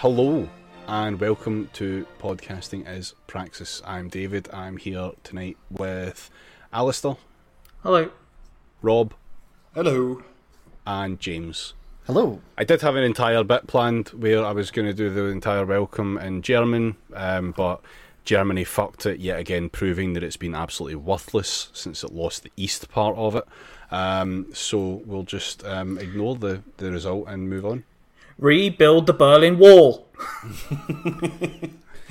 Hello and welcome to Podcasting is Praxis. I'm David. I'm here tonight with Alistair, Hello. Rob, Hello. and James. Hello. I did have an entire bit planned where I was going to do the entire welcome in German, um, but Germany fucked it yet again, proving that it's been absolutely worthless since it lost the east part of it. Um, so we'll just um, ignore the, the result and move on. Rebuild the Berlin Wall.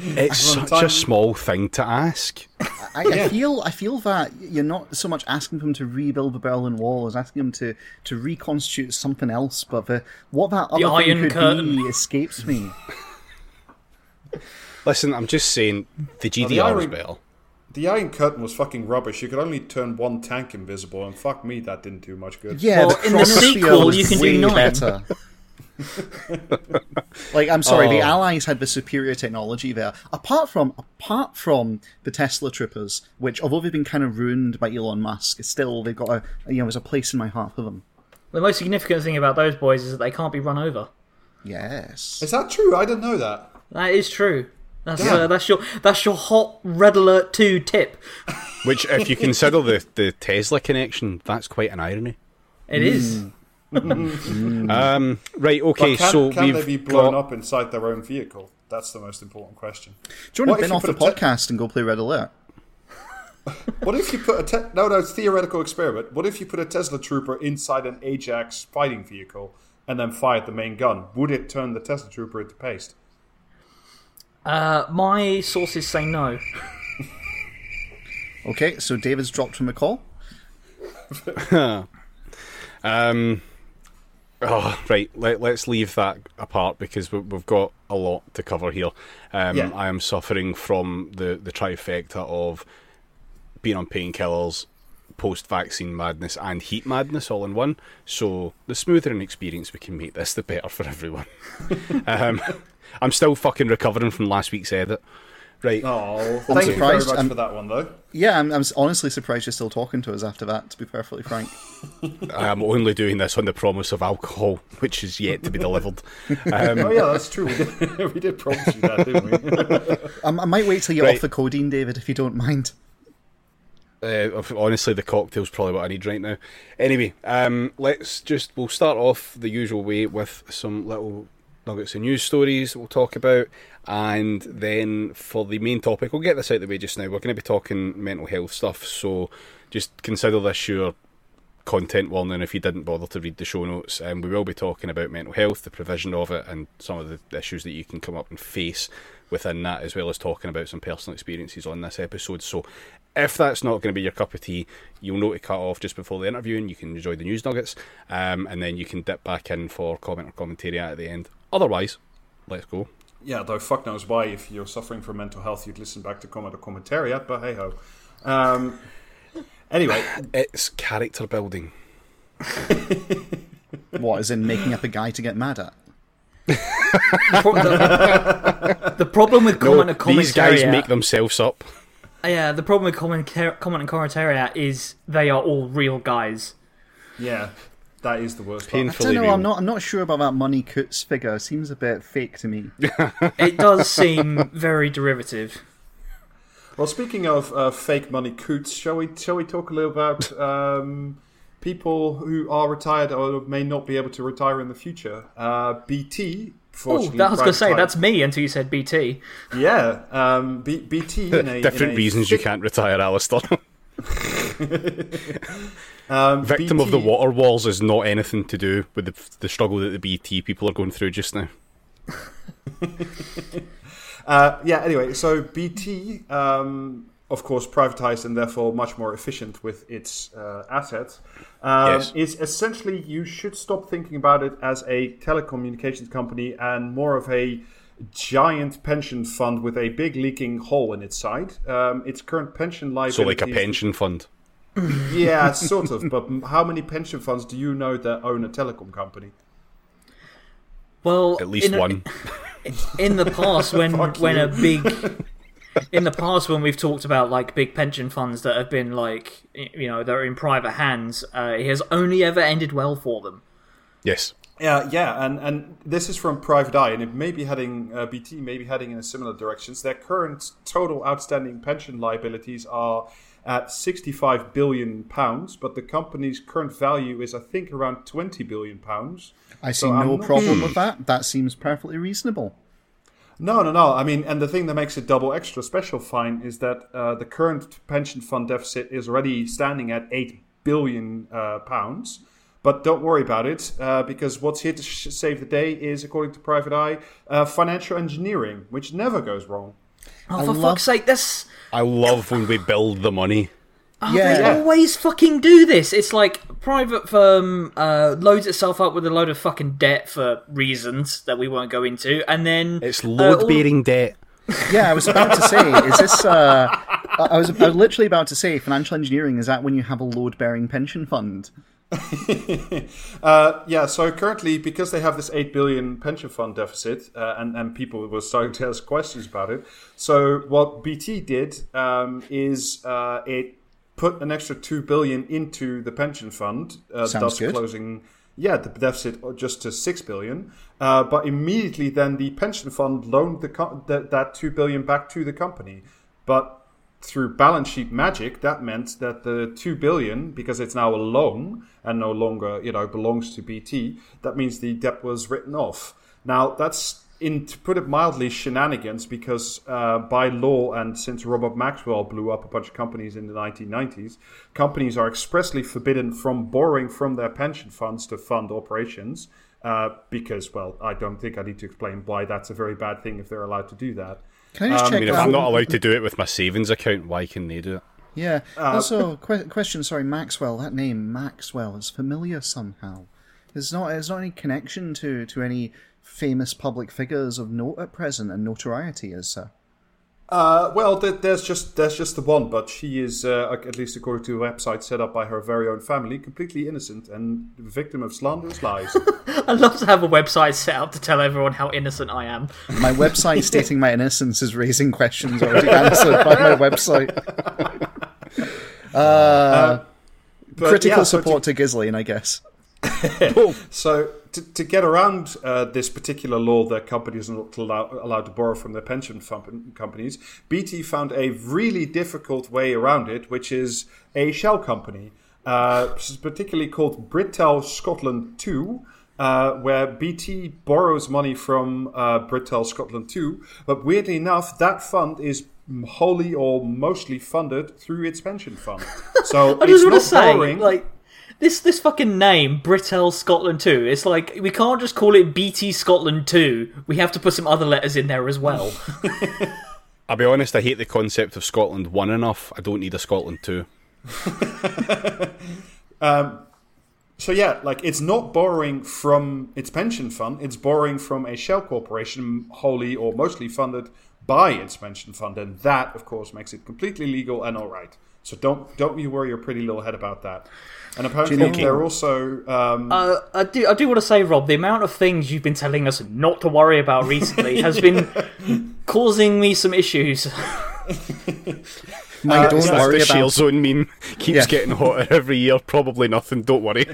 It's Everyone such a small thing to ask. I, I feel I feel that you're not so much asking them to rebuild the Berlin Wall as asking them to, to reconstitute something else. But the, what that other thing Iron could Curtain. be escapes me. Listen, I'm just saying the GDR is Iron- better. The Iron Curtain was fucking rubbish. You could only turn one tank invisible, and fuck me, that didn't do much good. Yeah, Well, the in the chronosphere sequel, was you can do nine. better. like I'm sorry, the Oh. Allies had the superior technology there. Apart from apart from the Tesla troopers, which although they've been kind of ruined by Elon Musk, still they've got a you know there's a place in my heart for them. The most significant thing about those boys is that they can't be run over. Yes. Is that true? I didn't know that. That is true. That's Damn. uh, that's your that's your hot red alert two tip. Which, if you consider the, the Tesla connection, that's quite an irony. It is. Um, right, okay, But can, so can we've they be blown got, up inside their own vehicle? That's the most important question. Do you want What to if bin you off the put a te- podcast and go play Red Alert? What if you put a te- no, no, it's theoretical experiment. What if you put a Tesla trooper inside an Ajax fighting vehicle and then fired the main gun? Would it turn the Tesla trooper into paste? Uh, my sources say no. Okay, so David's dropped from the call. Um, oh, right, let, let's leave that apart because we, we've got a lot to cover here. Um, Yeah. I am suffering from the, the trifecta of being on painkillers, post vaccine madness, and heat madness all in one. So, the smoother an experience we can make this, the better for everyone. um, I'm still fucking recovering from last week's edit. Right. Oh, thank you very surprised. much I'm- for that one, though. Yeah, I'm, I'm honestly surprised you're still talking to us after that. To be perfectly frank. I'm only doing this on the promise of alcohol, which is yet to be delivered. Um, Oh yeah, that's true. We did, we did promise you that, didn't we? I, I might wait till you're Right. off the codeine, David, if you don't mind. Uh, honestly, the cocktail's probably what I need right now. Anyway, um, let's just we'll start off the usual way with some little nuggets of news stories we'll talk about, and then for the main topic, we'll get this out of the way just now. We're going to be talking mental health stuff, so just consider this your content warning if you didn't bother to read the show notes. And we will be talking about mental health, the provision of it, and some of the issues that you can come up and face within that, as well as talking about some personal experiences on this episode. So, if that's not going to be your cup of tea, you'll know to cut off just before the interview, and you can enjoy the news nuggets, um, and then you can dip back in for comment or commentary at the end. Otherwise, let's go. Yeah, though fuck knows why. If you're suffering from mental health, you'd listen back to comment or commentariat, but hey ho. Um, anyway, It's character building. What, is in making up a guy to get mad at? The, the problem with No, comment and commentary. these guys make themselves up. Yeah, the problem with comment, comment and commentary is they are all real guys. yeah, that is the worst part. I don't know. real. I'm not. I'm not sure about that Money Coots figure. It seems a bit fake to me. It does seem very derivative. Well, speaking of uh, fake money coots, shall we shall we talk a little about um, people who are retired or may not be able to retire in the future? Uh, BT. Oh, that was going to say that's me until you said BT. yeah. Um, B- BT in a, Different in a reasons you can't retire, Alistair. Um, Victim of the water walls is not anything to do with the, the struggle that the BT people are going through just now. Uh, yeah, anyway, so BT, um, of course, privatized and therefore much more efficient with its uh, assets, um, Yes. is essentially you should stop thinking about it as a telecommunications company and more of a giant pension fund with a big leaking hole in its side. Um, its current pension life. So, like a pension fund. Yeah, sort of. But how many pension funds do you know that own a telecom company? Well, At least in a- one. in the past when when you. a big in the past when we've talked about like big pension funds that have been like you know they're in private hands uh, it has only ever ended well for them Yes. Yeah, yeah, and, and this is from Private Eye, and it may be heading uh, BT may be heading in a similar directions. Their current total outstanding pension liabilities are at 65 billion pounds, but the company's current value is, I think, around 20 billion pounds. I see So I'm no not- problem with that. That seems perfectly reasonable. No, no, no. I mean, and the thing that makes it double extra special fine is that uh, the current pension fund deficit is already standing at eight billion uh, pounds. But don't worry about it, uh, because what's here to sh- save the day is, according to Private Eye, uh, financial engineering, which never goes wrong. Oh, I for love- fuck's sake, this. I love when we build the money. Oh, Yeah. they Yeah. always fucking do this. It's like private firm uh, loads itself up with a load of fucking debt for reasons that we won't go into, and then It's uh, all- load bearing debt. Yeah, I was about to say, is this? Uh, I I was, I was literally about to say, financial engineering is that when you have a load-bearing pension fund? Uh, yeah, so currently, because they have this 8 billion pension fund deficit, uh, and, and people were starting to ask questions about it. So, what BT did um, is uh, it put an extra 2 billion into the pension fund, uh, thus good. closing. Yeah, the deficit just to six billion, uh, but immediately then the pension fund loaned the co- that, that two billion back to the company. But through balance sheet magic, that meant that the two billion, because it's now a loan and no longer you know belongs to BT, that means the debt was written off. Now that's in to put it mildly shenanigans because uh, by law and since Robert Maxwell blew up a bunch of companies in the 1990s, companies are expressly forbidden from borrowing from their pension funds to fund operations. Uh, because, well, I don't think I need to explain why that's a very bad thing if they're allowed to do that. Can I just um, check? I mean, if I'm not allowed to do it with my savings account, why can they do it? Yeah. Uh, also, que- question. Sorry, Maxwell. That name, Maxwell, is familiar somehow. There's not. There's not any connection to to any famous public figures of note at present and notoriety, is there? Uh, well, th- there's just there's just the one, but she is, uh, at least according to a website set up by her very own family, completely innocent and victim of slanderous lies. I'd love to have a website set up to tell everyone how innocent I am. My website stating my innocence is raising questions already answered by my website. Uh, But, critical yeah, so to- support to Ghislaine, I guess. So to, to get around uh, this particular law that companies are not allow, allowed to borrow from their pension fund companies, BT found a really difficult way around it, which is a shell company, uh, particularly called Britel Scotland 2. Uh, where BT borrows money from uh, Britel Scotland 2, but weirdly enough, that fund is wholly or mostly funded through its pension fund. So I it's just want not to say, borrowing. like, this this fucking name, Britel Scotland 2, it's like, we can't just call it BT Scotland 2. We have to put some other letters in there as well. I'll be honest, I hate the concept of Scotland 1 enough. I don't need a Scotland 2. Um, so yeah, like it's not borrowing from its pension fund; it's borrowing from a shell corporation, wholly or mostly funded by its pension fund, and that, of course, makes it completely legal and all right. So don't don't you worry your pretty little head about that. And apparently, know- they're also um, Uh, I do. I do want to say, Rob, the amount of things you've been telling us not to worry about recently has been causing me some issues. My Uh, don't yeah, That's worry the shale about zone meme. Keeps Yeah. getting hotter every year. Probably nothing. Don't worry.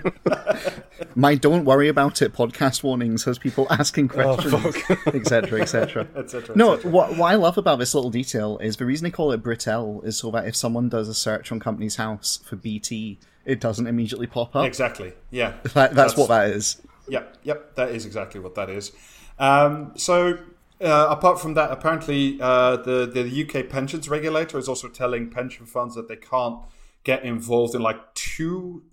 my don't worry about it podcast warnings has people asking Oh, questions, etc., etc. et cetera, No, et what, what I love about this little detail is the reason they call it Britel is so that if someone does a search on Companies House for BT, it doesn't immediately pop up. exactly, yeah, That, that's, what that is. Yep, yep, that is exactly what that is. Um, so, uh, apart from that, apparently uh, the the UK pensions regulator is also telling pension funds that they can't get involved in like too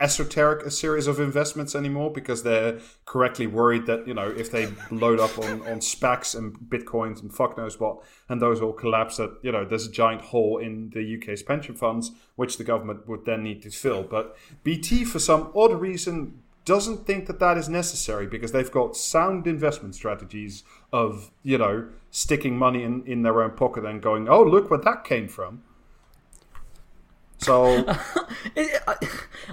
esoteric a series of investments anymore because they're correctly worried that you know if they load up on on SPACs and bitcoins and fuck knows what and those all collapse that you know there's a giant hole in the UK's pension funds which the government would then need to fill. But BT for some odd reason doesn't think that that is necessary because they've got sound investment strategies of you know sticking money in, in their own pocket and going oh look where that came from so I,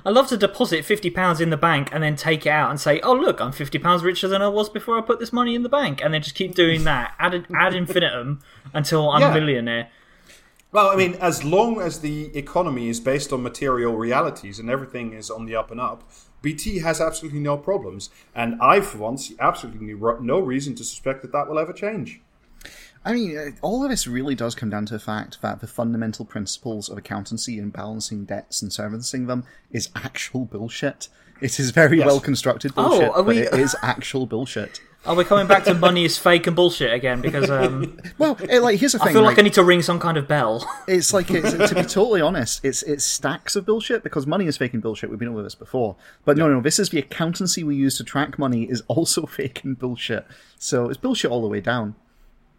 I love to deposit fifty pounds in the bank and then take it out and say, "Oh look, I'm fifty pounds richer than I was before I put this money in the bank," and then just keep doing that ad ad infinitum until I'm Yeah. a millionaire. Well, I mean, as long as the economy is based on material realities and everything is on the up and up, BT has absolutely no problems. And I, for one, see absolutely no no reason to suspect that that will ever change. I mean, uh, all of this really does come down to the fact that the fundamental principles of accountancy and balancing debts and servicing them is actual bullshit. It is very Yes. well constructed Oh, bullshit, are but it is actual bullshit. Are we coming back to money is fake and bullshit again? Because um, Well, it, like here's the thing. I feel like like, I need to ring some kind of bell. it's like it's, to be totally honest, it's it's stacks of bullshit because money is fake and bullshit. We've been over this before, but no, no, this is the accountancy we use to track money is also fake and bullshit. So it's bullshit all the way down.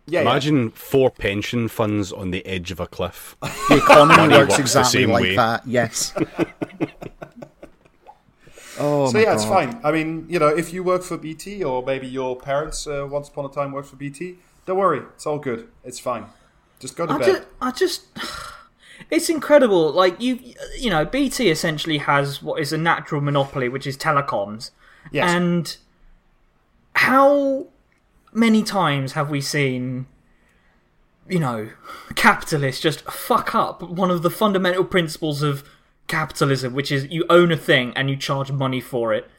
Yeah, yeah. Imagine four pension funds on the edge of a cliff. The economy Money works works the exactly same like way. that. Yes. Oh So my yeah, it's fine. I mean, you know, if you work for BT or maybe your parents uh, once upon a time worked for BT, don't worry, it's all good. It's fine. Just go to I bed. just, I just, it's incredible. Like you, you know, BT essentially has what is a natural monopoly, which is telecoms, Yes. and how many times have we seen, you know, capitalists just fuck up one of the fundamental principles of capitalism, which is you own a thing and you charge money for it.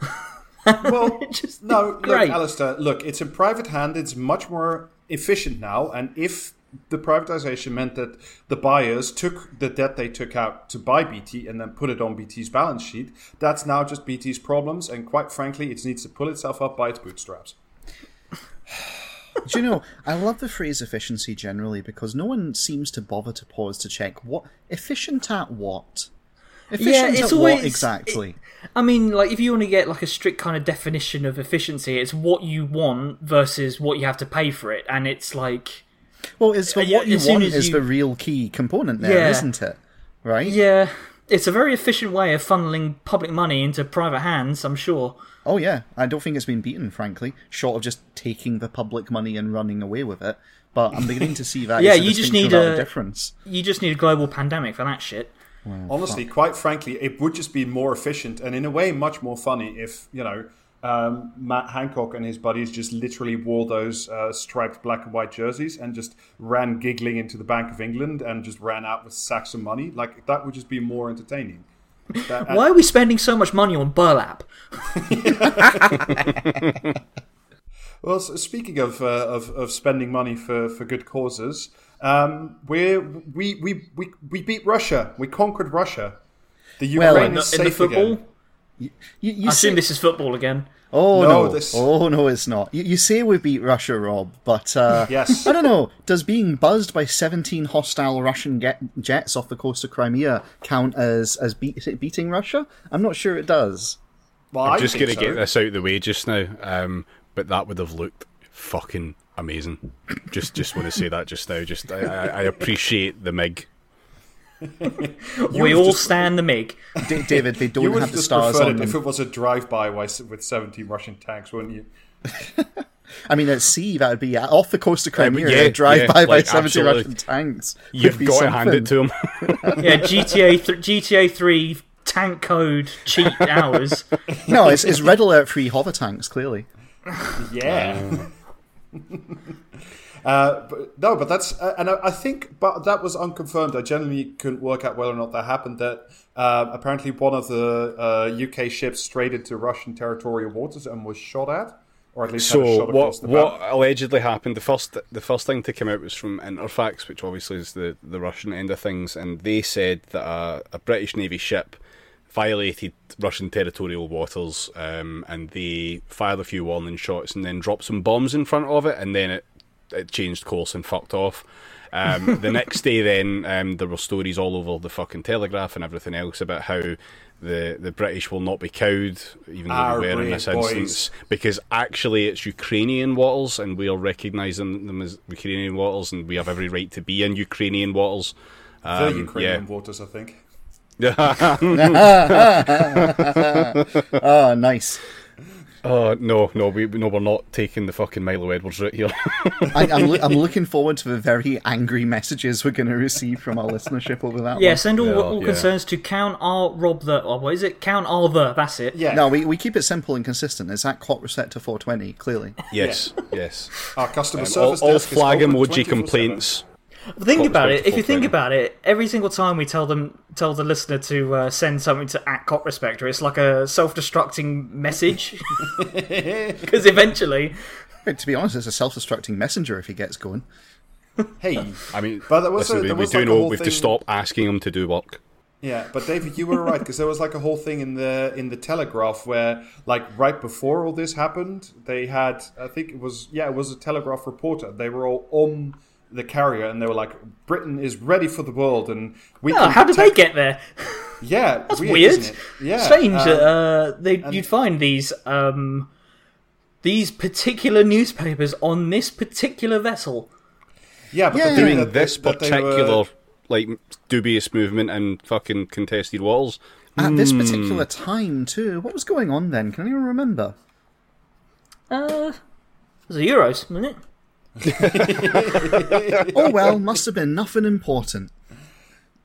well, Just no, look, great. Alistair, look, it's in private hand. It's much more efficient now. And if the privatization meant that the buyers took the debt they took out to buy BT and then put it on BT's balance sheet, that's now just BT's problems. And quite frankly, it needs to pull itself up by its bootstraps. Do you know, I love the phrase efficiency generally because no one seems to bother to pause to check what efficient at what. Efficient it's at always- what exactly? I mean, like, if you want to get like a strict kind of definition of efficiency, it's what you want versus what you have to pay for it, and it's like, well, it's the uh, what you want is you- the real key component there, Yeah. not it? Right? yeah, it's a very efficient way of funneling public money into private hands. I'm sure. Oh yeah, I don't think it's been beaten, frankly, short of just taking the public money and running away with it. But I'm beginning to see that. Yeah, it's you just need a- difference. You just need a global pandemic for that shit. Honestly, quite frankly, it would just be more efficient and in a way much more funny if, you know, um, Matt Hancock and his buddies just literally wore those uh, striped black and white jerseys and just ran giggling into the Bank of England and just ran out with sacks of money. Like, that would just be more entertaining. That- Why are we spending so much money on burlap? Well, s- speaking of, uh, of of spending money for, for good causes, um, we we we we we beat Russia. We conquered Russia. The Ukraine Well, In the, is in the safe football, again. You, you I say, assume this is football again. oh No, no, this- oh no, it's not. You, you say we beat Russia, Rob, but uh, Yes. I don't know. Does being buzzed by 17 hostile Russian get, jets off the coast of Crimea count as as beat, beating Russia? I'm not sure it does. Well, I'm I just going to so. get this out of the way just now, um, but that would have looked fucking amazing. Just, just want to say that just now. Just, I, I, I appreciate the Mig. we all stand the MiG. D- David, they don't would have have the just stars preferred on it them. if it was a drive-by with with 17 Russian tanks, wouldn't you? I mean, at sea, that would be uh, off the coast of Crimea. yeah, drive yeah, by by like, 70 absolutely. Russian tanks. You've be got to hand it to them. Yeah, GTA th- GTA three tank code cheat hours. No, it's, it's red alert free hover tanks, clearly. Yeah. Uh, but, no, but that's uh, and I, I think, but that was unconfirmed. I genuinely couldn't work out whether or not that happened. That uh, apparently one of the uh, UK ships strayed into Russian territorial waters and was shot at, or at least So what what allegedly happened? The first the first thing to come out was from Interfax, which obviously is the, the Russian end of things, and they said that a, a British Navy ship violated Russian territorial waters, um, and they fired a few warning shots and then dropped some bombs in front of it, and then it it changed course and fucked off. Um, the next day, then um, there were stories all over the fucking Telegraph and everything else about how the the British will not be cowed, even though Our they were in this boys. instance, because actually it's Ukrainian waters, and we are recognising them as Ukrainian waters, and we have every right to be in Ukrainian waters. the Um, Ukrainian waters, I think. Oh, nice. Oh no, no, we no, we're not taking the fucking Milo Edwards route here. I, I'm, loo- I'm looking forward to the very angry messages we're going to receive from our listenership over that Yeah, one. send all, Yeah, all yeah. concerns to Count R Rob the. Or what is it? Count R the. That's it. Yeah, No, we, we keep it simple and consistent. It's at Clock Receptor 420, clearly. yes, yes. our customer Um, service all desk is flag open emoji 24/7. complaints. Think What about it. If you think thing. about it, every single time we tell them, tell the listener to uh, send something to at Cop Respector, it's like a self-destructing message. Because eventually, But to be honest, it's a self-destructing messenger if he gets going. Hey, I mean, But there was listen, a- we, there we was do like a know whole we have thing- to stop asking him to do work. Yeah, but David, you were right because there was like a whole thing in the in the Telegraph where, like, right before all this happened, they had I think it was yeah, it was a Telegraph reporter. They were all on the carrier and they were like, "Britain is ready for the world," and we. oh, can how did they get there? Yeah, That's weird. weird. isn't it? Yeah, Strange. um, that uh, they you'd find these um, these particular newspapers on this particular vessel. yeah, but Yeah. the thing Doing that- this that particular were- like dubious movement and fucking contested walls. At this Hmm. particular time, too, what was going on then? Can anyone remember? Uh, it was the Euros, wasn't it? oh well, must have been nothing important.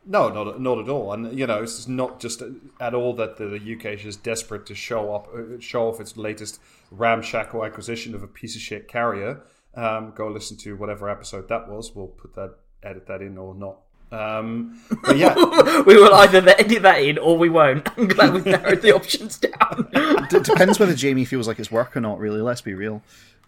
No, not not at all. And you know, it's not just at all that the, the UK is just desperate to show up, uh, show off its latest ramshackle acquisition of a piece of shit carrier. Um, go listen to whatever episode that was. We'll put that, edit that in or not. Um, but yeah, We will either edit that in or we won't. I'm glad we've narrowed the options down. D- depends whether Jamie feels like it's work or not. Really, let's be real.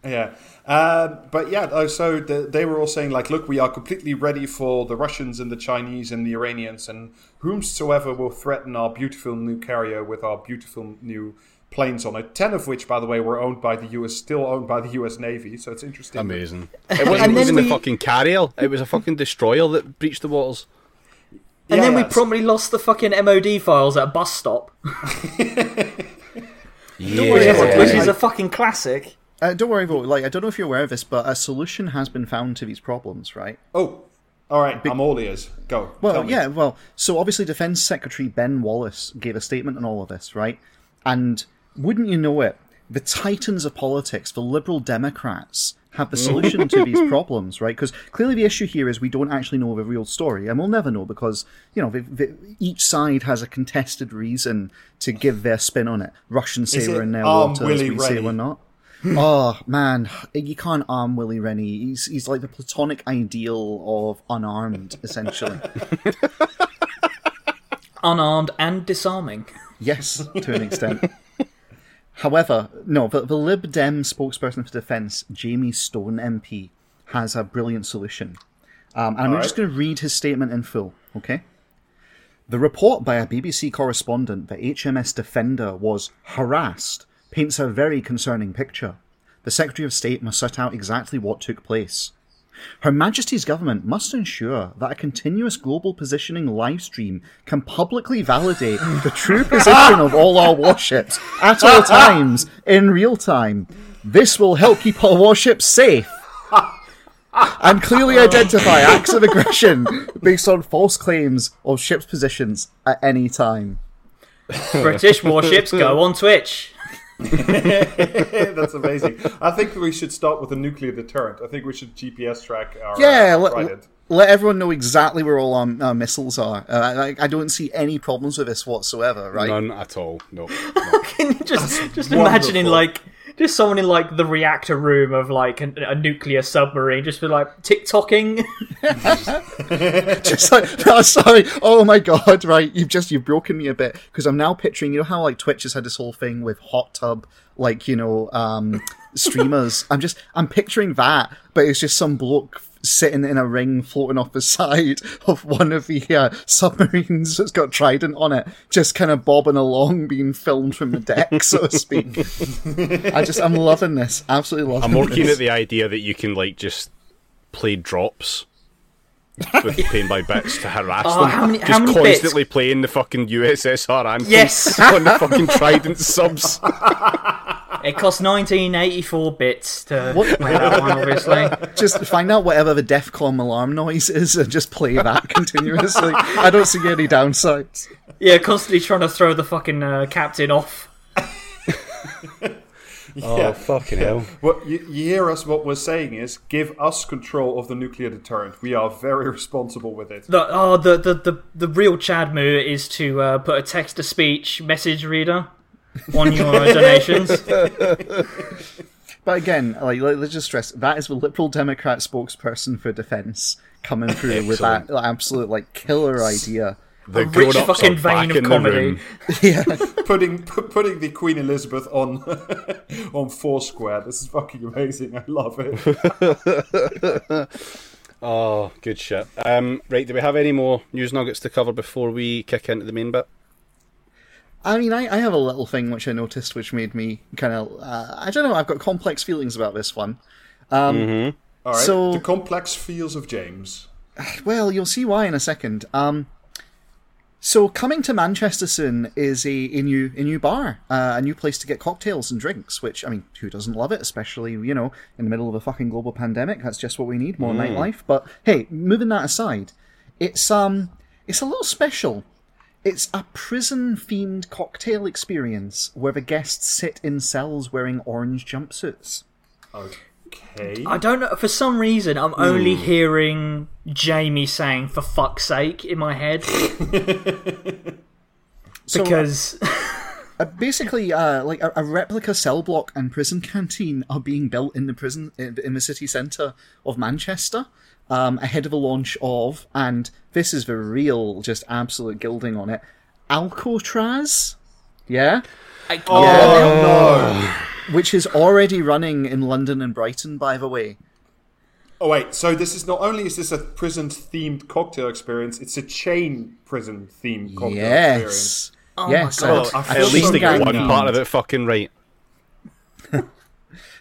Yeah, um, but yeah. So the, they were all saying like, "Look, we are completely ready for the Russians and the Chinese and the Iranians and whomsoever will threaten our beautiful new carrier with our beautiful new planes on it. Ten of which, by the way, were owned by the U.S. Still owned by the U.S. Navy. So it's interesting. Amazing. It wasn't even we- the fucking carrier. It was a fucking destroyer that breached the waters. And Yeah, then we yeah, promptly lost the fucking MOD files at a bus stop, Yeah. which, is, Yeah. which is a fucking classic. Uh, don't worry, about like I don't know if you're aware of this, but a solution has been found to these problems, right? Oh, all right. I'm all ears. Go. Well, yeah, well, so obviously Defence Secretary Ben Wallace gave a statement on all of this, right? And wouldn't you know it, the titans of politics, the Liberal Democrats, have the solution to these problems, right? Because clearly the issue here is we don't actually know the real story, and we'll never know because you know the, the, each side has a contested reason to give their spin on it. Russians say we're in their waters, we say we're not. Oh man, you can't arm Willie Rennie. He's he's like the platonic ideal of unarmed, essentially. Unarmed and disarming. Yes, to an extent. However, no, the, the Lib Dem spokesperson for defence, Jamie Stone MP, has a brilliant solution. Um, and I'm All just going to read his statement in full, okay? The report by a BBC correspondent that HMS Defender was harassed paints a very concerning picture. The Secretary of State must set out exactly what took place. Her Majesty's government must ensure that a continuous global positioning live stream can publicly validate the true position of all our warships at all times in real time. This will help keep our warships safe and clearly identify acts of aggression based on false claims of ships' positions at any time. British warships go on Twitch. That's amazing. I think we should start with a nuclear deterrent. I think we should GPS track our Yeah, uh, let, let everyone know exactly where all our uh, missiles are. Uh, I, I don't see any problems with this whatsoever, right? None at all. No. no. Can you just just imagining wonderful. like just someone in like the reactor room of like a, a nuclear submarine, just be like TikToking. just like no, sorry. Oh my god right. You've just you've broken me a bit. Because i'm now picturing you know how like twitch has had this whole thing with hot tub like you know um streamers? I'm just i'm picturing that but it's just some bloke sitting in a ring floating off the side of one of the uh, submarines that's got trident on it just kind of bobbing along being filmed from the deck so to speak i just i'm loving this absolutely loving I'm more this. keen at the idea that you can like just play drops with playing by bits to harass Oh, them. how many- just how many bits? constantly playing the fucking USSR anthem Yes. on the fucking Trident subs. It costs 1984 bits to play that one, obviously. just find out whatever the DEFCON alarm noise is and just play that continuously. I don't see any downsides. Yeah, constantly trying to throw the fucking uh, captain off. Oh fucking hell! What you, you hear us? What we're saying is, give us control of the nuclear deterrent. We are very responsible with it. The, oh, the, the, the, the real Chad move is to uh, put a text to speech message reader on your donations. But again, like let- let's just stress that is the Liberal Democrat spokesperson for defence coming through with that absolute like killer idea. The rich fucking vein of comedy. Yeah, putting pu- putting the Queen Elizabeth on on Foursquare. This is fucking amazing. I love it. Oh, good shit. Um, right, do we have any more news nuggets to cover before we kick into the main bit? I mean, I, I have a little thing which I noticed which made me kind of uh, I don't know. I've got complex feelings about this one. All right. So- the complex feels of James. Well, you'll see why in a second. Um, so coming to Manchester soon is a, a new a new bar, uh, a new place to get cocktails and drinks. Which I mean, who doesn't love it? Especially you know in the middle of a fucking global pandemic. That's just what we need more nightlife. But hey, moving that aside, it's um it's a little special. It's a prison themed cocktail experience where the guests sit in cells wearing orange jumpsuits. Okay. I don't know. For some reason, I'm only hearing Jamie saying "for fuck's sake" in my head So, because Uh, basically, uh, like a, a replica cell block and prison canteen are being built in the prison in, in the city centre of Manchester, um, ahead of the launch of, and this is the real, just absolute gilding on it, Alcatraz. Yeah, I, oh, yeah, which is already running in London and Brighton, by the way. Oh wait, so this is not only is this a prison themed cocktail experience, it's a chain prison themed cocktail experience. Oh yes, yes. my God. and- I At least so they got one part of it fucking right.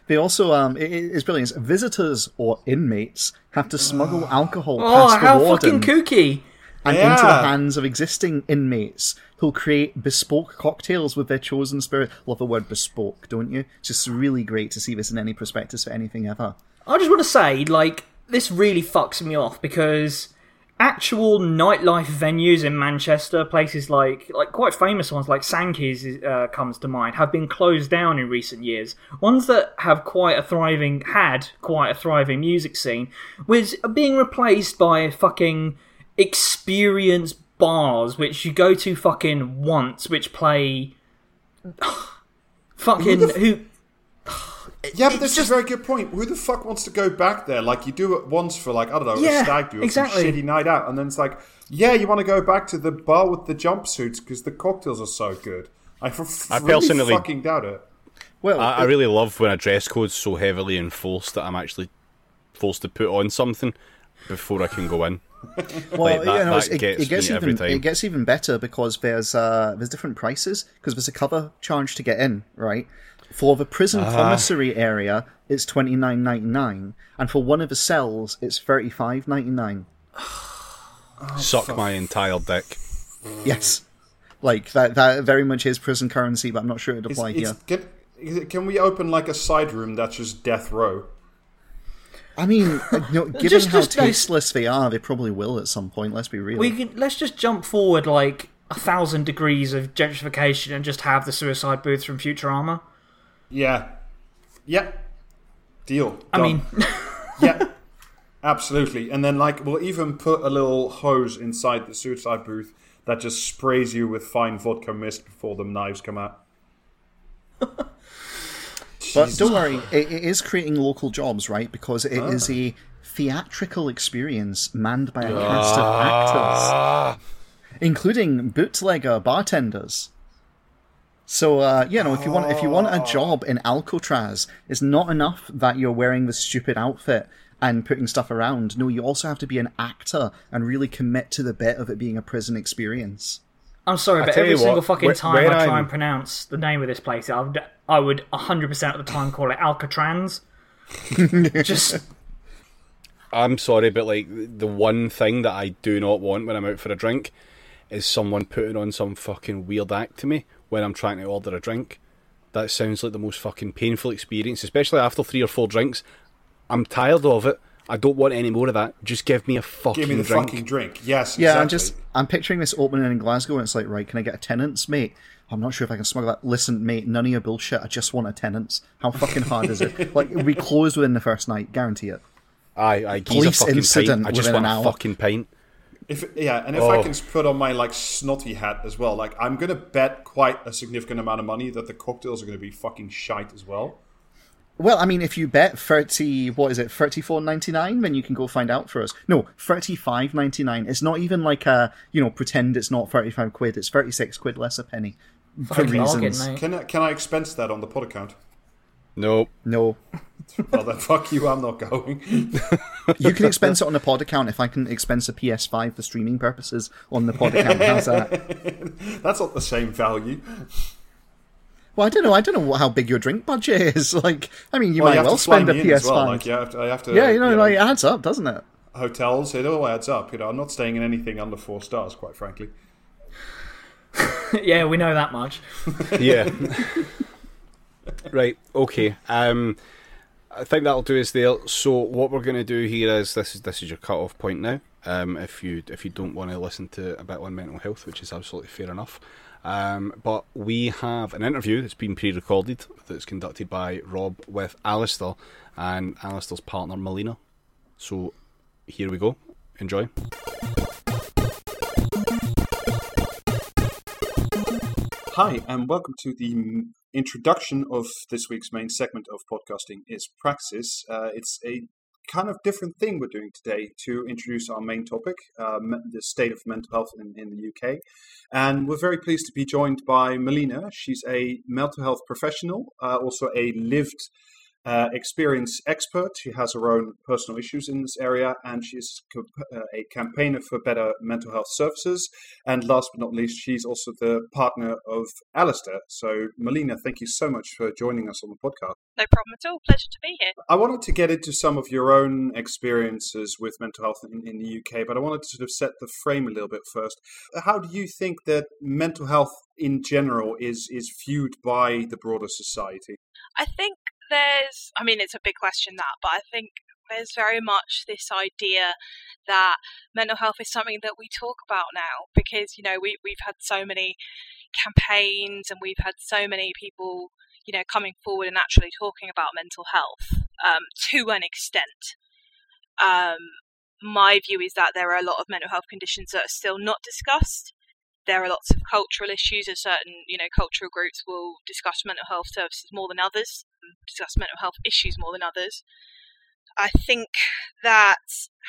They also, um, it, it's brilliant. Visitors or inmates have to smuggle alcohol oh, past the how warden. fucking kooky! and into the hands of existing inmates who'll create bespoke cocktails with their chosen spirit. Love the word bespoke, don't you? It's just really great to see this in any prospectus for anything ever. I just want to say, like, this really fucks me off because actual nightlife venues in Manchester, places like like quite famous ones like Sankey's uh, comes to mind, have been closed down in recent years. Ones that have quite a thriving had quite a thriving music scene was being replaced by fucking experience bars which you go to fucking once, which play fucking who Yeah, but this just- is a very good point. Who the fuck wants to go back there? Like you do it once for like I don't know Yeah, a stag do or exactly. some shitty night out, and then it's like, yeah, you want to go back to the bar with the jumpsuits because the cocktails are so good. I, f- I really personally- fucking doubt it. Well, I, I really love when a dress code's so heavily enforced that I'm actually forced to put on something before I can go in. well, like, that- you know, that it, gets it gets me every even time. it gets even better because there's uh, there's different prices because there's a cover charge to get in, right? For the prison commissary area, it's twenty nine ninety nine, and for one of the cells, it's thirty five ninety nine. Suck my entire dick. Yes, like that. That very much is prison currency, but I'm not sure it'd apply it's, here. can, is it- can we open like a side room that's just death row? I mean, uh, you know, given Just- how just tasteless they are, they probably will at some point. Let's be real. We can let's just jump forward like a thousand degrees of gentrification and just have the suicide booth from Futurama. Yeah, yeah. Deal. I mean, yeah, absolutely. And then like we'll even put a little hose inside the suicide booth that just sprays you with fine vodka mist before the knives come out. But don't worry, it, it is creating local jobs, right? Because it is Ah. a theatrical experience manned by a cast of Ah. actors, including bootlegger bartenders. So, uh, you know, if you want if you want a job in Alcatraz, it's not enough that you're wearing the stupid outfit and putting stuff around. No, you also have to be an actor and really commit to the bit of it being a prison experience. I'm sorry, but every single what, fucking where- time where I try I'm- and pronounce the name of this place, I would I would 100% of the time call it Alcatraz. just I'm sorry, but like the one thing that I do not want when I'm out for a drink is someone putting on some fucking weird act to me when I'm trying to order a drink. That sounds like the most fucking painful experience, especially after three or four drinks. I'm tired of it. I don't want any more of that. Just give me a fucking drink. Give me the drink. fucking drink. Yes. Yeah, I'm just I'm picturing this opening in Glasgow, and it's like, right, can I get a Tennent's, mate? I'm not sure if I can smuggle that. Listen, mate, none of your bullshit. I just want a Tennent's. How fucking hard is it? Like, we closed within the first night, guarantee it. I, I Police a fucking incident pint. I just within want an a hour. fucking pint. If yeah, and if I Oh. can put on my like snotty hat as well, like I'm gonna bet quite a significant amount of money that the cocktails are gonna be fucking shite as well. Well, I mean, if you bet thirty, what is it, thirty four ninety nine, then you can go find out for us. No, thirty five ninety nine. It's not even like a you know pretend it's not thirty five quid. It's thirty six quid less a penny for reasons. Can I, can I expense that on the pod account? Nope. No, Well, then fuck you, I'm not going. you can expense it on the pod account if I can expense a PS five for streaming purposes on the pod account. How's that? That's not the same value. Well, I don't know. I don't know what, how big your drink budget is. Like, I mean, you well, might you have well to spend a me in as PS well. five. Like, you have to, I have to, yeah, you know, like it adds up, doesn't it? hotels, it all adds up. You know, I'm not staying in anything under four stars, quite frankly. yeah, we know that much. Yeah. Right. Okay. Um, I think that'll do us there. So what we're going to do here is this is this is your cut off point now. Um, if you if you don't want to listen to a bit on mental health, which is absolutely fair enough. Um, but we have an interview that's been pre-recorded that's conducted by Rob with Alistair and Alistair's partner Melina. So here we go. Enjoy. Hi, and welcome to the introduction of this week's main segment of podcasting is praxis. Uh, it's a kind of different thing we're doing today to introduce our main topic, me- the state of mental health in, in the UK. And we're very pleased to be joined by Melina. She's a mental health professional, uh, also a lived uh, experience expert. She has her own personal issues in this area, and she's uh, a campaigner for better mental health services. And last but not least, she's also the partner of Alistair. So, Melina, thank you so much for joining us on the podcast. No problem at all. Pleasure to be here. I wanted to get into some of your own experiences with mental health in, in the UK, but I wanted to sort of set the frame a little bit first. How do you think that mental health in general is is viewed by the broader society? I think there's, I mean, it's a big question that, but I think there's very much this idea that mental health is something that we talk about now because, you know, we, we've had so many campaigns and we've had so many people, you know, coming forward and actually talking about mental health um, to an extent. Um, my view is that there are a lot of mental health conditions that are still not discussed. There are lots of cultural issues, and certain, you know, cultural groups will discuss mental health services more than others, discuss mental health issues more than others. I think that,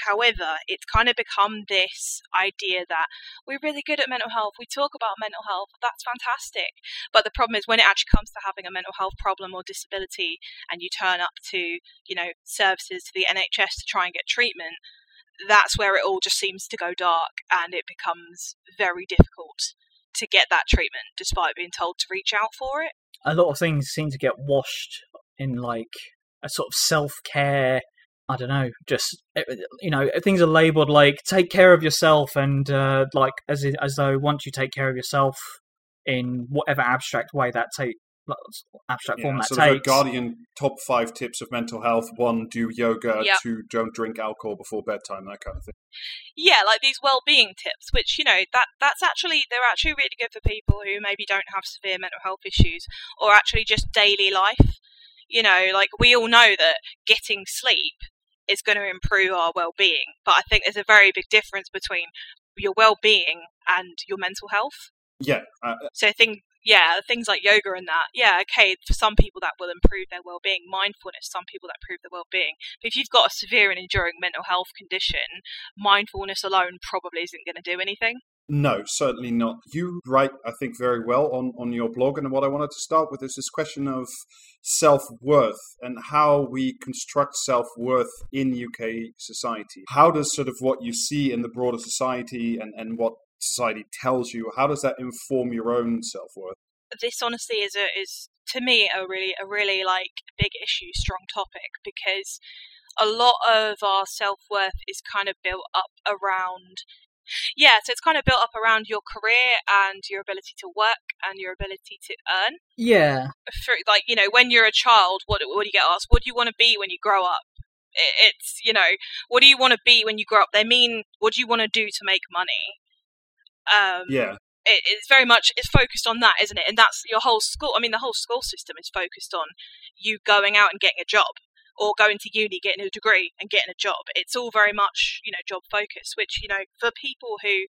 however, it's kind of become this idea that we're really good at mental health, we talk about mental health, that's fantastic. But the problem is when it actually comes to having a mental health problem or disability and you turn up to, you know, services to the NHS to try and get treatment, that's where it all just seems to go dark and it becomes very difficult to get that treatment despite being told to reach out for it. A lot of things seem to get washed in like a sort of self care. I don't know, just eh, you know, things are labeled like take care of yourself, and uh, like as as though once you take care of yourself in whatever abstract way that take abstract form that sort of a takes. Guardian top five tips of mental health: one, do yoga; Yep. two, don't drink alcohol before bedtime. That kind of thing. yeah, like these well-being tips, which you know that that's actually they're actually really good for people who maybe don't have severe mental health issues or actually just daily life. You know, like we all know that getting sleep is going to improve our well-being, but I think there's a very big difference between your well-being and your mental health. Yeah, uh, So thing, yeah, things like yoga and that, yeah, okay, for some people that will improve their well-being. Mindfulness, some people that improve their well-being. But if you've got a severe and enduring mental health condition, mindfulness alone probably isn't going to do anything. No, certainly not. You write, I think, very well on, on your blog. And what I wanted to start with is this question of self worth and how we construct self worth in UK society. How does sort of what you see in the broader society and, and what society tells you, how does that inform your own self worth? This honestly is a is to me a really a really like big issue, strong topic because a lot of our self worth is kind of built up around yeah, so it's kind of built up around your career and your ability to work and your ability to earn. Yeah, For, like you know, when you're a child, what what do you get asked? What do you want to be when you grow up? It- It's you know, what do you want to be when you grow up? They mean, what do you want to do to make money? Um, Yeah. it, it's very much it's focused on that, isn't it? And that's your whole school. I mean, the whole school system is focused on you going out and getting a job, or going to uni, getting a degree, and getting a job. It's all very much you know job focused, which you know for people who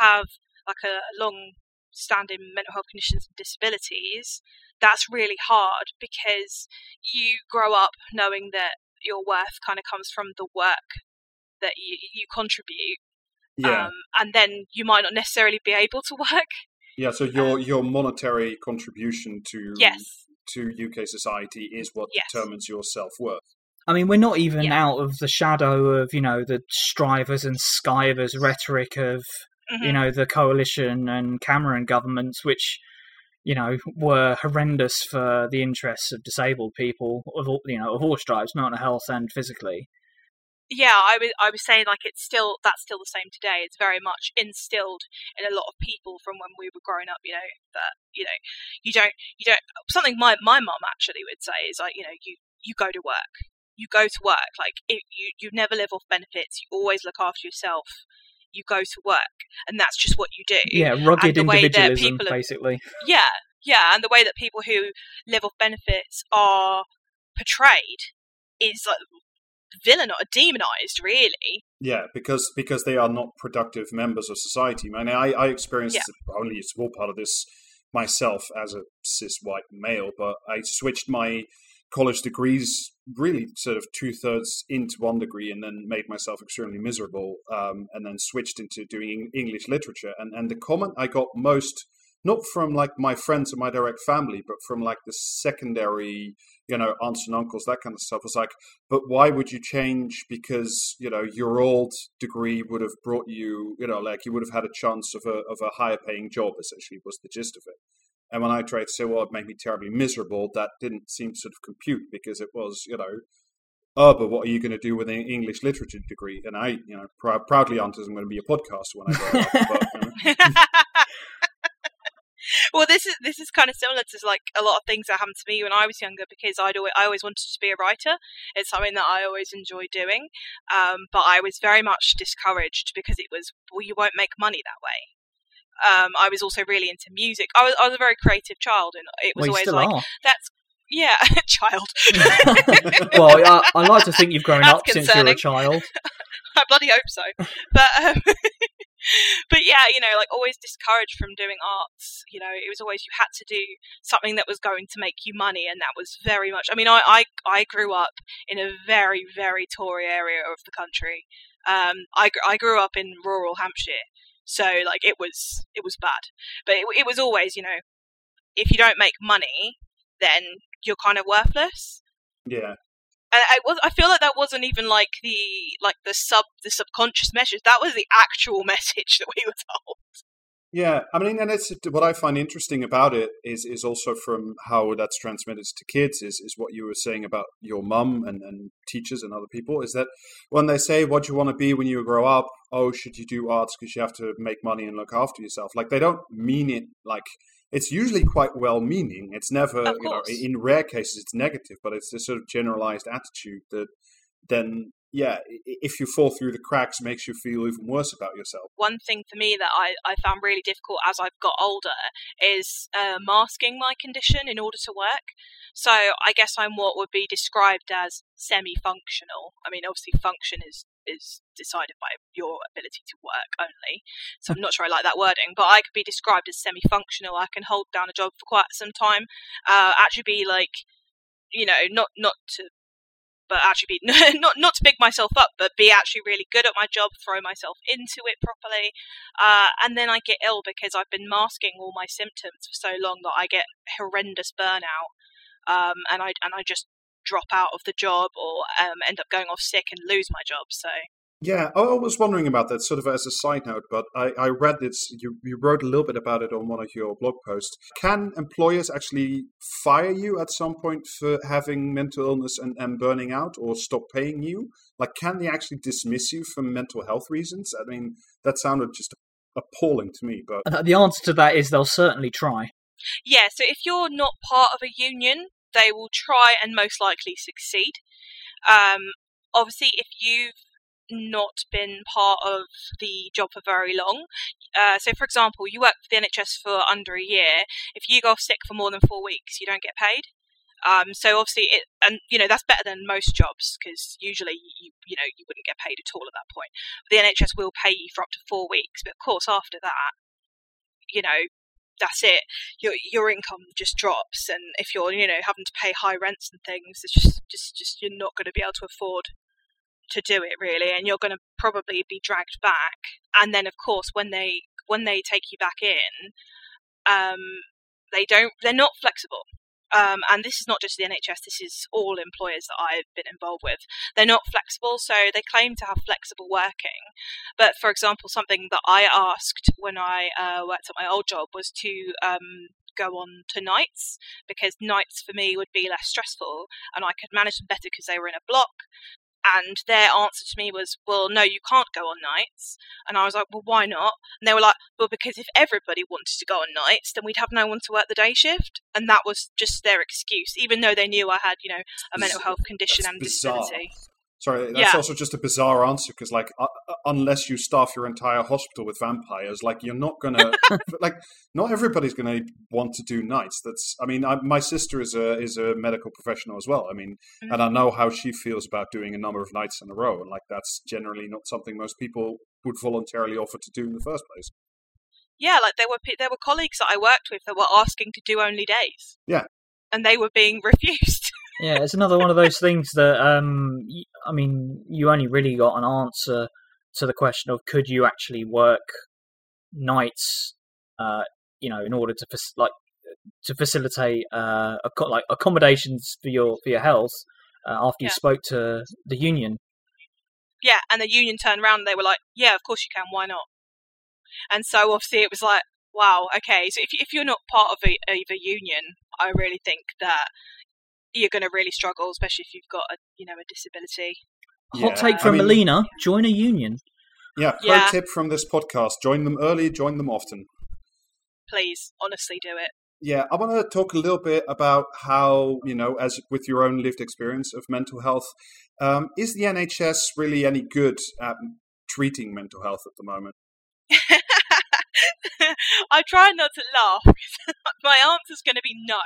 have like a long standing mental health conditions and disabilities, that's really hard because you grow up knowing that your worth kind of comes from the work that you, you contribute. Yeah. Um, and then you might not necessarily be able to work. yeah. So your your monetary contribution to Yes. to UK society is what Yes. determines your self worth. I mean, we're not even Yeah. out of the shadow of, you know, the strivers and skivers rhetoric of, Mhm. you know, the coalition and Cameron governments, which, you know, were horrendous for the interests of disabled people of all, you know, of all stripes, mental health and physically. Yeah, I was I was saying like it's still that's still the same today. It's very much instilled in a lot of people from when we were growing up. You know that you know you don't you don't something my my mum actually would say is like you know you you go to work. You go to work. Like it, you you never live off benefits. You always look after yourself. You go to work, and that's just what you do. Yeah, rugged the way that individualism, people are- basically. Yeah, yeah, and the way that people who live off benefits are portrayed is like villain or demonized, really. Yeah, because because they are not productive members of society. I mean, I, I experienced Yeah. only a small part of this myself as a cis white male, but I switched my college degrees really sort of two thirds into one degree and then made myself extremely miserable um, and then switched into doing English literature. And, and the comment I got most, not from like my friends and my direct family, but from like the secondary, you know, aunts and uncles, that kind of stuff It's like, but why would you change? Because, you know, your old degree would have brought you, you know, like you would have had a chance of a, of a higher paying job, essentially, was the gist of it. And when I tried to say, well, it made me terribly miserable, that didn't seem to sort of compute because it was, you know, oh, but what are you going to do with an English literature degree? And I, you know, prou- proudly answered, I'm going to be a podcaster when I grow up. But, you know, well, this is this is kind of similar to like a lot of things that happened to me when I was younger because I'd always, I always wanted to be a writer. It's something that I always enjoy doing, um, but I was very much discouraged because it was well, you won't make money that way. Um, I was also really into music. I was I was a very creative child, and it was Well, always like are. that's yeah, child. well, I, I like to think you've grown That's up since you were a child. I bloody hope so. But um, but yeah, you know, like always discouraged from doing arts. You know, it was always you had to do something that was going to make you money, and that was very much. I mean, I I, I grew up in a very very Tory area of the country. Um, I I grew up in rural Hampshire, so like it was it was bad. But it, it was always, you know, if you don't make money, then you're kind of worthless yeah. And I I feel like that wasn't even like the like the sub the subconscious message. That was the actual message that we were told. Yeah, I mean, and it's what I find interesting about it is is also from how that's transmitted to kids is is what you were saying about your mum and, and teachers and other people is that when they say what you want to be when you grow up, oh, should you do arts because you have to make money and look after yourself? Like they don't mean it like it's usually quite well meaning. It's never, you know, in rare cases it's negative, but it's this sort of generalized attitude that then yeah, if you fall through the cracks, makes you feel even worse about yourself. One thing for me that I, I found really difficult as I've got older is uh, masking my condition in order to work. So I guess I'm what would be described as semi-functional. I mean, obviously, function is is decided by your ability to work only. So I'm not sure I like that wording, but I could be described as semi-functional. I can hold down a job for quite some time. Uh, actually, be like, you know, not not to. But actually, be not not to big myself up, but be actually really good at my job, throw myself into it properly, uh, and then I get ill because I've been masking all my symptoms for so long that I get horrendous burnout, um, and I and I just drop out of the job or um, end up going off sick and lose my job. So Yeah, I I was wondering about that sort of as a side note, but I, I read this. You, you wrote a little bit about it on one of your blog posts. Can employers actually fire you at some point for having mental illness and, and burning out or stop paying you? Like, can they actually dismiss you for mental health reasons? I mean, that sounded just appalling to me, but Uh, The answer to that is they'll certainly try. yeah, so if you're not part of a union, they will try and most likely succeed. Um, obviously, if you've not been part of the job for very long, uh, so for example, you work for the NHS for under a year. If you go off sick for more than four weeks, you don't get paid. Um, so obviously, it and you know that's better than most jobs because usually you you know you wouldn't get paid at all at that point. The NHS will pay you for up to four weeks, but of course after that, you know that's it. Your your income just drops, and if you're you know having to pay high rents and things, it's just just just you're not going to be able to afford to do it really, and you're going to probably be dragged back. And then of course when they when they take you back in, um, they don't they're not flexible. Um, and this is not just the NHS, this is all employers that I've been involved with. They're not flexible, so they claim to have flexible working. But for example, something that I asked when I uh, worked at my old job was to um, go on to nights because nights for me would be less stressful and I could manage them better because they were in a block. And their answer to me was, well, no, you can't go on nights. And I was like, well, why not? And they were like, well, because if everybody wanted to go on nights, then we'd have no one to work the day shift. And that was just their excuse, even though they knew I had, you know, a mental health condition That's and bizarre. disability. Sorry, that's Yeah. also just a bizarre answer because, like, uh, unless you staff your entire hospital with vampires, like, you're not gonna, like, not everybody's gonna want to do nights. That's, I mean, I, my sister is a is a medical professional as well. I mean, and I know how she feels about doing a number of nights in a row, and like, that's generally not something most people would voluntarily offer to do in the first place. Yeah, like there were there were colleagues that I worked with that were asking to do only days. Yeah. And they were being refused. Yeah, it's another one of those things that, um, I mean, you only really got an answer to the question of could you actually work nights, uh, you know, in order to like to facilitate uh, like accommodations for your for your health uh, after you spoke to the union. yeah, and the union turned around and they were like, "Yeah, of course you can. Why not?" And so obviously it was like, "Wow, okay." So if if you're not part of a, of a union, I really think that you're going to really struggle, especially if you've got a you know a disability. Hot Yeah, take I from mean- Melina: join a union. Yeah, pro Yeah. tip from this podcast: join them early, join them often. Please, honestly, do it. Yeah, I want to talk a little bit about how, you know, as with your own lived experience of mental health, um, is the NHS really any good at treating mental health at the moment? I try not to laugh because my answer's going to be no.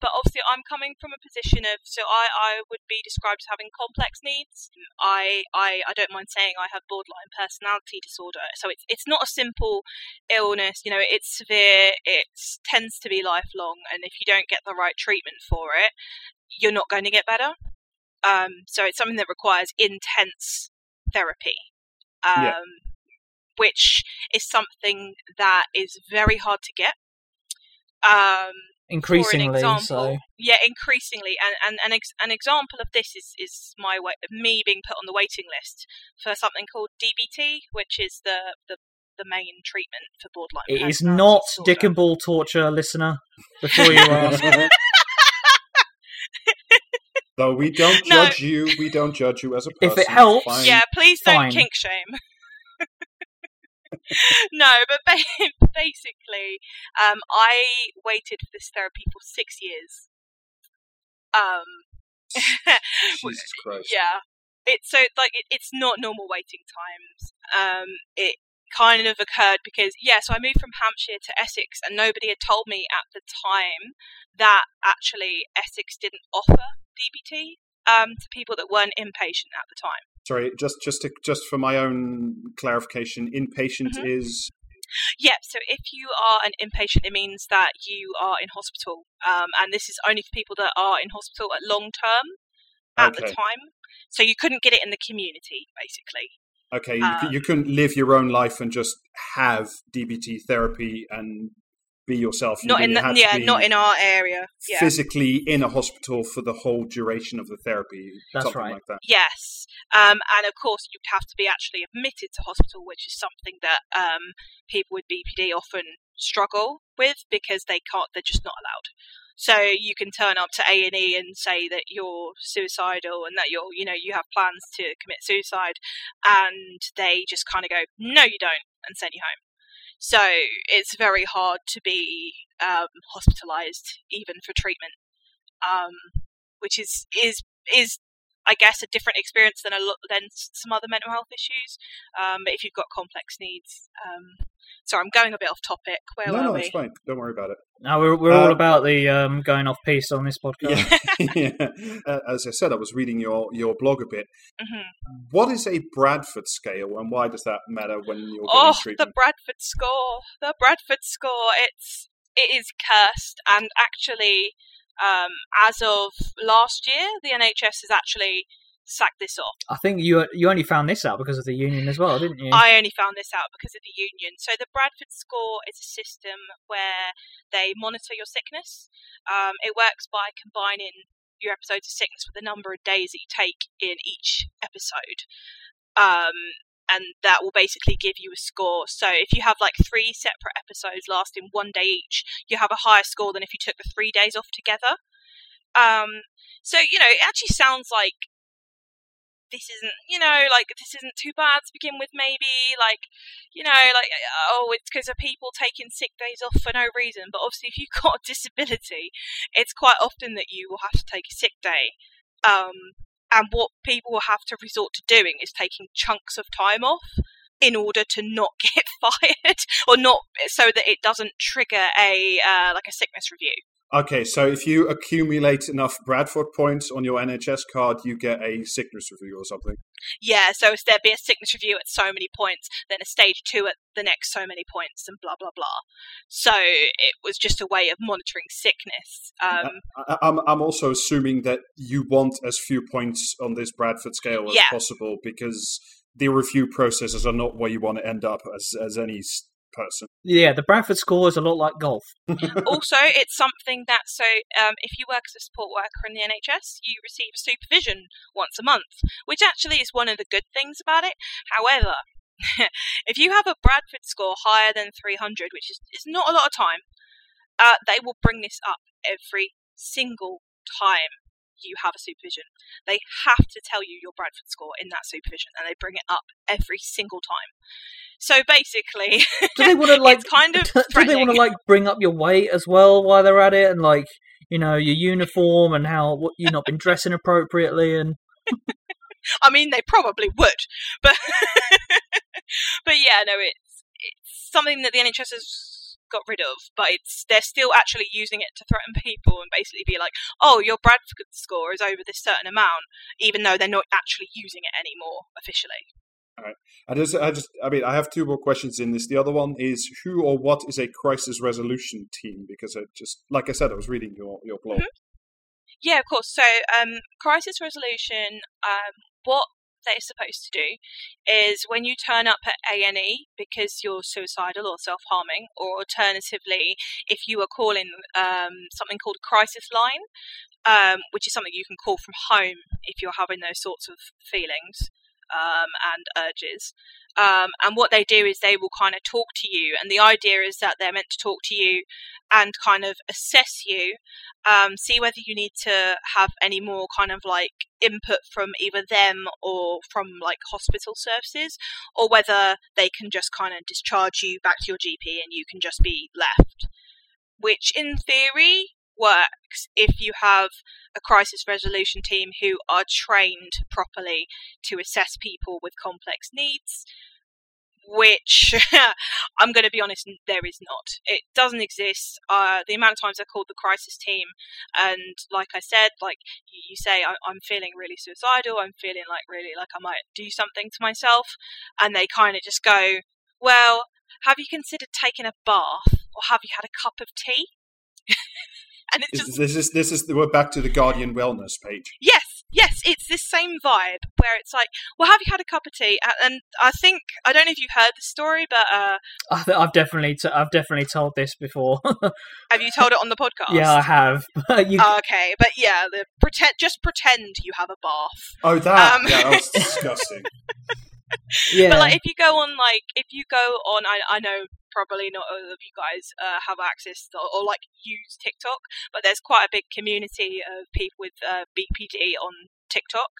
But obviously, I'm coming from a position of so I, I would be described as having complex needs. I, I I don't mind saying I have borderline personality disorder. So it's it's not a simple illness. You know, it's severe. It tends to be lifelong, and if you don't get the right treatment for it, you're not going to get better. Um, so it's something that requires intense therapy. Um, Yeah. which is something that is very hard to get. Um, Increasingly, for an example, so yeah, increasingly, and and an, ex- an example of this is is my way, me being put on the waiting list for something called DBT, which is the the, the main treatment for borderline. it is not disorder. dick and ball torture, listener. Before you ask, Though we don't No. judge you, we don't judge you as a person. If it helps- Fine. Yeah, please don't Fine. kink shame. No, but ba- basically, um, I waited for this therapy for six years. Um, Jesus Christ. yeah, it's so like it, it's not normal waiting times. Um, it kind of occurred because yeah, so I moved from Hampshire to Essex, and nobody had told me at the time that actually Essex didn't offer DBT um, to people that weren't inpatient at the time. Sorry, just just to, just for my own clarification, inpatient Mhm. is Yeah, so if you are an inpatient, it means that you are in hospital, um, and this is only for people that are in hospital at long term at the Okay. time. So you couldn't get it in the community, basically. okay. You, Uh, you couldn't live your own life and just have DBT therapy and be yourself. You Not in the, had to yeah, be not in our area. Yeah. physically in a hospital for the whole duration of the therapy. That's something right. Like that. Yes, um, and of course you'd have to be actually admitted to hospital, which is something that um, people with BPD often struggle with because they can't. They're just not allowed. So you can turn up to A and E and say that you're suicidal and that you're, you know, you have plans to commit suicide, and they just kind of go, "No, you don't," and send you home. So it's very hard to be um, hospitalized even for treatment, um, which is is is I guess, a different experience than a lot than some other mental health issues. Um, but if you've got complex needs, um, sorry, I'm going a bit off topic. Where no, were no, we? it's fine. Don't worry about it. Now we're we're all Uh, about the um, going off piece on this podcast. Yeah. yeah. Uh, As I said, I was reading your, your blog a bit. Mhm. What is a Bradford scale, and why does that matter when you're getting Oh, the? Bradford score. The Bradford score. It's it is cursed, and actually, um, as of last year, the NHS has actually sacked this off. I think you you only found this out because of the union as well, didn't you? I only found this out because of the union. So the Bradford score is a system where they monitor your sickness. Um, it works by combining your episodes of sickness with the number of days that you take in each episode. Um, and that will basically give you a score. So if you have like three separate episodes lasting one day each, you have a higher score than if you took the three days off together. Um, so you know, it actually sounds like this isn't, you know, like this isn't too bad to begin with. Maybe like, you know, like oh, it's because of people taking sick days off for no reason. But obviously, if you've got a disability, it's quite often that you will have to take a sick day. Um, and what people will have to resort to doing is taking chunks of time off in order to not get fired or not so that it doesn't trigger a uh, like a sickness review. Okay, so if you accumulate enough Bradford points on your NHS card, you get a sickness review or something. Yeah, so if there'd be a sickness review at so many points, then a stage two at the next so many points, and blah blah blah. So it was just a way of monitoring sickness. Um, I, I'm, I'm also assuming that you want as few points on this Bradford scale as Yeah. possible because the review processes are not where you want to end up as, as any person. Yeah, the Bradford score is a lot like golf. also, it's something that so um, if you work as a support worker in the NHS, you receive supervision once a month, which actually is one of the good things about it. However, if you have a Bradford score higher than 300, which is, is not a lot of time, uh, they will bring this up every single time you have a supervision. They have to tell you your Bradford score in that supervision, and they bring it up every single time. So basically, Do they want to like? kind of do they want to like bring up your weight as well while they're at it, and like you know your uniform and how what, you've not been dressing appropriately and I mean, they probably would, but but yeah, no, it's it's something that the NHS has got rid of, but it's they're still actually using it to threaten people and basically be like, oh, your Bradford score is over this certain amount, even though they're not actually using it anymore officially. I just, I just, I mean, I have two more questions in this. The other one is who or what is a crisis resolution team? Because I just, like I said, I was reading your your blog. Yeah, of course. So, um, crisis resolution, um, what they're supposed to do is when you turn up at A&E because you're suicidal or self-harming, or alternatively, if you are calling um, something called a crisis line, um, which is something you can call from home if you're having those sorts of feelings um, and urges. Um, and what they do is they will kind of talk to you, and the idea is that they're meant to talk to you and kind of assess you um, see whether you need to have any more kind of like input from either them or from like hospital services, or whether they can just kind of discharge you back to your GP and you can just be left. Which, in theory, works if you have a crisis resolution team who are trained properly to assess people with complex needs which I'm going to be honest, there is not. It doesn't exist. Uh, the amount of times I called the crisis team, and like I said, like you say, I, I'm feeling really suicidal. I'm feeling like really like I might do something to myself, and they kind of just go, "Well, have you considered taking a bath, or have you had a cup of tea?" And it's This, just this is this is we're back to the Guardian wellness page. Yes, yes, it's this same vibe where it's like, well, have you had a cup of tea? And I think I don't know if you've heard the story, but uh, I th- I've definitely t- I've definitely told this before. have you told it on the podcast? yeah, I have. you, Okay, but yeah, the pretend just pretend you have a bath. Oh, that Um, yeah, that was disgusting. yeah, But like, if you go on, like, if you go on, I I know probably not all of you guys uh, have access to, or like use TikTok, but there's quite a big community of people with uh, BPD on TikTok,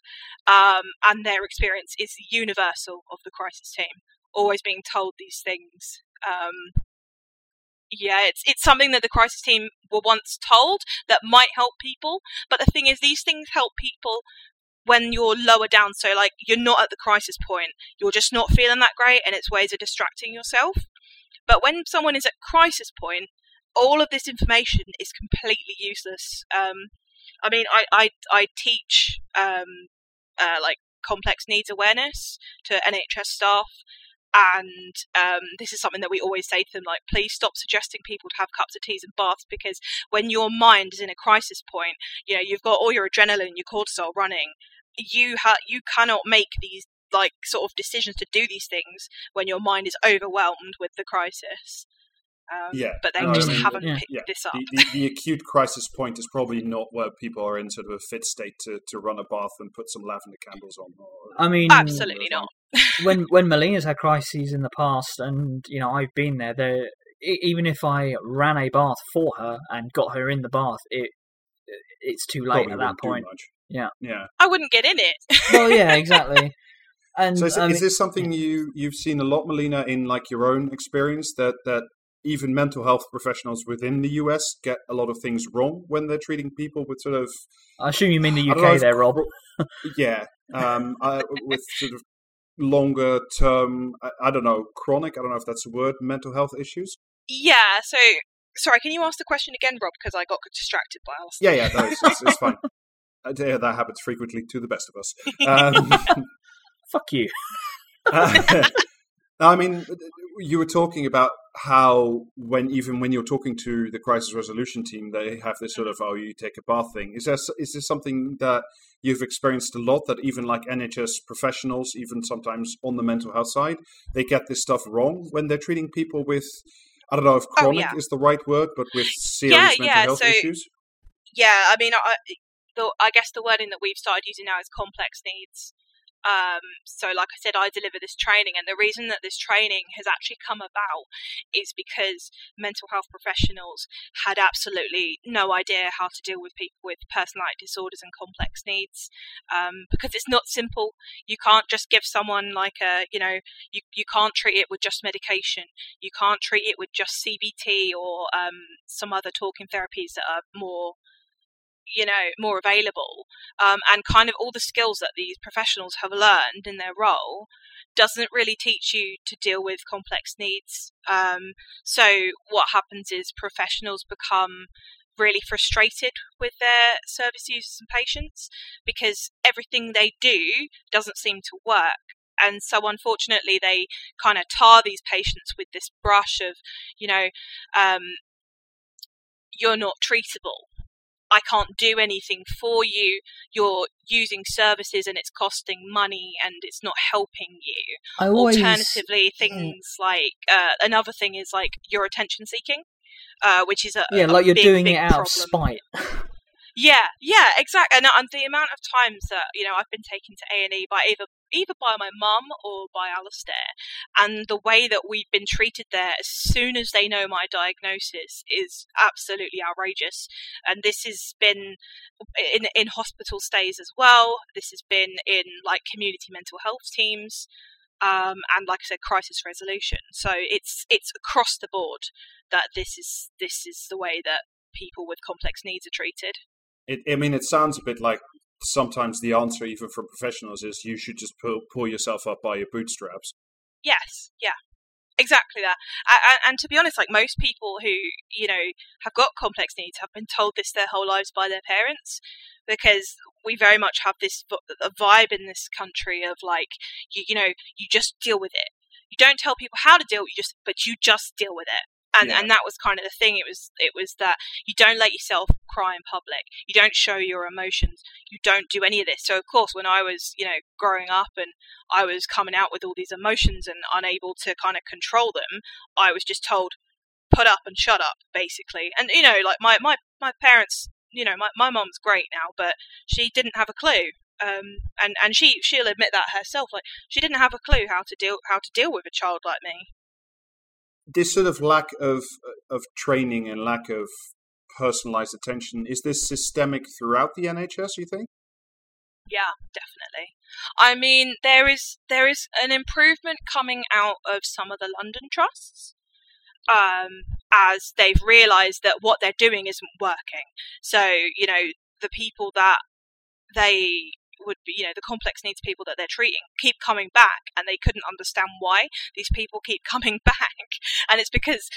um, and their experience is universal of the crisis team, always being told these things. Um, yeah, it's it's something that the crisis team were once told that might help people, but the thing is, these things help people when you're lower down, so like you're not at the crisis point, you're just not feeling that great, and it's ways of distracting yourself. But when someone is at crisis point, all of this information is completely useless. Um, I mean, I I, I teach um, uh, like complex needs awareness to NHS staff, and um, this is something that we always say to them like please stop suggesting people to have cups of teas and baths because when your mind is in a crisis point you know you've got all your adrenaline your cortisol running you ha- you cannot make these like sort of decisions to do these things when your mind is overwhelmed with the crisis um, Yeah, but they no, I just mean, haven't yeah. picked Yeah, this up the, the, the acute crisis point is probably not where people are in sort of a fit state to, to run a bath and put some lavender candles on. Or, I mean, absolutely not when when Melina's had crises in the past, and you know I've been there. There, e- even if I ran a bath for her and got her in the bath, it it's too late probably at that point. much. Yeah. yeah. i wouldn't get in it Well, yeah, exactly. And So is, I is this something you you've seen a lot, Melina, in like your own experience that that even mental health professionals within the US get a lot of things wrong when they're treating people with sort of I assume you mean the I know UK there, Rob. yeah, um, uh, with sort of longer term. I, I don't know, chronic. I don't know if that's a word. Mental health issues. yeah so sorry can you ask the question again rob because i got distracted by us Yeah, yeah, no, it's, it's, it's fine. Yeah, that happens frequently to the best of us. Um, Fuck you. Uh, I mean, you were talking about how when even when you're talking to the crisis resolution team, they have this sort of "oh, you take a bath" thing. Is there is this something that you've experienced a lot? That even like NHS professionals, even sometimes on the mental health side, they get this stuff wrong when they're treating people with. I don't know if Oh, chronic yeah. is the right word, but with serious Yeah, mental yeah, health so- issues. yeah, I mean, I, the, I guess the wording that we've started using now is complex needs. Um, so, like I said, I deliver this training, and the reason that this training has actually come about is because mental health professionals had absolutely no idea how to deal with people with personality disorders and complex needs. Um, because it's not simple. You can't just give someone like a, you know, you, you can't treat it with just medication. You can't treat it with just CBT or um, some other talking therapies that are more you know more available um, and kind of all the skills that these professionals have learned in their role doesn't really teach you to deal with complex needs. Um, so what happens is professionals become really frustrated with their service users and patients because everything they do doesn't seem to work. And so unfortunately they kind of tar these patients with this brush of you know um, you're not treatable I can't do anything for you. You're using services and it's costing money and it's not helping you. I always Alternatively, things like uh, another thing is like you're attention seeking, uh, which is a yeah, a like you're big, doing big it out problem. of spite. Yeah, yeah, exactly. And, and the amount of times that you know I've been taken to A and E by either either by my mum or by Alistair, and the way that we've been treated there as soon as they know my diagnosis is absolutely outrageous. And this has been in in hospital stays as well. This has been in like community mental health teams. Um, and like I said, crisis resolution. So it's it's across the board that this is this is the way that people with complex needs are treated. It, I mean, it sounds a bit like sometimes the answer, even for professionals, is you should just pull, pull yourself up by your bootstraps. Yes, yeah, exactly that. And, and to be honest, like most people who you know have got complex needs have been told this their whole lives by their parents, because we very much have this a vibe in this country of like you, you know you just deal with it. You don't tell people how to deal, you just but you just deal with it. And, Yeah. and that was kind of the thing. It was it was that you don't let yourself cry in public. You don't show your emotions. You don't do any of this. So of course, when I was you know growing up and I was coming out with all these emotions and unable to kind of control them, I was just told, put up and shut up, basically. And, you know, like my, my, my parents, you know, my, my mom's great now, but she didn't have a clue. Um, and, and she, she'll admit that herself. Like, she didn't have a clue how to deal, how to deal with a child like me. This sort of lack of of training and lack of personalized attention is this systemic throughout the NHS? You think? Yeah, definitely. I mean, there is there is an improvement coming out of some of the London trusts, um, as they've realised that what they're doing isn't working. So you know, the people that they would be, you know, the complex needs people that they're treating keep coming back and they couldn't understand why these people keep coming back. And it's because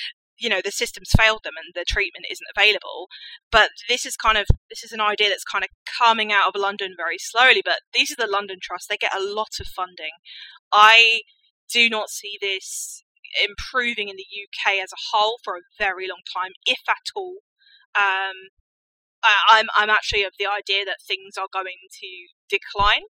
you know the system's failed them and the treatment isn't available. But this is kind of this is an idea that's kind of coming out of london very slowly but these are the london trusts they get a lot of funding. I do not see this improving in the uk as a whole for a very long time if at all. Um, I, I'm I'm actually of the idea that things are going to decline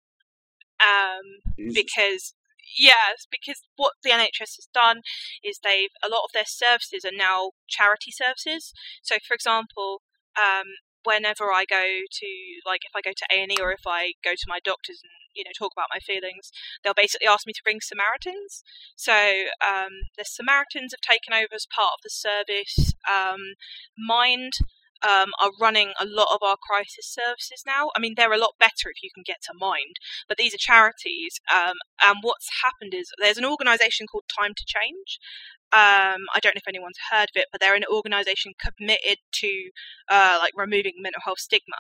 um, because yes, because what the NHS has done is they've a lot of their services are now charity services. So, for example, um, whenever I go to like if I go to A and E or if I go to my doctors and you know talk about my feelings, they'll basically ask me to bring Samaritans. So um, the Samaritans have taken over as part of the service. Um, Mind um, are running a lot of our crisis services now. I mean, they're a lot better if you can get to Mind, but these are charities. Um, and what's happened is there's an organisation called Time to Change. Um, I don't know if anyone's heard of it, but they're an organisation committed to uh, like removing mental health stigma,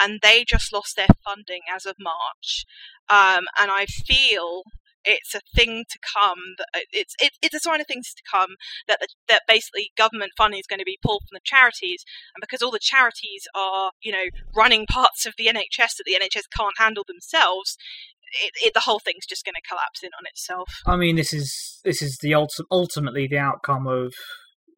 and they just lost their funding as of March. Um, and I feel it's a thing to come. Uh, it's it, it's a sign of things to come that the, that basically government funding is going to be pulled from the charities, and because all the charities are you know running parts of the NHS that the NHS can't handle themselves. It, it, the whole thing's just going to collapse in on itself. I mean, this is this is the ulti- ultimately the outcome of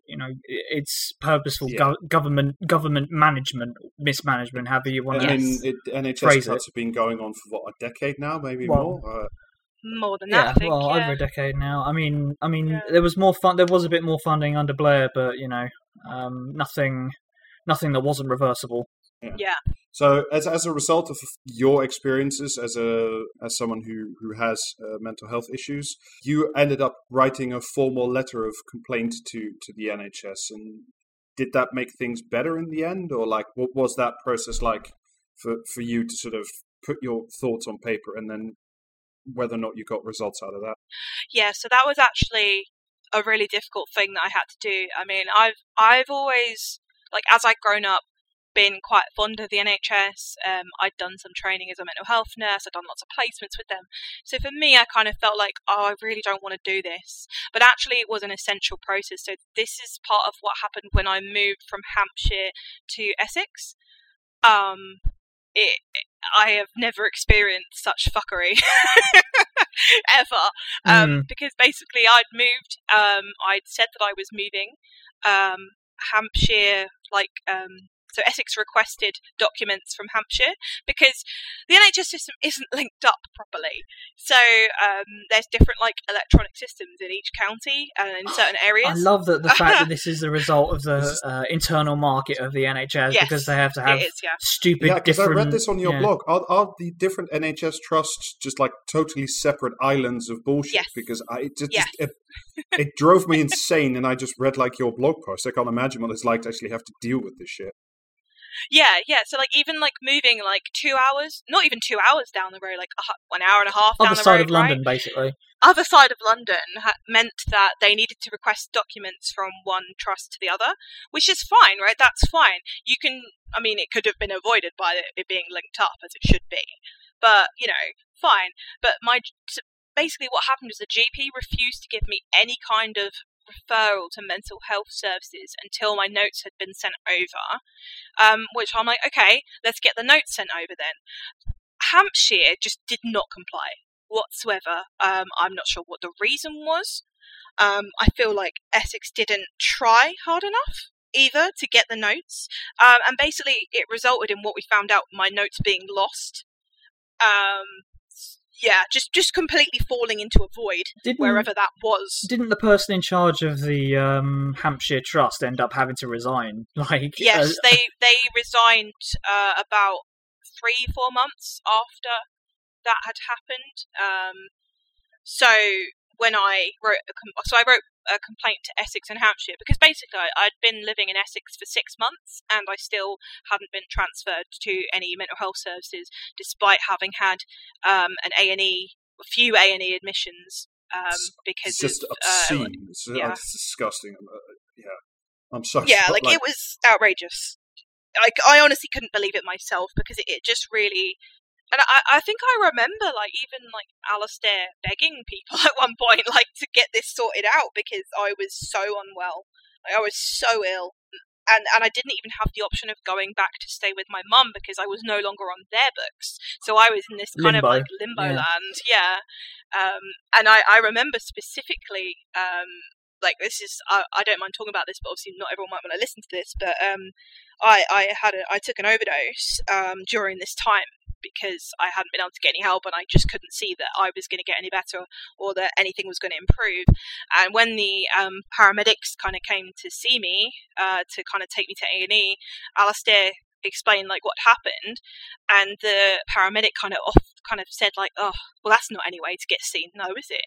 you know it's purposeful yeah. go- government government management mismanagement however you want to I mean, it, NHS cuts have been going on for what a decade now maybe well, more uh, more than that. Yeah, think, well, yeah. over a decade now. I mean, I mean, yeah. there was more fun. There was a bit more funding under Blair, but you know, um, nothing, nothing that wasn't reversible. Yeah. yeah. So, as as a result of your experiences as a as someone who who has uh, mental health issues, you ended up writing a formal letter of complaint to to the NHS, and did that make things better in the end, or like what was that process like for for you to sort of put your thoughts on paper and then whether or not you got results out of that. Yeah, so that was actually a really difficult thing that I had to do. I mean, I've I've always like as I've grown up been quite fond of the NHS. Um, I'd done some training as a mental health nurse. I'd done lots of placements with them. So for me, I kind of felt like, oh, I really don't want to do this. But actually, it was an essential process. So this is part of what happened when I moved from Hampshire to Essex. Um, it, I have never experienced such fuckery ever. Um, mm. Because basically, I'd moved. Um, I'd said that I was moving. Um, Hampshire, like um, so Essex requested documents from Hampshire because the NHS system isn't linked up properly. So um, there's different like electronic systems in each county and in certain areas. I love that the fact that this is the result of the uh, internal market of the NHS yes, because they have to have is, yeah. stupid. Yeah, because I read this on your yeah. blog. Are, are, the different NHS trusts just like totally separate islands of bullshit? Yes. Because I it just, yes. it, it drove me insane, and I just read like your blog post. I can't imagine what it's like to actually have to deal with this shit. Yeah, yeah. So like even like moving like two hours, not even two hours down the road, like one hour and a half down Other the side road, of London, right? basically. Other side of London ha- meant that they needed to request documents from one trust to the other, which is fine, right? That's fine. You can, I mean, it could have been avoided by it being linked up as it should be, but you know, fine. But my basically what happened was the GP refused to give me any kind of referral to mental health services until my notes had been sent over. Um, which I'm like, okay, let's get the notes sent over then. Hampshire just did not comply whatsoever. Um, I'm not sure what the reason was. Um, I feel like Essex didn't try hard enough either to get the notes. Um, and basically, it resulted in what we found out my notes being lost. Um, yeah, just just completely falling into a void didn't, wherever that was. Didn't the person in charge of the um, Hampshire Trust end up having to resign? Like, yes, uh, they they resigned uh, about three four months after that had happened. Um, so when I wrote, a com- so I wrote a complaint to Essex and Hampshire because basically I, had been living in Essex for six months and I still hadn't been transferred to any mental health services, despite having had um, an A and E, a few A and E admissions. Um, because it's just of, obscene. Uh, it's, yeah. it's disgusting. Uh, yeah, I'm sorry. Yeah, like, like, it was outrageous. Like I honestly couldn't believe it myself because it, it just really And I, I think I remember, like, even like Alistair begging people at one point, like, to get this sorted out because I was so unwell. Like, I was so ill, and and I didn't even have the option of going back to stay with my mum because I was no longer on their books. So I was in this kind Limbo. of like limbo Yeah. land, yeah. Um, and I I remember specifically. Um, like this is I, I don't mind talking about this, but obviously not everyone might want to listen to this. But um, I I had a I took an overdose um, during this time because I hadn't been able to get any help and I just couldn't see that I was going to get any better or that anything was going to improve. And when the um, paramedics kind of came to see me uh, to kind of take me to A and E, Alastair explained like what happened, and the paramedic kind of off kind of said like, "Oh, well, that's not any way to get seen, no, is it?"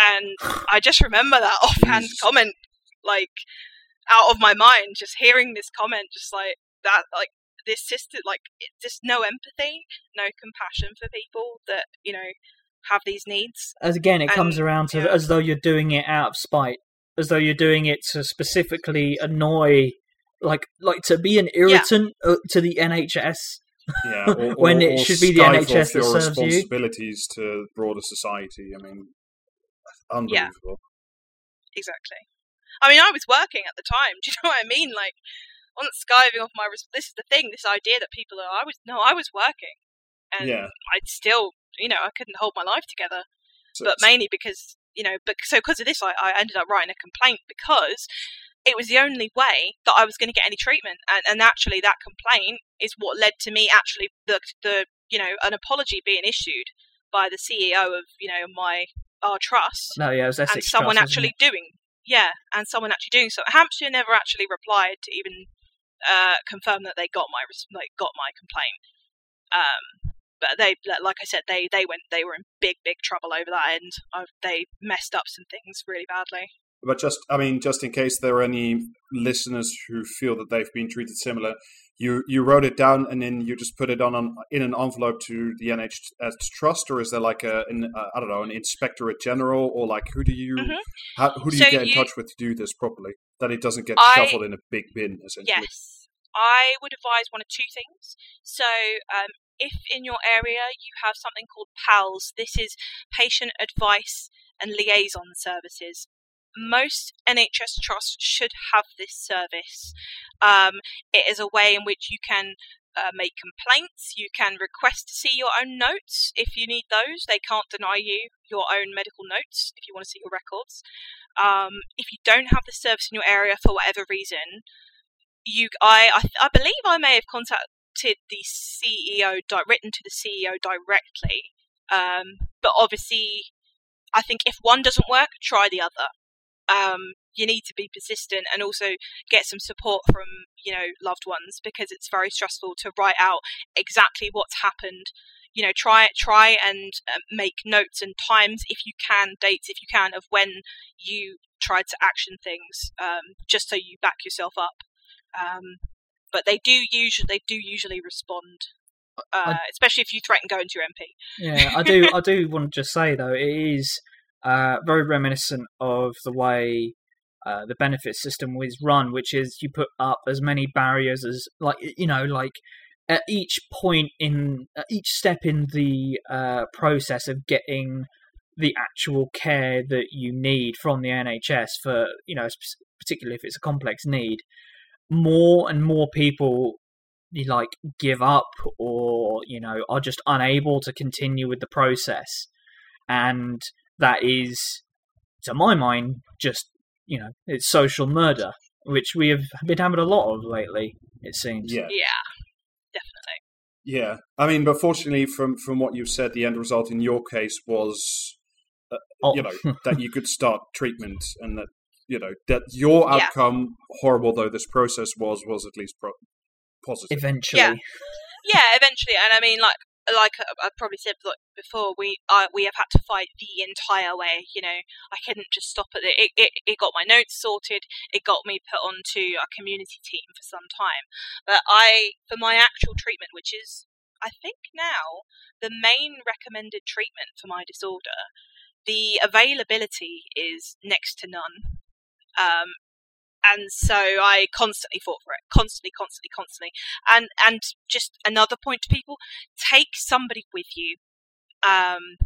And I just remember that offhand Jesus. comment, like out of my mind, just hearing this comment, just like that, like this sister, like it, just no empathy, no compassion for people that you know have these needs. As again, it comes around to yeah. as though you're doing it out of spite, as though you're doing it to specifically annoy, like like to be an irritant uh, to the NHS. Yeah, or, When or- it or should be the stifle NHS that your serves you. responsibilities to broader society. I mean, unbelievable. Exactly. I mean, I was working at the time. Do you know what I mean? Like, on skiving off my. Res- this is the thing. This idea that people are. I was no, I was working, and Yeah. I'd still, you know, I couldn't hold my life together. So but mainly because you know, but so because of this, I, I ended up writing a complaint because it was the only way that I was going to get any treatment, and, and actually that complaint is what led to me actually the the you know an apology being issued by the CEO of you know my our trust No, yeah, it was Essex and someone Trust, actually doing yeah and someone actually doing so hampshire never actually replied to even uh, confirm that they got my like got my complaint. Um but they like i said they they went they were in big big trouble over that end. They messed up some things really badly. But just, I mean, just in case there are any listeners who feel that they've been treated similar, you you wrote it down and then you just put it on, on in an envelope to the NHS Trust, or is there like a, an, uh, I don't know, an inspectorate general, or like who do you, Mhm. how, who do you So get in touch with to do this properly, that it doesn't get I- shuffled in a big bin, essentially. Yes. I would advise one of two things. So, um, if in your area you have something called PALS, this is Patient Advice and Liaison Services. Most NHS trusts should have this service. Um, it is a way in which you can uh, make complaints. You can request to see your own notes if you need those. They can't deny you your own medical notes if you want to see your records. Um, if you don't have the service in your area for whatever reason, you I, I I believe I may have contacted the CEO di- written to the CEO directly. Um, but obviously, I think if one doesn't work, try the other. Um, you need to be persistent and also get some support from you know loved ones because it's very stressful to write out exactly what's happened. You know, try try and uh, make notes and times if you can, dates if you can of when you tried to action things, um, just so you back yourself up. Um, but they do usually they do usually respond, uh, especially if you threaten going to your MP. Yeah, I do. I do want to just say though, it is uh, very reminiscent of the way uh, the benefit system was run, which is you put up as many barriers as like you know, like at each point in at each step in the uh, process of getting the actual care that you need from the NHS for you know, particularly if it's a complex need, more and more people like give up or you know are just unable to continue with the process. And that is to my mind just you know it's social murder which we have been having a lot of lately it seems Yeah. Yeah, definitely. Yeah, I mean, but fortunately, from from what you've said, the end result in your case was, uh, Oh, you know, that you could start treatment, and that you know that your Yeah. outcome, horrible though this process was, was at least pro- positive. eventually Yeah. Yeah, eventually, and I mean, like like I I probably said before, we uh, we have had to fight the entire way. You know, I couldn't just stop at it. It, it. it got my notes sorted. It got me put onto a community team for some time. But I, for my actual treatment, which is I think now the main recommended treatment for my disorder, the availability is next to none. Um, and so I constantly fought for it, constantly, constantly, constantly. And and just another point to people: take somebody with you um,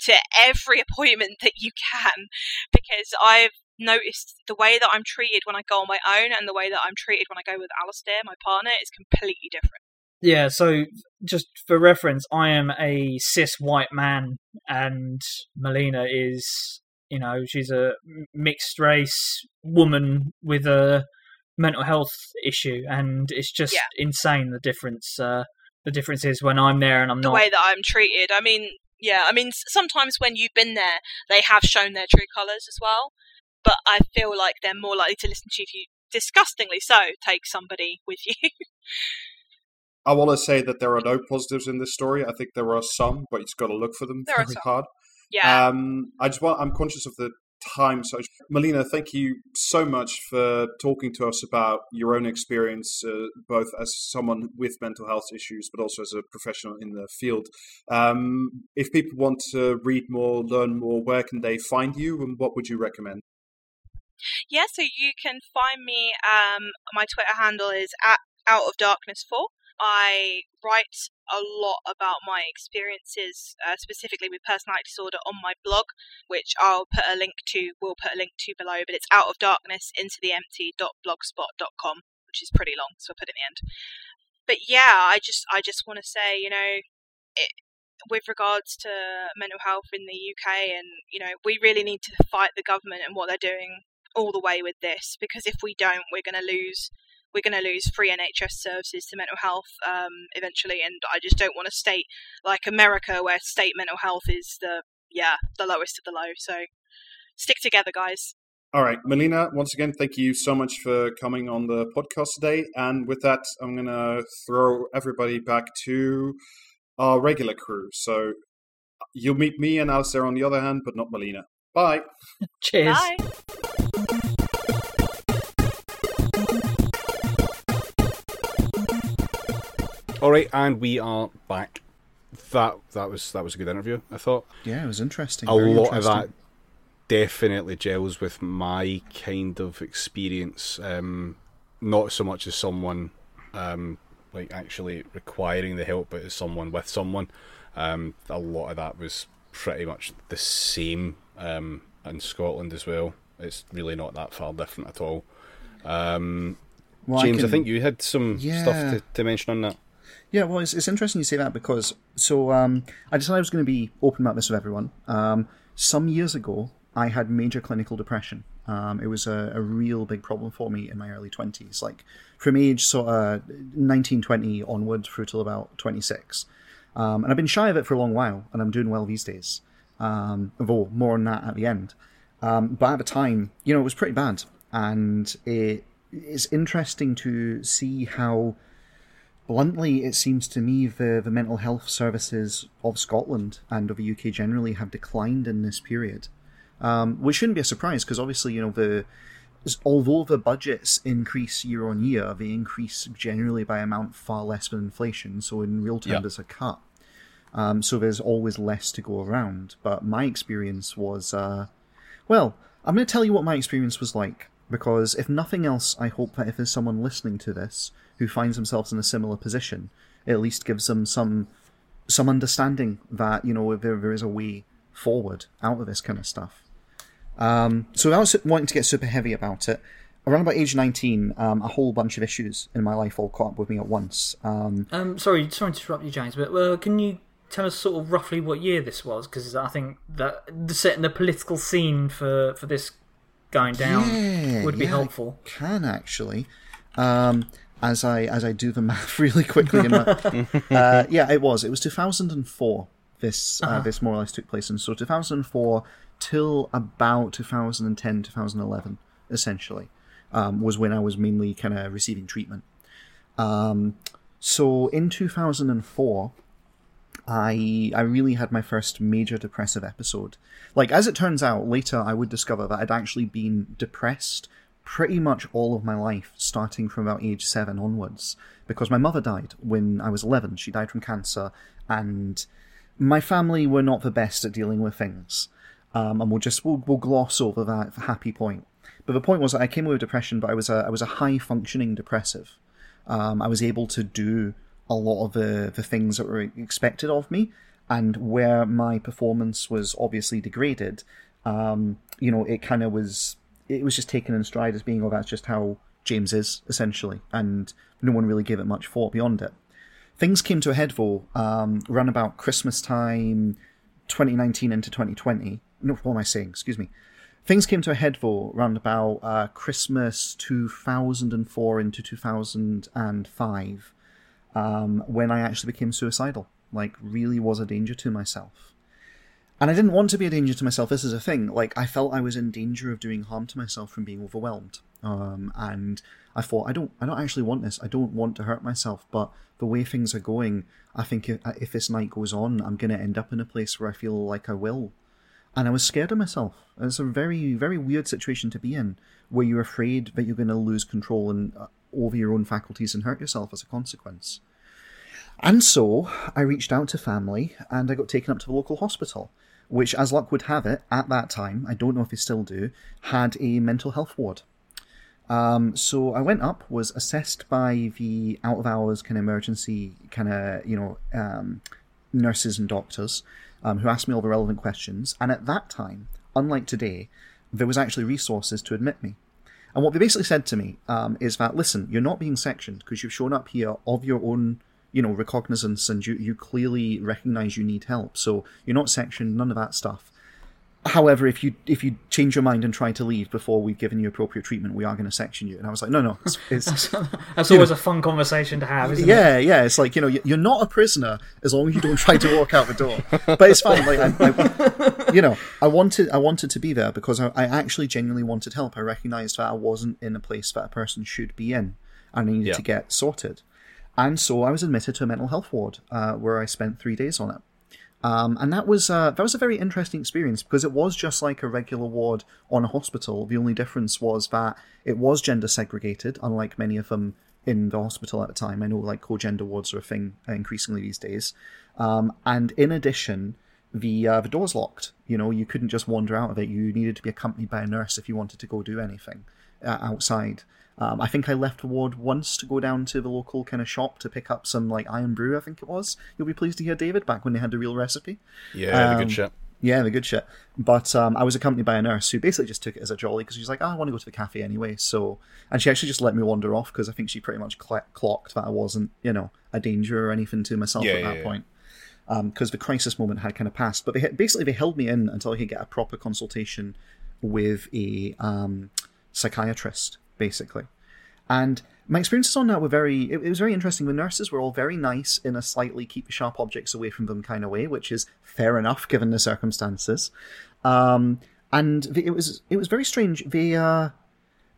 to every appointment that you can, because I've noticed the way that I'm treated when I go on my own and the way that I'm treated when I go with Alistair, my partner, is completely different. Yeah, so just for reference, I am a cis white man, and Melina is, you know, she's a mixed race woman with a mental health issue, and it's just Yeah. insane the difference. Uh, the difference is when I'm there and I'm the not. The way that I'm treated. I mean, yeah, I mean, sometimes when you've been there, they have shown their true colours as well. But I feel like they're more likely to listen to you if you, disgustingly so, take somebody with you. I want to say that there are no positives in this story. I think there are some, but you've got to look for them There are very some. hard. Yeah, Um, I just want. I'm conscious of the time. So, Melina, thank you so much for talking to us about your own experience, uh, both as someone with mental health issues, but also as a professional in the field. Um, if people want to read more, learn more, where can they find you, and what would you recommend? yeah. So you can find me. Um, my Twitter handle is at Out of Darkness Four. I write a lot about my experiences, uh, specifically with personality disorder, on my blog, which I'll put a link to. We'll put a link to below, but it's out of darkness into the empty.blogspot.com, which is pretty long, so I'll put it in the end. But yeah, I just I just want to say, you know, it, with regards to mental health in the UK, and you know, we really need to fight the government and what they're doing all the way with this, because if we don't, we're going to lose we're going to lose free NHS services to mental health um, eventually, and I just don't want a state like America where state mental health is the yeah the lowest of the low. So stick together, guys. All right, Melina, once again, thank you so much for coming on the podcast today. And with that, I'm going to throw everybody back to our regular crew. So you'll meet me and Alistair on the other hand, but not Melina. Bye. Cheers. Bye. All right, and we are back. That that was that was a good interview. I thought Yeah, it was interesting. a very lot of that definitely gels with my kind of experience. Um, not so much as someone um, like actually requiring the help, but as someone with someone. Um, a lot of that was pretty much the same um, in Scotland as well. It's really not that far different at all. Um, Well, James, I, can- think you had some stuff to, to mention on that. Yeah, well, it's, it's interesting you say that because so um, I decided I was going to be open about this with everyone. Um, some years ago, I had major clinical depression. Um, it was a, a real big problem for me in my early twenties, like from age sort of nineteen twenty onward through till about twenty six. Um, and I've been shy of it for a long while, and I'm doing well these days. Um, more on that at the end. Um, but at the time, you know, it was pretty bad, and it it's interesting to see how bluntly, it seems to me the, the mental health services of Scotland and of the UK generally have declined in this period, um, which shouldn't be a surprise because obviously you know the although the budgets increase year on year, they increase generally by amount far less than inflation. So in real terms, Yeah. it's a cut. Um, so there's always less to go around. But my experience was, uh, well, I'm going to tell you what my experience was like because if nothing else, I hope that if there's someone listening to this who finds themselves in a similar position, it at least gives them some some understanding that you know there, there is a way forward out of this kind of stuff. Um, so without wanting to get super heavy about it, around about age 19, um, a whole bunch of issues in my life all caught up with me at once. Um, Um, sorry, sorry to interrupt you, James, but uh, can you tell us sort of roughly what year this was? Because I think that the setting the political scene for for this going down Yeah, would be yeah, helpful. can actually, um, as I as I do the math really quickly. In my, uh, yeah, it was. It was 2004. This uh, this more or less took place, and so 2004 till about 2010, 2011, essentially, um, was when I was mainly kind of receiving treatment. Um, so in 2004, I I really had my first major depressive episode. Like as it turns out, later I would discover that I'd actually been depressed pretty much all of my life, starting from about age seven onwards, because my mother died when I was eleven. She died from cancer, and my family were not the best at dealing with things. Um, and we'll just we'll, we'll gloss over that happy point. But the point was that I came away with depression, but I was a I was a high functioning depressive. Um, I was able to do a lot of the the things that were expected of me, and where my performance was obviously degraded, um, you know, it kind of was it was just taken in stride as being, oh, that's just how James is essentially, and no one really gave it much thought beyond it. Things came to a head though, um, around about Christmas time, 2019 into 2020. No, what am I saying? Excuse me. Things came to a head though around about uh, Christmas 2004 into 2005, um, when I actually became suicidal. Like, really was a danger to myself. And I didn't want to be a danger to myself. This is a thing. Like, I felt I was in danger of doing harm to myself from being overwhelmed. Um, and I thought, I don't, I don't actually want this. I don't want to hurt myself. But the way things are going, I think if, if this night goes on, I'm going to end up in a place where I feel like I will. And I was scared of myself. It's a very, very weird situation to be in, where you're afraid that you're going to lose control and uh, over your own faculties and hurt yourself as a consequence. And so I reached out to family and I got taken up to the local hospital, which, as luck would have it, at that time, I don't know if they still do, had a mental health ward. Um, so I went up, was assessed by the out of hours kind of emergency kind of you know um, nurses and doctors um, who asked me all the relevant questions. And at that time, unlike today, there was actually resources to admit me. And what they basically said to me um, is that listen, you're not being sectioned because you've shown up here of your own you know recognizance and you you clearly recognize you need help. So you're not sectioned, none of that stuff. However, if you if you change your mind and try to leave before we've given you appropriate treatment, we are going to section you. And I was like, no, no, it's, it's That's always a fun conversation to have, isn't it? yeah, yeah. It's like you know, you're not a prisoner as long as you don't try to walk out the door. But it's fine. Like, I, I, you know, I wanted, I wanted to be there because I, I actually genuinely wanted help. I recognised that I wasn't in a place that a person should be in, and I needed Yeah. to get sorted. And so I was admitted to a mental health ward, uh, where I spent three days on it. Um, and that was uh, that was a very interesting experience because it was just like a regular ward on a hospital. The only difference was that it was gender segregated, unlike many of them in the hospital at the time. I know like co-gender wards are a thing increasingly these days. Um, and in addition, the uh, the doors locked. You know, you couldn't just wander out of it. You needed to be accompanied by a nurse if you wanted to go do anything uh, outside. Um, I think I left ward once to go down to the local kind of shop to pick up some like Irn-Bru. I think it was. You'll be pleased to hear, David, back when they had the real recipe. Yeah, the Um, good shit. Yeah, the good shit. But um, I was accompanied by a nurse who basically just took it as a jolly because she was like, oh, I want to go to the cafe anyway. So, and she actually just let me wander off because I think she pretty much cl- clocked that I wasn't, you know, a danger or anything to myself Yeah, at yeah, that yeah. point. Because the crisis moment had kind of passed, but they basically they held me in until I could get a proper consultation with a um, psychiatrist, basically. And my experiences on that were very, it, it was very interesting. The nurses were all very nice in a slightly keep sharp objects away from them kind of way, which is fair enough given the circumstances. Um, and the, it was, it was very strange. They, uh,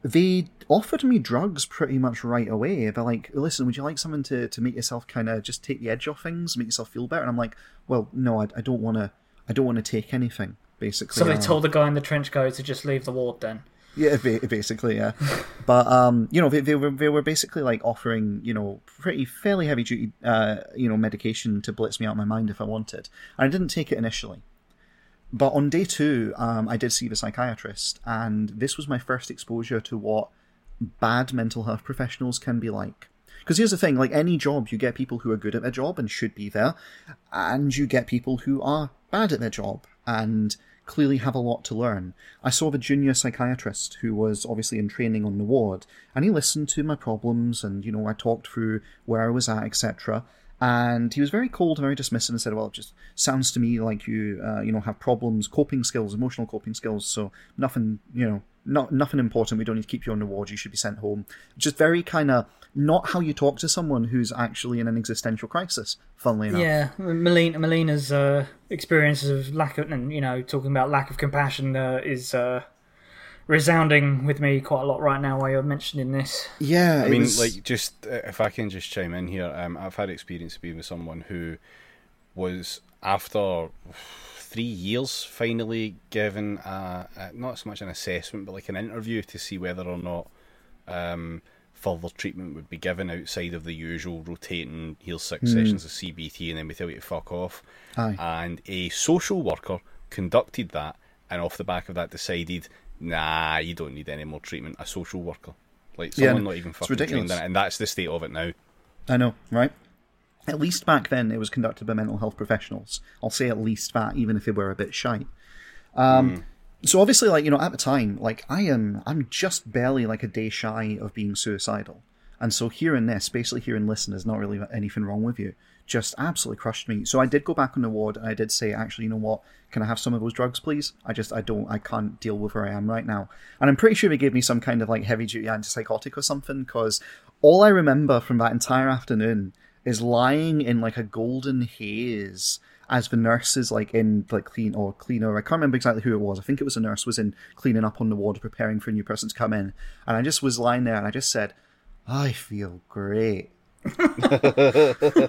they offered me drugs pretty much right away. They're like, listen, would you like something to, to make yourself kind of just take the edge off things, make yourself feel better? And I'm like, well, no, I, I don't want to, I don't want to take anything, basically. So they Uh, told the guy in the trench coat to just leave the ward then. Yeah, basically, yeah. but um, you know, they, they were they were basically like offering you know pretty fairly heavy duty uh you know medication to blitz me out of my mind if I wanted, and I didn't take it initially. But on day two, um, I did see the psychiatrist, and this was my first exposure to what bad mental health professionals can be like. Because here's the thing: like any job, you get people who are good at their job and should be there, and you get people who are bad at their job and clearly have a lot to learn. I saw the junior psychiatrist who was obviously in training on the ward, and he listened to my problems, and you know I talked through where I was at, etc. And he was very cold, very dismissive, and said, "Well, it just sounds to me like you, uh, you know, have problems, coping skills, emotional coping skills. So nothing, you know, not nothing important. We don't need to keep you on the ward. You should be sent home." Just very kind of not how you talk to someone who's actually in an existential crisis. Funnily enough, Yeah, Melina, Melina's uh, experiences of lack of, and you know, talking about lack of compassion uh, is uh, resounding with me quite a lot right now while you're mentioning this. yeah. I mean, was- like, just uh, if I can just chime in here, um, I've had experience of being with someone who was after three years finally given a, a, not so much an assessment, but like an interview to see whether or not um, further treatment would be given outside of the usual rotating here's six sessions of CBT and then we tell you to fuck off. Aye. And a social worker conducted that, and off the back of that decided nah, you don't need any more treatment. A social worker, like Yeah, someone no, not even fucking trained in it, and that's the state of it now. I know, right? At least back then it was conducted by mental health professionals. I'll say at least that, even if they were a bit shy. Um, So obviously, like you know, at the time, like I am, I'm just barely like a day shy of being suicidal, and so hearing this, basically hearing listen, there's not really anything wrong with you, just absolutely crushed me. So I did go back on the ward, and I did say, actually, you know what? Can I have some of those drugs, please? I just, I don't, I can't deal with where I am right now. And I'm pretty sure they gave me some kind of like heavy duty antipsychotic or something, because all I remember from that entire afternoon is lying in like a golden haze as the nurse is like in like clean or cleaner. I can't remember exactly who it was. I think it was a nurse was in cleaning up on the ward, preparing for a new person to come in, and I just was lying there and I just said, "I feel great."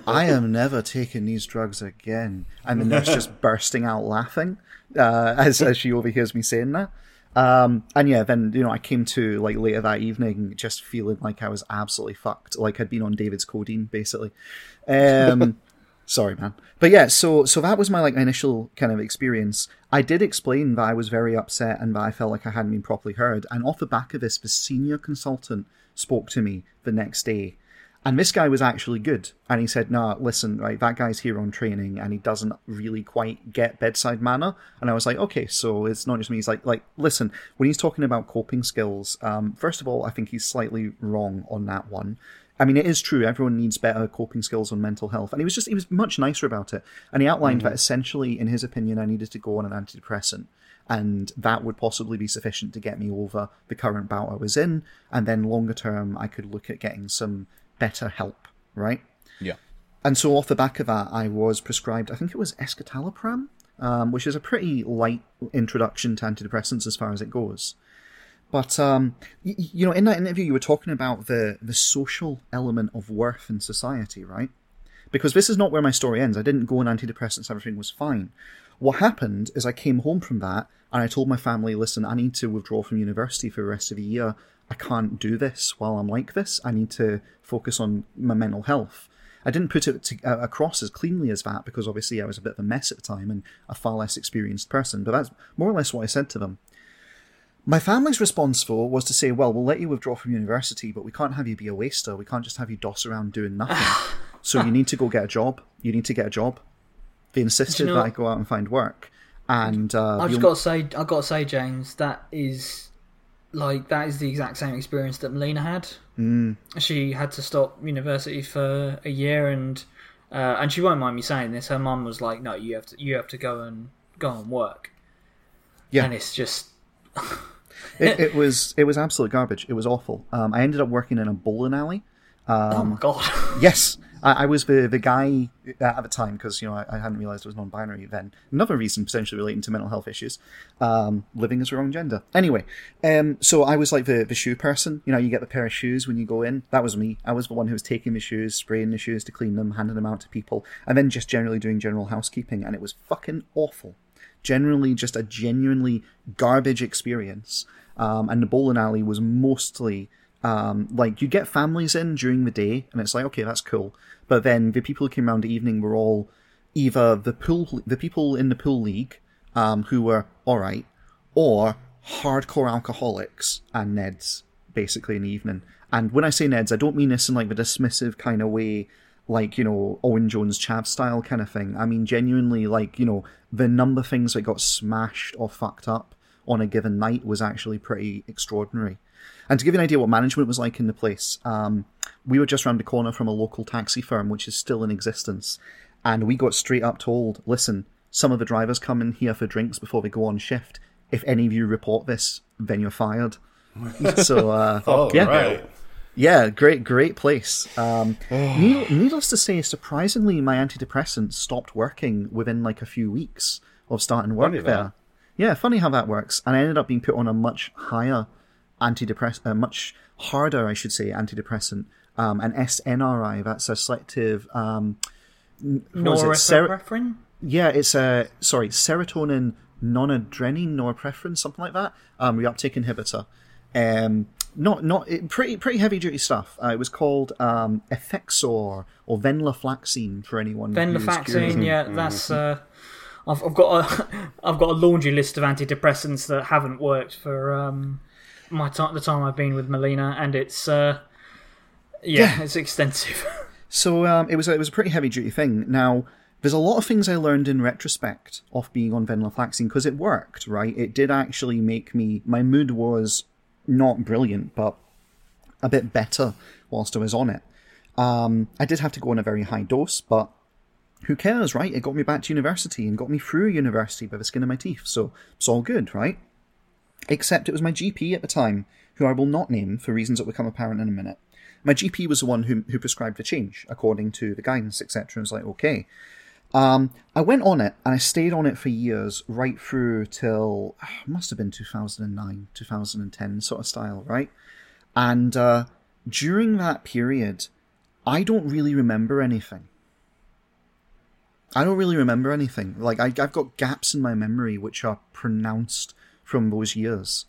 I am never taking these drugs again. And the nurse just bursting out laughing uh, as, as she overhears me saying that. Um, and yeah, then you know I came to like later that evening just feeling like I was absolutely fucked, like I'd been on David's codeine basically. Um, sorry, man, but yeah, so so that was my like initial kind of experience. I did explain that I was very upset and that I felt like I hadn't been properly heard. And off the back of this, the senior consultant spoke to me the next day and this guy was actually good. And he said, nah, listen, right, that guy's here on training and he doesn't really quite get bedside manner. And I was like, okay, so it's not just me. He's like, like, listen, when he's talking about coping skills, um, first of all, I think he's slightly wrong on that one. I mean, it is true. Everyone needs better coping skills on mental health. And he was just, he was much nicer about it. And he outlined that essentially, in his opinion, I needed to go on an antidepressant. And that would possibly be sufficient to get me over the current bout I was in. And then longer term, I could look at getting some better help, right? Yeah. And so off the back of that, I was prescribed, I think it was escitalopram, um, which is a pretty light introduction to antidepressants as far as it goes. But um, y- you know, in that interview, you were talking about the the social element of worth in society, right? Because this is not where my story ends. I didn't go on antidepressants; everything was fine. What happened is I came home from that and I told my family, "Listen, I need to withdraw from university for the rest of the year. I can't do this while I'm like this. I need to focus on my mental health." I didn't put it to, uh, across as cleanly as that because obviously I was a bit of a mess at the time and a far less experienced person. But that's more or less what I said to them. My family's response for was to say, "Well, we'll let you withdraw from university, but we can't have you be a waster. We can't just have you doss around doing nothing. so you need to go get a job. You need to get a job." They insisted know- that I go out and find work, and uh, I've just got to say, I've got to say, James, that is like that is the exact same experience that Melina had. Mm. She had to stop university for a year, and uh, and she won't mind me saying this. Her mum was like, "No, you have to, you have to go and go and work." Yeah. and it's just it, it was it was absolute garbage. It was awful. Um, I ended up working in a bowling alley. oh my god. Yes, I, I was the the guy at the time because you know I, I hadn't realised it was non-binary then. Another reason potentially relating to mental health issues, um, living as the wrong gender. Anyway, um, so I was like the the shoe person. You know, you get the pair of shoes when you go in. That was me. I was the one who was taking the shoes, spraying the shoes to clean them, handing them out to people, and then just generally doing general housekeeping. And it was fucking awful. Generally, just a genuinely garbage experience. Um, and the bowling alley was mostly um, like you get families in during the day, and it's like okay, that's cool. But then the people who came around the evening were all either the pool, the people in the pool league, um, who were all right, or hardcore alcoholics and Neds, basically in the evening. And when I say Neds, I don't mean this in like the dismissive kind of way, like you know Owen Jones Chav style kind of thing. I mean genuinely like you know the number of things that got smashed or fucked up on a given night was actually pretty extraordinary. And to give you an idea what management was like in the place, um, we were just round the corner from a local taxi firm, which is still in existence, and we got straight up told, "Listen, some of the drivers come in here for drinks before they go on shift. If any of you report this, then you're fired." so, uh, Oh, yeah, right. yeah, great, great place. Um, need- needless to say, surprisingly, my antidepressants stopped working within like a few weeks of starting work Funny that. there. Yeah, funny how that works. And I ended up being put on a much higher antidepressant, uh, much harder, I should say, antidepressant, um, an SNRI. That's a selective. Um, what was it? Ser- yeah, it's a sorry, serotonin non-adrenaline norepinephrine, something like that. Um, reuptake inhibitor. Um, not not it, pretty pretty heavy duty stuff. Uh, it was called um, Effexor or venlafaxine for anyone. who's curious. Venlafaxine, yeah, that's. Uh, I've, I've got a I've got a laundry list of antidepressants that haven't worked for um, my time the time I've been with Melina, and it's uh, yeah, Yeah. it's extensive. So um, it was a, it was a pretty heavy duty thing. Now there's a lot of things I learned in retrospect of being on venlafaxine because it worked. Right, it did actually make me. My mood was not brilliant, but a bit better whilst I was on it. Um, I did have to go on a very high dose, but who cares, right? It got me back to university and got me through university by the skin of my teeth, so it's all good, right? Except it was my GP at the time, who I will not name for reasons that will become apparent in a minute. My GP was the one who, who prescribed the change according to the guidance, etc. And was like, okay. Um, I went on it and I stayed on it for years, right through till must have been 2009, 2010 sort of style, right? And uh, during that period, I don't really remember anything. I don't really remember anything. Like I, I've got gaps in my memory which are pronounced from those years,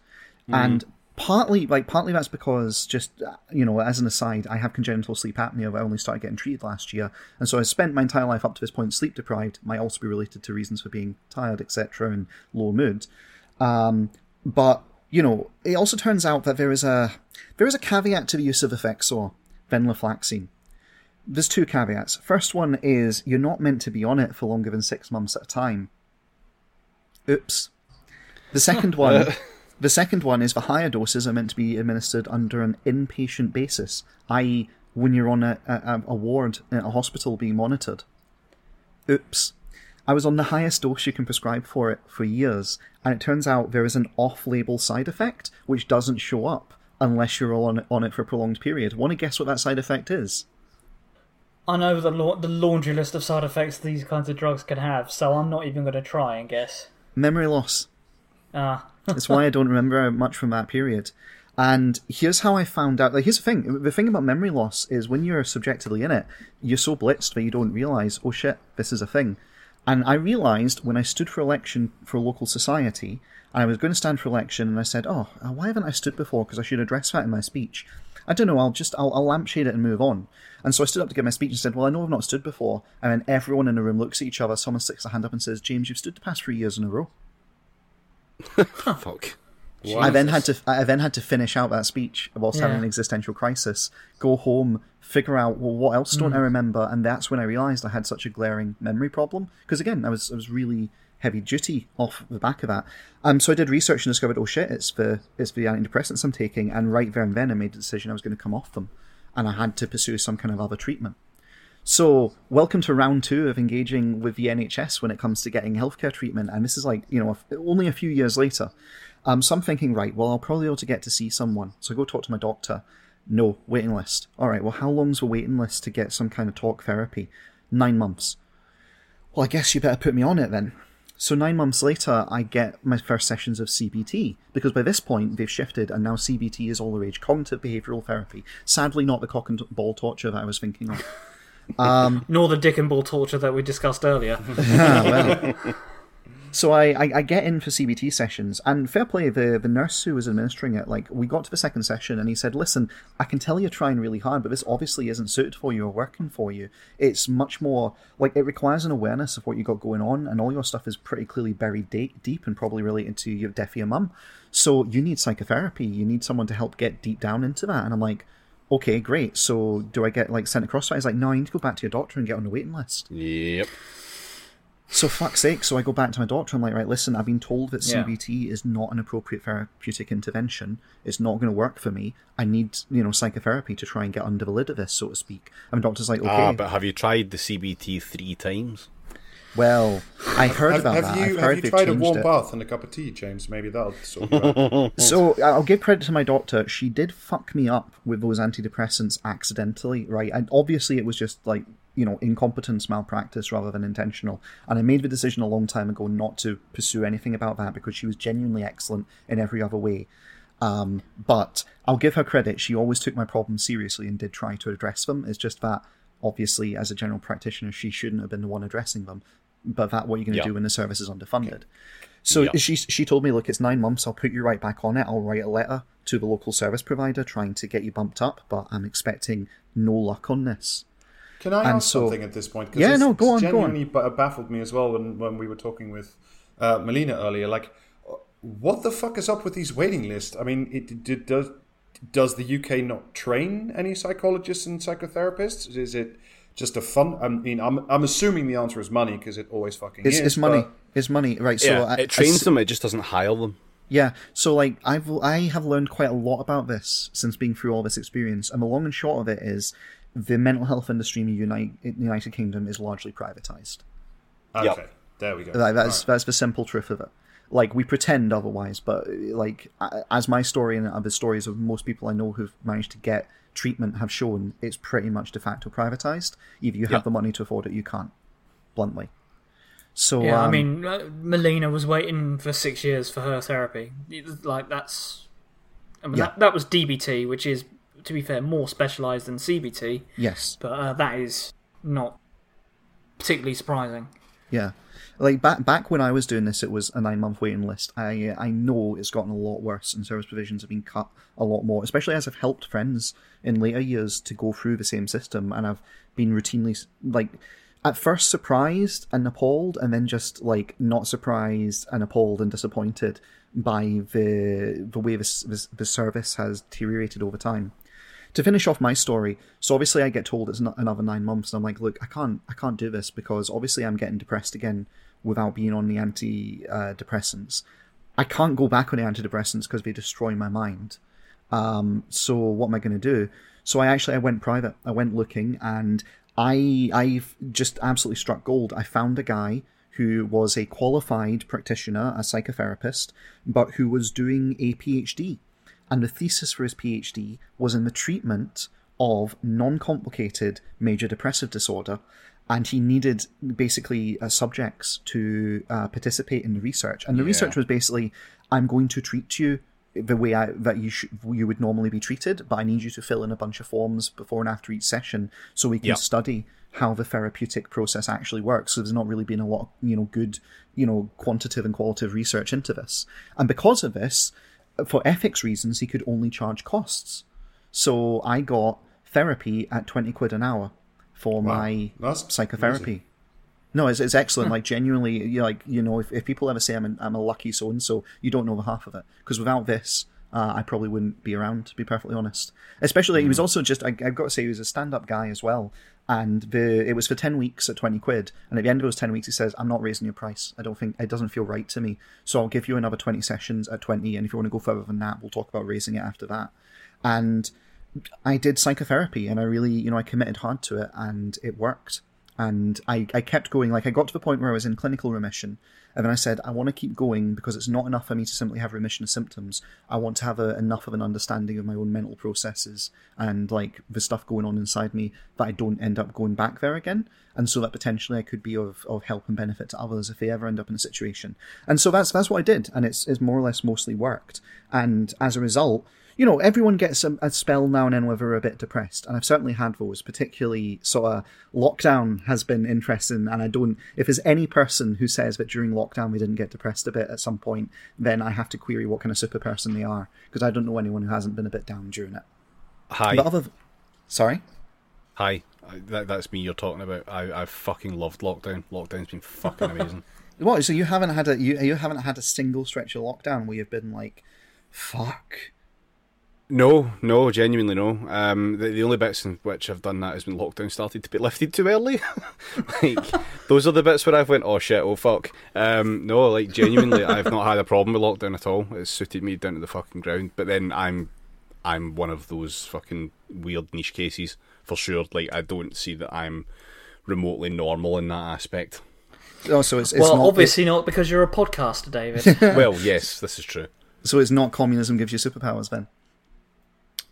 and partly, like partly that's because just you know, as an aside, I have congenital sleep apnea. I only started getting treated last year, and so I spent my entire life up to this point sleep deprived. Might also be related to reasons for being tired, etc., and low mood. Um, but you know, it also turns out that there is a there is a caveat to the use of Effexor, venlafaxine. There's two caveats. First one is you're not meant to be on it for longer than six months at a time. Oops. The second one, the second one is the higher doses are meant to be administered under an inpatient basis, i.e., when you're on a, a, a ward in a hospital being monitored. Oops. I was on the highest dose you can prescribe for it for years, and it turns out there is an off-label side effect which doesn't show up unless you're on on it for a prolonged period. Want to guess what that side effect is? I know the la- the laundry list of side effects these kinds of drugs can have, so I'm not even going to try and guess. Memory loss. Ah, That's why I don't remember much from that period. And here's how I found out. Like, here's the thing: the thing about memory loss is when you're subjectively in it, you're so blitzed that you don't realize, oh shit, this is a thing. And I realized when I stood for election for local society, and I was going to stand for election, and I said, oh, uh, why haven't I stood before? Because I should address that in my speech. I don't know. I'll just I'll, I'll lampshade it and move on. And so I stood up to give my speech and said, "Well, I know I've not stood before." And then everyone in the room looks at each other. Someone sticks a hand up and says, "James, you've stood the past three years in a row." Fuck. I then had to I then had to finish out that speech whilst having an existential crisis. Go home, figure out well what else don't I remember, and that's when I realised I had such a glaring memory problem. Because again, I was I was really heavy duty off the back of that. Um, so I did research and discovered, oh shit, it's the it's the antidepressants I'm taking, and right there and then I made the decision I was going to come off them, and I had to pursue some kind of other treatment. So, welcome to round two of engaging with the NHS when it comes to getting healthcare treatment. And this is like, you know, only a few years later. Um, so I'm thinking, right, well, I'll probably be able to get to see someone. So I go talk to my doctor. No, waiting list. All right, well, how long's the waiting list to get some kind of talk therapy? Nine months. Well, I guess you better put me on it then. So nine months later, I get my first sessions of CBT because by this point they've shifted, and now CBT is all the rage, cognitive behavioural therapy. Sadly, not the cock and ball torture that I was thinking of. Um, nor the dick and ball torture that we discussed earlier. So I, I, I get in for CBT sessions, and fair play, the, the nurse who was administering it, like, we got to the second session, and he said, Listen, I can tell you're trying really hard, but this obviously isn't suited for you or working for you. It's much more, like, it requires an awareness of what you got going on, and all your stuff is pretty clearly buried de- deep and probably related to your deaf ear mum. So you need psychotherapy, you need someone to help get deep down into that. And I'm like, Okay, great. So do I get, like, sent across? He's like, No, you need to go back to your doctor and get on the waiting list. Yep. So fuck's sake, so I go back to my doctor. I'm like, right, listen, I've been told that Yeah. CBT is not an appropriate therapeutic intervention. It's not going to work for me. I need, you know, psychotherapy to try and get under the lid of this, so to speak. And the doctor's like, okay, Ah, but have you tried the CBT three times? Well, I heard Have, about have that. you I've have heard you tried a warm it. bath and a cup of tea, James? Maybe that'll sort you out. So I'll give credit to my doctor. She did fuck me up with those antidepressants accidentally, right? And obviously it was just like you know incompetence, malpractice rather than intentional. And I made the decision a long time ago not to pursue anything about that because she was genuinely excellent in every other way. Um, but I'll give her credit. She always took my problems seriously and did try to address them. It's just that obviously, as a general practitioner, she shouldn't have been the one addressing them. But that what are you going to Yeah. do when the service is underfunded? So Yeah. she she told me, look, it's nine months. I'll put you right back on it. I'll write a letter to the local service provider trying to get you bumped up, but I'm expecting no luck on this. Can I And ask so- something at this point? 'Cause Yeah, this- no, go this on, go on. Genuinely baffled me as well when, when we were talking with uh, Melina earlier. Like, what the fuck is up with these waiting lists? I mean, it, did, does does the UK not train any psychologists and psychotherapists? Is it just a fun? I mean, I'm I'm assuming the answer is money because it always fucking It's, is. it's money. but- It's money, right? So yeah, I- it trains I, them. It just doesn't hire them. Yeah, so like I've I have learned quite a lot about this since being through all this experience, and the long and short of it is the mental health industry in the United, in the United Kingdom is largely privatized. Okay, Yep. there we go. Like, that's Alright. that's the simple truth of it. Like we pretend otherwise, but like as my story and other stories of most people I know who've managed to get treatment have shown, it's pretty much de facto privatized. Either you have the money to afford it, you can't. Bluntly. So Yeah, I um, mean, uh, Melina was waiting for six years for her therapy. Like that's, I mean, Yeah. that, that was DBT, which is, to be fair, more specialised than CBT, yes, but uh, that is not particularly surprising. Yeah, like back back when I was doing this, it was a nine month waiting list. I uh, I know it's gotten a lot worse, and service provisions have been cut a lot more. Especially as I've helped friends in later years to go through the same system, and I've been routinely like at first surprised and appalled, and then just like not surprised and appalled and disappointed by the the way this, this the service has deteriorated over time to finish off my story, so obviously I get told it's not another nine months, and I'm like, look, I can't, I can't do this because obviously I'm getting depressed again without being on the antidepressants. I can't go back on the antidepressants because they destroy my mind. Um, so what am I going to do? So I actually I went private. I went looking, and I I've just absolutely struck gold. I found a guy who was a qualified practitioner, a psychotherapist, but who was doing a PhD and the thesis for his PhD was in the treatment of non-complicated major depressive disorder, and he needed basically uh, subjects to uh, participate in the research. And the research was basically, I'm going to treat you the way I, that you sh- you would normally be treated, but I need you to fill in a bunch of forms before and after each session so we can Yeah. study how the therapeutic process actually works. So there's not really been a lot of you know good you know quantitative and qualitative research into this, and because of this, for ethics reasons, he could only charge costs. So I got therapy at twenty quid an hour for my That's psychotherapy. amazing. No, it's, it's excellent. Like genuinely, you like you know, if, if people ever say I'm a, I'm a lucky so and so, you don't know the half of it. Because without this, uh, I probably wouldn't be around. To be perfectly honest, especially he was also just I, I've got to say he was a stand up guy as well. And the it was for ten weeks at twenty quid. And at the end of those ten weeks, he says, "I'm not raising your price. I don't think it doesn't feel right to me. So I'll give you another twenty sessions at twenty. And if you want to go further than that, we'll talk about raising it after that." And I did psychotherapy and I really, you know, I committed hard to it and it worked. And I, I kept going, like, I got to the point where I was in clinical remission. And then I said, I want to keep going because it's not enough for me to simply have remission of symptoms. I want to have a, enough of an understanding of my own mental processes and, like, the stuff going on inside me that I don't end up going back there again. And so that potentially I could be of, of help and benefit to others if they ever end up in a situation. And so that's that's what I did. And it's, it's more or less mostly worked. And as a result, you know, everyone gets a, a spell now and then where they're a bit depressed, and I've certainly had those. Particularly, sort of lockdown has been interesting, and I don't. If there's any person who says that during lockdown we didn't get depressed a bit at some point, then I have to query what kind of super person they are, because I don't know anyone who hasn't been a bit down during it. Hi, But other, sorry, hi. That, that's me you're talking about. I, I fucking loved lockdown. Lockdown's been fucking amazing. what? So you haven't had a you you haven't had a single stretch of lockdown where you've been like, fuck. No, no, genuinely no. Um, the, the only bits in which I've done that is when lockdown started to be lifted too early. like those are the bits where I've went, oh shit, oh fuck. Um, no, like genuinely, I've not had a problem with lockdown at all. It's suited me down to the fucking ground. But then I'm, I'm one of those fucking weird niche cases for sure. Like I don't see that I'm remotely normal in that aspect. Oh, so it's, it's well, not obviously not because you're a podcaster, David. well, yes, this is true. so it's not communism gives you superpowers then.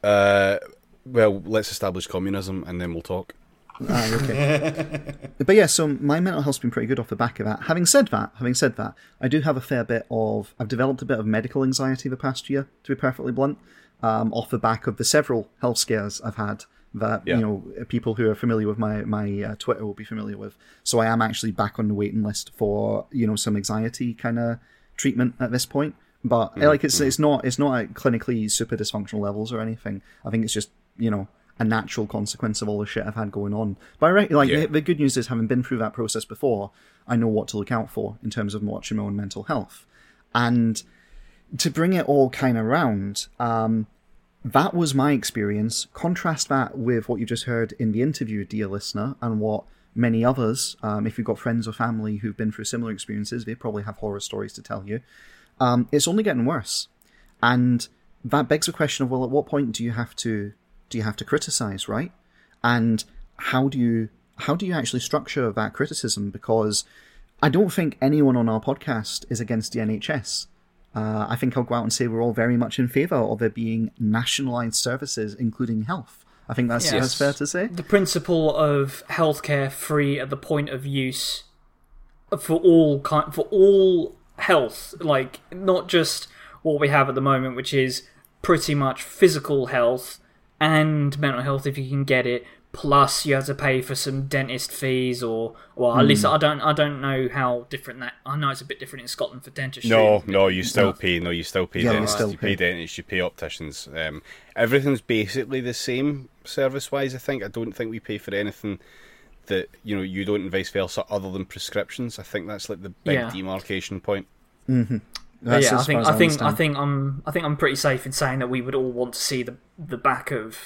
Uh, well, let's establish communism and then we'll talk. Ah, okay. but yeah, so my mental health's been pretty good off the back of that. Having said that, having said that, I do have a fair bit of. I've developed a bit of medical anxiety the past year, to be perfectly blunt, um, off the back of the several health scares I've had. That Yeah. you know, people who are familiar with my my uh, Twitter will be familiar with. So I am actually back on the waiting list for you know some anxiety kind of treatment at this point. But uh, like it's it's not it's not at clinically super dysfunctional levels or anything. I think it's just you know a natural consequence of all the shit I've had going on. But I like Yeah. the, the good news is, having been through that process before, I know what to look out for in terms of watching my own mental health. And to bring it all kind of round, um, that was my experience. Contrast that with what you just heard in the interview, dear listener, and what many others, um, if you've got friends or family who've been through similar experiences, they probably have horror stories to tell you. Um, it's only getting worse, and that begs the question of well, at what point do you have to do you have to criticize, right? And how do you how do you actually structure that criticism? Because I don't think anyone on our podcast is against the NHS. Uh, I think I'll go out and say we're all very much in favour of there being nationalised services, including health. I think that's, Yes. that's fair to say. the principle of healthcare free at the point of use for all kind for all health, like not just what we have at the moment, which is pretty much physical health and mental health if you can get it. Plus, you have to pay for some dentist fees, or well, at least I don't. I don't know how different that. I know it's a bit different in Scotland for dentistry. No, no, you still pay. No, you still pay Yeah, you dentists. still you pay pay. dentists. You pay opticians. Um, everything's basically the same service-wise. I think. I don't think we pay for anything that you know you don't, and vice versa, other than prescriptions. I think that's like the big Yeah. demarcation point. But That's yeah, I think far as I think I think I'm I think I'm pretty safe in saying that we would all want to see the the back of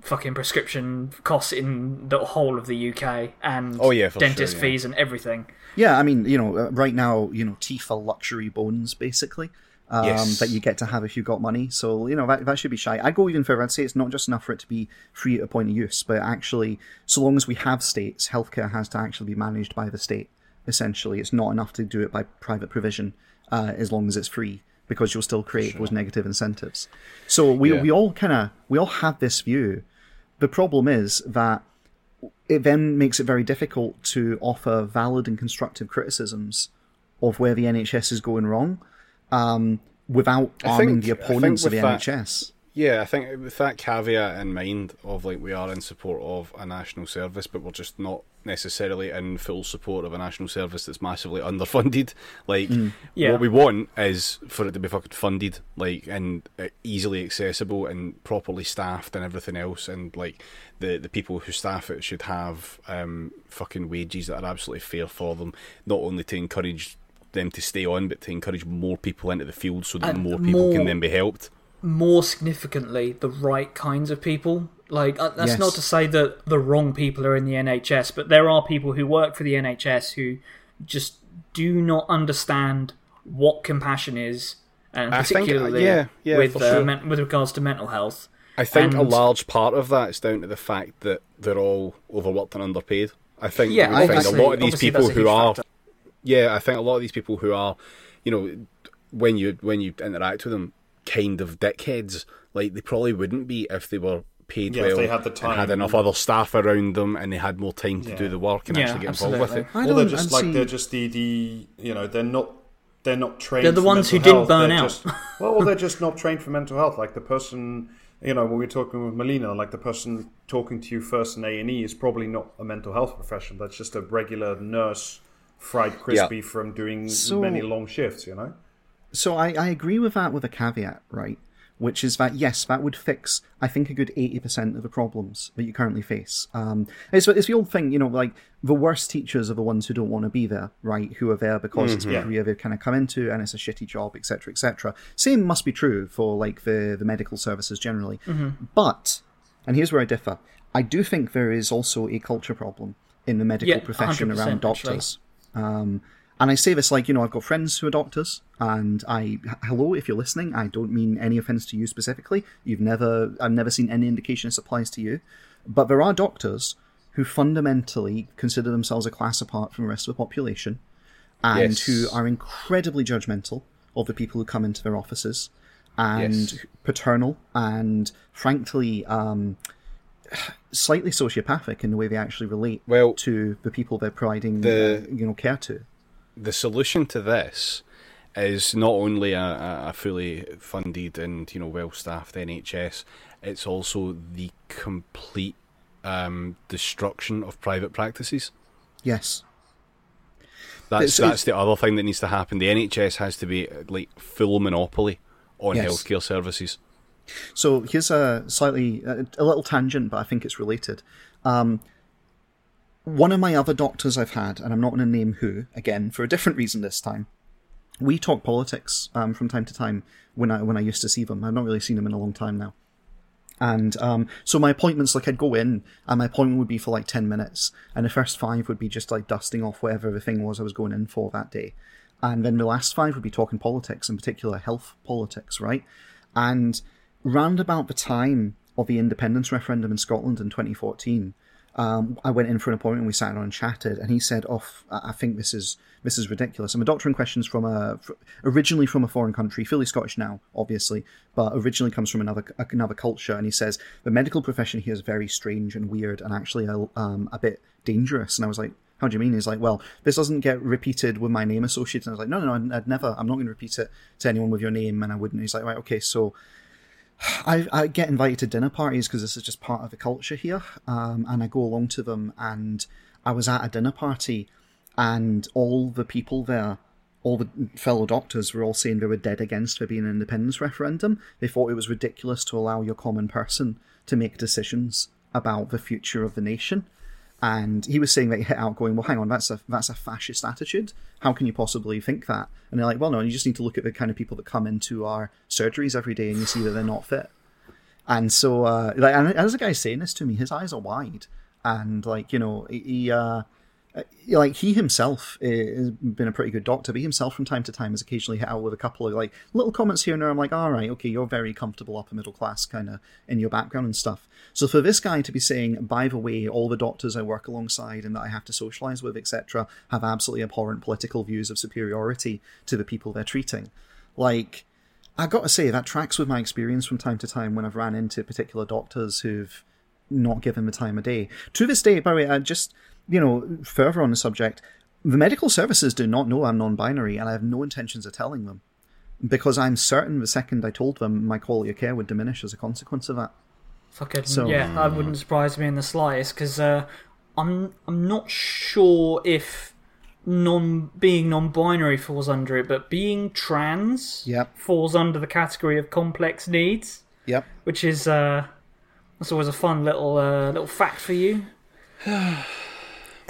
fucking prescription costs in the whole of the UK and Oh, yeah, dentist sure, yeah. fees and everything. Yeah, I mean, you know, uh, right now, you know, teeth are luxury bones, basically. Um, Yes. That you get to have if you've got money. So, you know, that, that should be shy. I'd go even further. I'd say it's not just enough for it to be free at a point of use, but actually, so long as we have states, healthcare has to actually be managed by the state, essentially. It's not enough to do it by private provision uh, as long as it's free, because you'll still create those negative incentives. So we, Yeah. we all kind of, we all have this view. The problem is that it then makes it very difficult to offer valid and constructive criticisms of where the NHS is going wrong um, without arming think- the opponents of the that- NHS. Yeah, I think with that caveat in mind of like we are in support of a national service, but we're just not necessarily in full support of a national service that's massively underfunded. Like Yeah. what we want is for it to be fucking funded, like and uh, easily accessible and properly staffed and everything else, and like the the people who staff it should have um fucking wages that are absolutely fair for them, not only to encourage them to stay on, but to encourage more people into the field so that And more people more- can then be helped. More significantly, the right kinds of people. Like uh, that's Yes. not to say that the wrong people are in the NHS, but there are people who work for the NHS who just do not understand what compassion is, and I think, uh, particularly yeah, yeah, with uh, sure. men- with regards to mental health. I think a large part of that is down to the fact that they're all overworked and underpaid. I think Yeah, we find a lot of these people who are, factor. Yeah, I think a lot of these people who are, you know, when you when you interact with them, kind of dickheads. Like they probably wouldn't be if they were paid Yeah, if well they had the and had enough other staff around them and they had more time to Yeah. do the work and Yeah, actually get involved with it. I Or don't they're just I'd like see- they're just the, the you know they're not they're not trained. They're the for ones mental who didn't burn They're out. Just, well, or they're just not trained for mental health. Like the person, you know, when we're talking with Melina, like the person talking to you first in A and E is probably not a mental health professional. That's just a regular nurse, fried crispy from doing So- many long shifts. You know. So I, I agree with that with a caveat, right? Which is that yes, that would fix I think a good eighty percent of the problems that you currently face. Um, it's it's the old thing, you know, like the worst teachers are the ones who don't want to be there, right? Who are there because it's the Yeah. career they've kind of come into and it's a shitty job, etc., etc. Same must be true for like the the medical services generally. But and here's where I differ. I do think there is also a culture problem in the medical Yeah, profession 100% around actually. Um, and I say this like, you know, I've got friends who are doctors, and I, hello, if you're listening, I don't mean any offense to you specifically. You've never, I've never seen any indication this applies to you. But there are doctors who fundamentally consider themselves a class apart from the rest of the population, and Yes. who are incredibly judgmental of the people who come into their offices, and Yes. paternal, and frankly, um, slightly sociopathic in the way they actually relate Well, to the people they're providing, the- uh, you know, care to. the solution to this is not only a, a fully funded and you know well staffed NHS, it's also the complete um, destruction of private practices. Yes. That's It's- that's the other thing that needs to happen. The NHS has to be like full monopoly on Yes. healthcare services. So here's a slightly a, little tangent, but I think it's related. Um, one of my other doctors I've had, and I'm not going to name who again for a different reason this time. We talk politics um, from time to time when I when I used to see them. I've not really seen them in a long time now. And um, so my appointments, like I'd go in, and my appointment would be for like ten minutes, and the first five would be just like dusting off whatever the thing was I was going in for that day, and then the last five would be talking politics, in particular health politics, right? And round about the time of the independence referendum in Scotland in 2014, um, I went in for an appointment. We sat down and chatted, and he said, "Oh, I think this is this is ridiculous." I'm a doctor in questions from a originally from a foreign country, fully Scottish now, obviously, but originally comes from another another culture. And he says the medical profession here is very strange and weird, and actually a, um, a bit dangerous. And I was like, "How do you mean?" He's like, "Well, this doesn't get repeated with my name associated." And I was like, "No, no, no, I'd never. I'm not going to repeat it to anyone with your name." And I wouldn't. He's like, "Right, okay, so." I, I get invited to dinner parties because this is just part of the culture here, um, and I go along to them. And I was at a dinner party, and all the people there, all the fellow doctors, were all saying they were dead against there being an independence referendum. They thought it was ridiculous to allow your common person to make decisions about the future of the nation. And he was saying that he hit out, going, "Well, hang on, that's a that's a fascist attitude. How can you possibly think that?" And they're like, "Well, no, you just need to look at the kind of people that come into our surgeries every day, and you see that they're not fit." And so, uh, like, and as a guy saying this to me, his eyes are wide, and like, you know, he, uh, Uh, like he himself uh, has been a pretty good doctor, but he himself from time to time has occasionally hit out with a couple of like little comments here and there. I'm like, all right, okay, you're very comfortable upper middle class kind of in your background and stuff. So for this guy to be saying, by the way, all the doctors I work alongside and that I have to socialize with, etc., have absolutely abhorrent political views of superiority to the people they're treating, like. I got to say that tracks with my experience from time to time when I've ran into particular doctors who've not given the time of day. To this day, by the way, I just you know, further on the subject, the medical services do not know I'm non binary, and I have no intentions of telling them. Because I'm certain the second I told them, my quality of care would diminish as a consequence of that. Fucking So- yeah, that wouldn't surprise me in the slightest because uh, I'm I'm not sure if non being non-binary falls under it, but being trans Yep. falls under the category of complex needs, Yep. which is uh, that's always a fun little uh, little fact for you.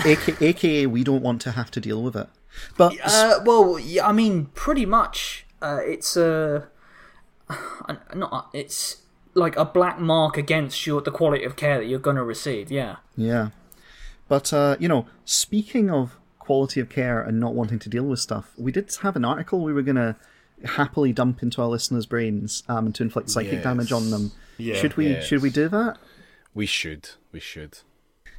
AK- AKA, we don't want to have to deal with it. But Uh, well, I mean, pretty much. Uh, it's a uh, not it's like a black mark against your the quality of care that you're going to receive. Yeah. Yeah. But, uh, you know, speaking of quality of care and not wanting to deal with stuff, we did have an article we were going to happily dump into our listeners' brains um, and to inflict psychic Yes. damage on them. Yeah. should we? Yes. Should we do that? We should. We should.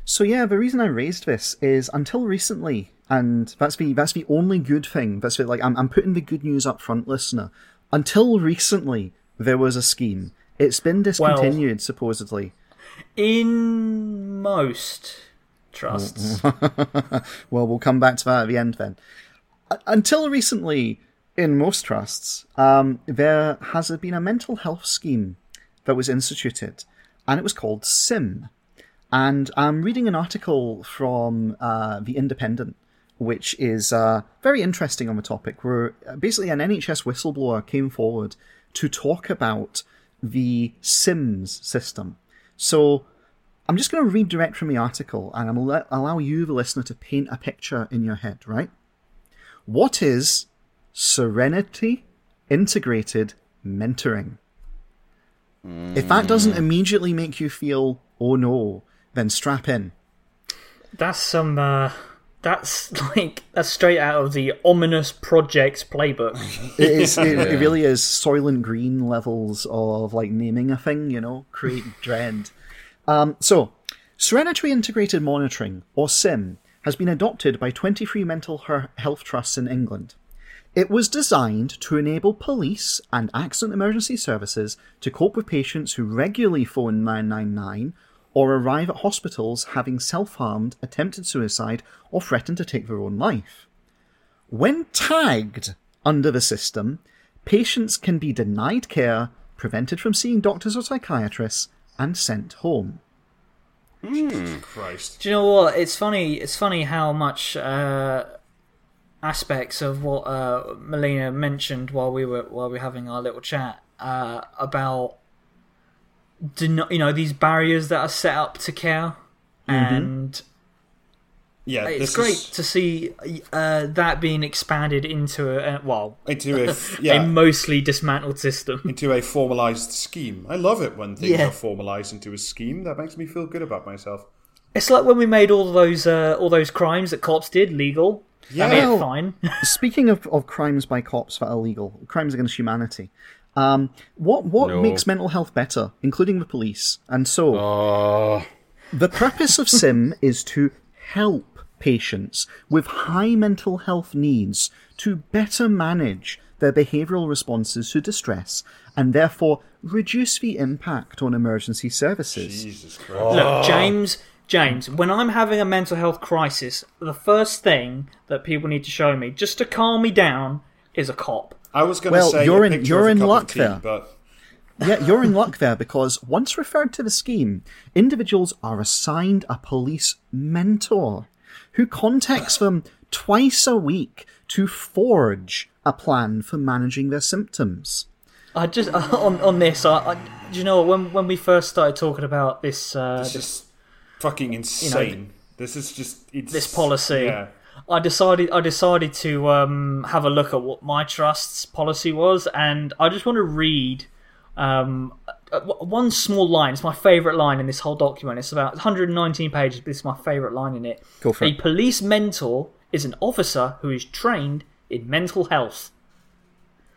So yeah, the reason I raised this is until recently, and that's the that's the only good thing. That's the, like I'm I'm putting the good news up front, listener. Until recently, there was a scheme. It's been discontinued supposedly. In most trusts, Well, we'll come back to that at the end then. Until recently, in most trusts, um, there has been a mental health scheme that was instituted, and it was called SIM. And I'm reading an article from uh, The Independent, which is uh, very interesting on the topic, where uh, basically an NHS whistleblower came forward to talk about the SIMS system. So I'm just going to read direct from the article, and I'm going to allow you, the listener, to paint a picture in your head, right? What is Serenity Integrated Mentoring? If that doesn't immediately make you feel, oh no, then strap in. that's some. Uh, that's like that's straight out of the ominous projects playbook. It, is, it, it really is Soylent Green levels of like naming a thing, you know, create dread. Um, so, Serenity Integrated Monitoring, or SIM, has been adopted by 23 mental health trusts in England. It was designed to enable police and accident emergency services to cope with patients who regularly phone 999 or arrive at hospitals having self harmed, attempted suicide, or threatened to take their own life. When tagged under the system, patients can be denied care, prevented from seeing doctors or psychiatrists, and sent home. Christ. Do you know what? It's funny. It's funny how much uh, aspects of what uh, Melina mentioned while we were while we were having our little chat uh, about deno- you know these barriers that are set up to care, and Yeah, it's this great is to see uh, that being expanded into a uh, well into a a yeah mostly dismantled system. into a formalized scheme. I love it when things Yeah. are formalized into a scheme. That makes me feel good about myself. It's like when we made all those uh, all those crimes that cops did legal. Yeah. Well- fine. Speaking of, of crimes by cops that are illegal, crimes against humanity, um, what what No. makes mental health better, including the police? And so, Oh, the purpose of SIM is to help patients with high mental health needs to better manage their behavioral responses to distress and therefore reduce the impact on emergency services. Jesus Christ. Look, James, James, when I'm having a mental health crisis, the first thing that people need to show me, just to calm me down, is a cop. I was going to Well, say you're a in- you're of in luck tea, there. but Yeah, you're in luck there because once referred to the scheme, individuals are assigned a police mentor who contacts them twice a week to forge a plan for managing their symptoms. I just on on this. I, I do you know when when we first started talking about this uh, it's this, just fucking insane. this is just it's, this policy, Yeah. I decided I decided to um, have a look at what my trust's policy was, and I just want to read um, uh, one small line. It's my favourite line in this whole document. It's about 119 pages. But this is my favourite line in it. Go for a it. police mentor is an officer who is trained in mental health.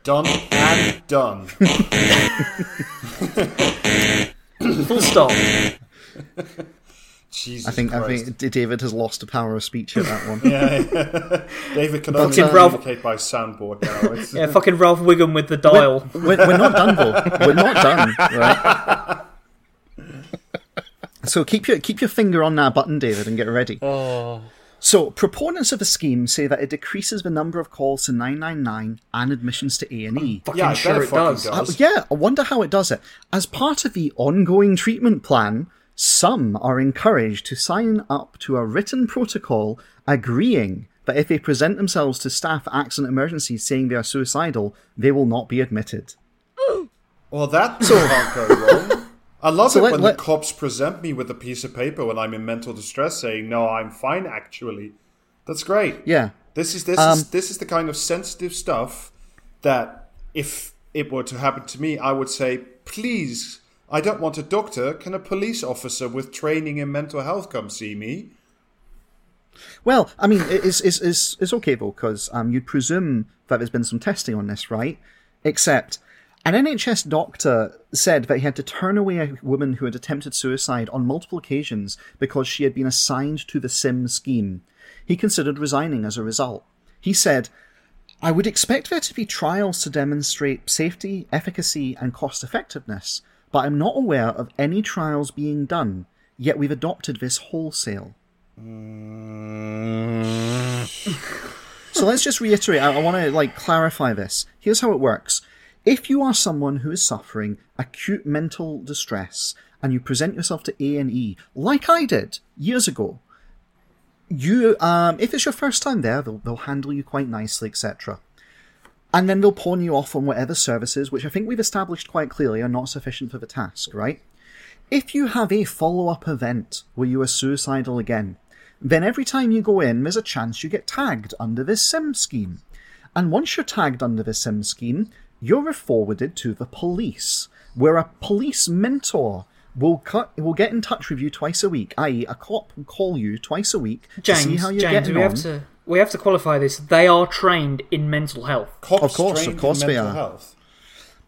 Done and done. Full stop. Jesus I think I think David has lost the power of speech at that one. Yeah, David can only Fucking Ralph- communicate by soundboard now. It's, Yeah, fucking Ralph Wiggum with the dial. we're, we're not done though. We're not done. Right? So keep your keep your finger on that button, David, and get ready. Oh. So proponents of the scheme say that it decreases the number of calls to 999 and admissions to A and E. Fucking yeah, I sure it it does. does. Uh, yeah, I wonder how it does it. As part of the ongoing treatment plan, some are encouraged to sign up to a written protocol agreeing that if they present themselves to staff at accident emergencies saying they are suicidal, they will not be admitted. Well, that can't go wrong. I love So it let- when let- the cops present me with a piece of paper when I'm in mental distress, saying, "No, I'm fine. Actually, that's great. Yeah. This is this Um, is this is the kind of sensitive stuff that if it were to happen to me, I would say, please, I don't want a doctor. Can a police officer with training in mental health come see me? Well, I mean, it's, it's, it's, it's okay though, because um, you'd presume that there's been some testing on this, right? Except an NHS doctor said that he had to turn away a woman who had attempted suicide on multiple occasions because she had been assigned to the SIM scheme. He considered resigning as a result. He said, I would expect there to be trials to demonstrate safety, efficacy, and cost effectiveness, but I'm not aware of any trials being done, yet we've adopted this wholesale. So let's just reiterate. I, I want to like clarify this. Here's how it works. If you are someone who is suffering acute mental distress and you present yourself to A and E, like I did years ago, you um, if it's your first time there, they'll, they'll handle you quite nicely, etc. And then they'll pawn you off on whatever services, which I think we've established quite clearly are not sufficient for the task, right? If you have a follow up event where you are suicidal again, then every time you go in, there's a chance you get tagged under this SIM scheme. And once you're tagged under the SIM scheme, you're forwarded to the police, where a police mentor will cut will get in touch with you twice a week, i.e., a cop will call you twice a week to see how you're James, getting we on. have to we have to qualify this. They are trained in mental health. Cops Of course, of course they are. health.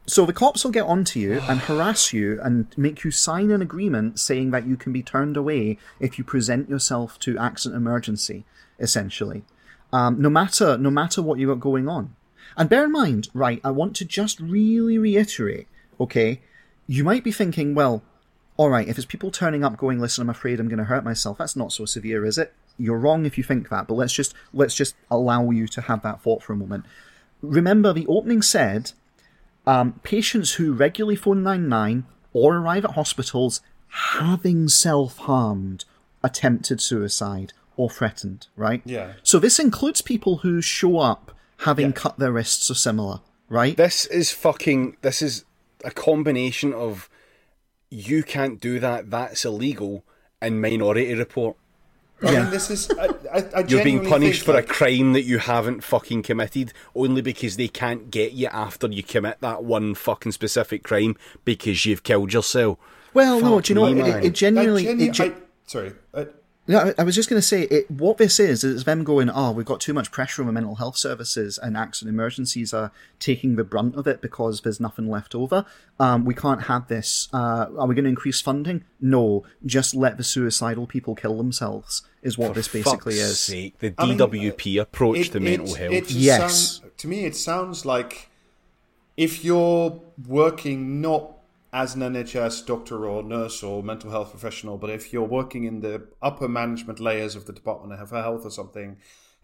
So the cops will get onto you and harass you and make you sign an agreement saying that you can be turned away if you present yourself to accident emergency, essentially. Um, no matter no matter what you got going on. And bear in mind, right, I want to just really reiterate, okay, you might be thinking, well, alright, if it's people turning up going, listen, I'm afraid I'm gonna hurt myself, that's not so severe, is it? You're wrong if you think that, but let's just let's just allow you to have that thought for a moment. Remember the opening said um, patients who regularly phone 99 or arrive at hospitals having self harmed, attempted suicide, or threatened, right? Yeah. So this includes people who show up having cut their wrists or similar, right? this is fucking. This is a combination of you can't do that. That's illegal. And Minority Report. I Yeah. mean, this is. I, I, I You're being punished think, for like, a crime that you haven't fucking committed only because they can't get you after you commit that one fucking specific crime because you've killed yourself. Well, no, do you know what? It, man. it genuinely. I genu- it ge- I- sorry. I, No, I- I was just going to say it, what this is is them going, oh, we've got too much pressure on the mental health services, and accident emergencies are taking the brunt of it because there's nothing left over. Um, we can't have this. Uh, are we going to increase funding? No, just let the suicidal people kill themselves. Is what this basically Fuck's is. Sake, the I mean, DWP approach it- to mental it- health. it Yes. sounds- to me, it sounds like if you're working not as an NHS doctor or nurse or mental health professional, but if you're working in the upper management layers of the Department of Health or something,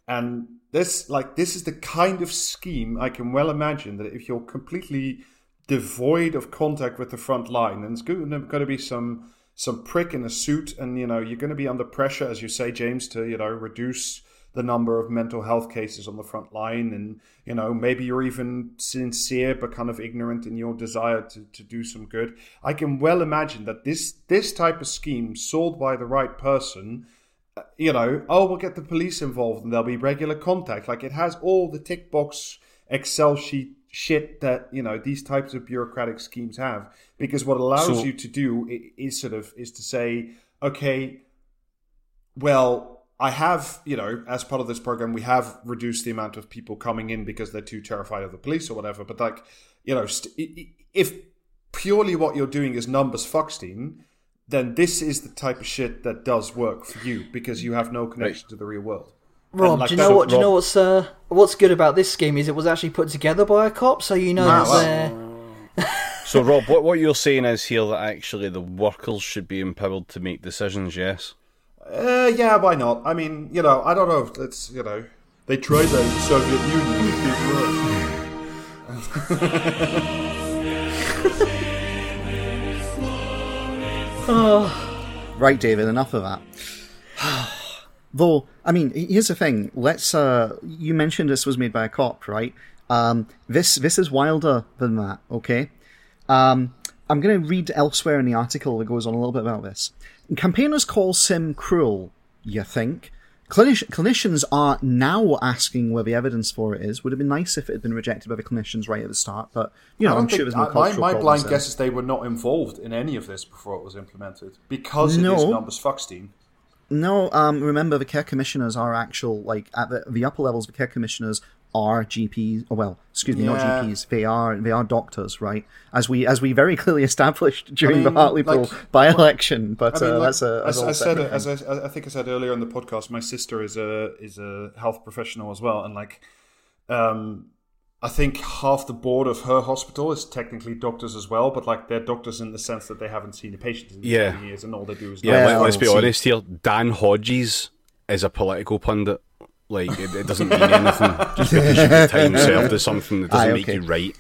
and this like this is the kind of scheme I can well imagine that if you're completely devoid of contact with the front line, and it's going to be some some prick in a suit, and you know you're going to be under pressure, as you say, James, to you know reduce the number of mental health cases on the front line, and you know maybe you're even sincere but kind of ignorant in your desire to, to do some good. I can well imagine that this this type of scheme sold by the right person uh, you know, oh, we'll get the police involved and there'll be regular contact. Like it has all the tick box Excel sheet shit that you know these types of bureaucratic schemes have. Because what allows So- you to do is sort of is to say, okay, well, I have you know, as part of this program, we have reduced the amount of people coming in because they're too terrified of the police or whatever. But like, you know, st- i- i- if purely what you're doing is numbers, Foxstein then this is the type of shit that does work for you because you have no connection to the real world. Rob, like do you know what? Do you know what's uh, what's good about this scheme is it was actually put together by a cop, so you know that well. they're So, Rob, what, what you're saying is here that actually the workers should be empowered to make decisions, yes? Uh, yeah, why not? I mean, you know, I don't know. If it's you know, they tried that in the Soviet Union. It didn't work. Right, David, enough of that. Though, I mean, here's the thing. Let's. Uh, you mentioned this was made by a cop, right? Um, this this is wilder than that. Okay. Um, I'm going to read elsewhere in the article that goes on a little bit about this. Campaigners call Sim cruel. You think? Clinic- clinicians are now asking where the evidence for it is. Would have been nice if it had been rejected by the clinicians right at the start, but you know, I'm don't sure there's no my, cultural my blind there. guess is they were not involved in any of this before it was implemented because it is No. numbers Foxstein. No, um, remember the care commissioners are actual like at the the upper levels. The care commissioners are GPs. Oh, well, excuse me, Yeah. not GPs. They are they are doctors, right? As we as we very clearly established during mean, the Hartlepool like- by election. But I mean, uh, like, that's a that's a I whole said, as. I, I think I said earlier on the podcast, my sister is a is a health professional as well, and like, um, I think half the board of her hospital is technically doctors as well, but like they're doctors in the sense that they haven't seen a patient in Yeah. years, and all they do is Yeah, Well, let, us be honest here. Dan Hodges is a political pundit. Like, it, it doesn't mean anything just because you get time served as something that doesn't Aye, make you right.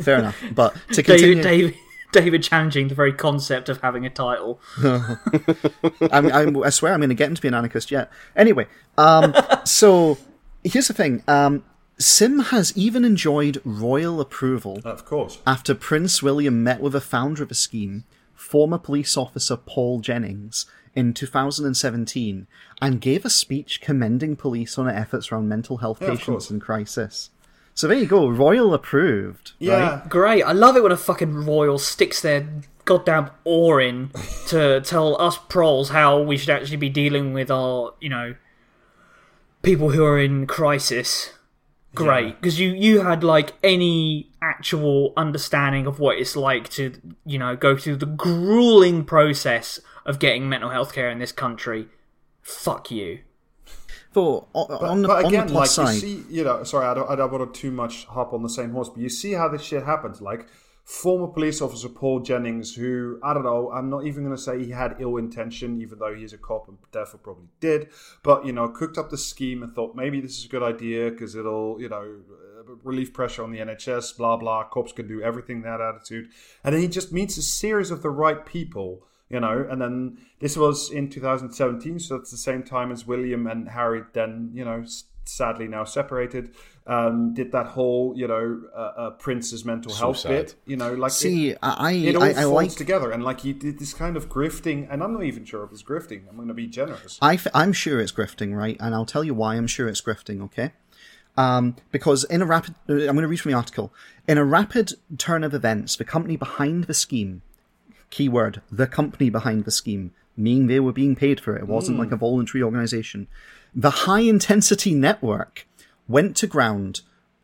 fair enough. But to continue, David, David, David challenging the very concept of having a title. I'm, I'm, I swear I'm going to get him to be an anarchist yet. Anyway, um, so here's the thing. Um, Sim has even enjoyed royal approval of course. after Prince William met with the founder of the scheme, former police officer Paul Jennings, in 2017, and gave a speech commending police on their efforts around mental health Yeah, patients in crisis. So there you go, royal approved. Yeah, right? Great. I love it when a fucking royal sticks their goddamn oar in to tell us proles how we should actually be dealing with our, you know, people who are in crisis. Great, because you you had like any actual understanding of what it's like to, you know, go through the grueling process of getting mental health care in this country. Fuck you. Though o- on the, but on the again, plus like side, you see, you know, sorry, I don't, I don't want to too much hop on the same horse, but you see how this shit happens. Like former police officer Paul Jennings, who I don't know, I'm not even going to say he had ill intention, even though he's a cop and therefore probably did, but you know, cooked up the scheme and thought maybe this is a good idea because it'll, you know. uh, Relieve pressure on the NHS, blah blah. Cops can do everything. That attitude, and then he just meets a series of the right people, you know. And then this was in 2017, so that's the same time as William and Harry. Then you know, sadly now separated. Um, did that whole you know uh, uh, Prince's mental health sad. bit, you know, like it- See, I it all I, I falls like together, and like he did this kind of grifting, and I'm not even sure if it's grifting. I'm going to be generous. I am sure it's grifting, right? And I'll tell you why I'm sure it's grifting, okay? Um, because in a rapid, uh, I'm going to read from the article. In a rapid turn of events, the company behind the scheme, keyword, the company behind the scheme, meaning they were being paid for it, it wasn't hmm. like a voluntary organization. The high intensity network went to ground,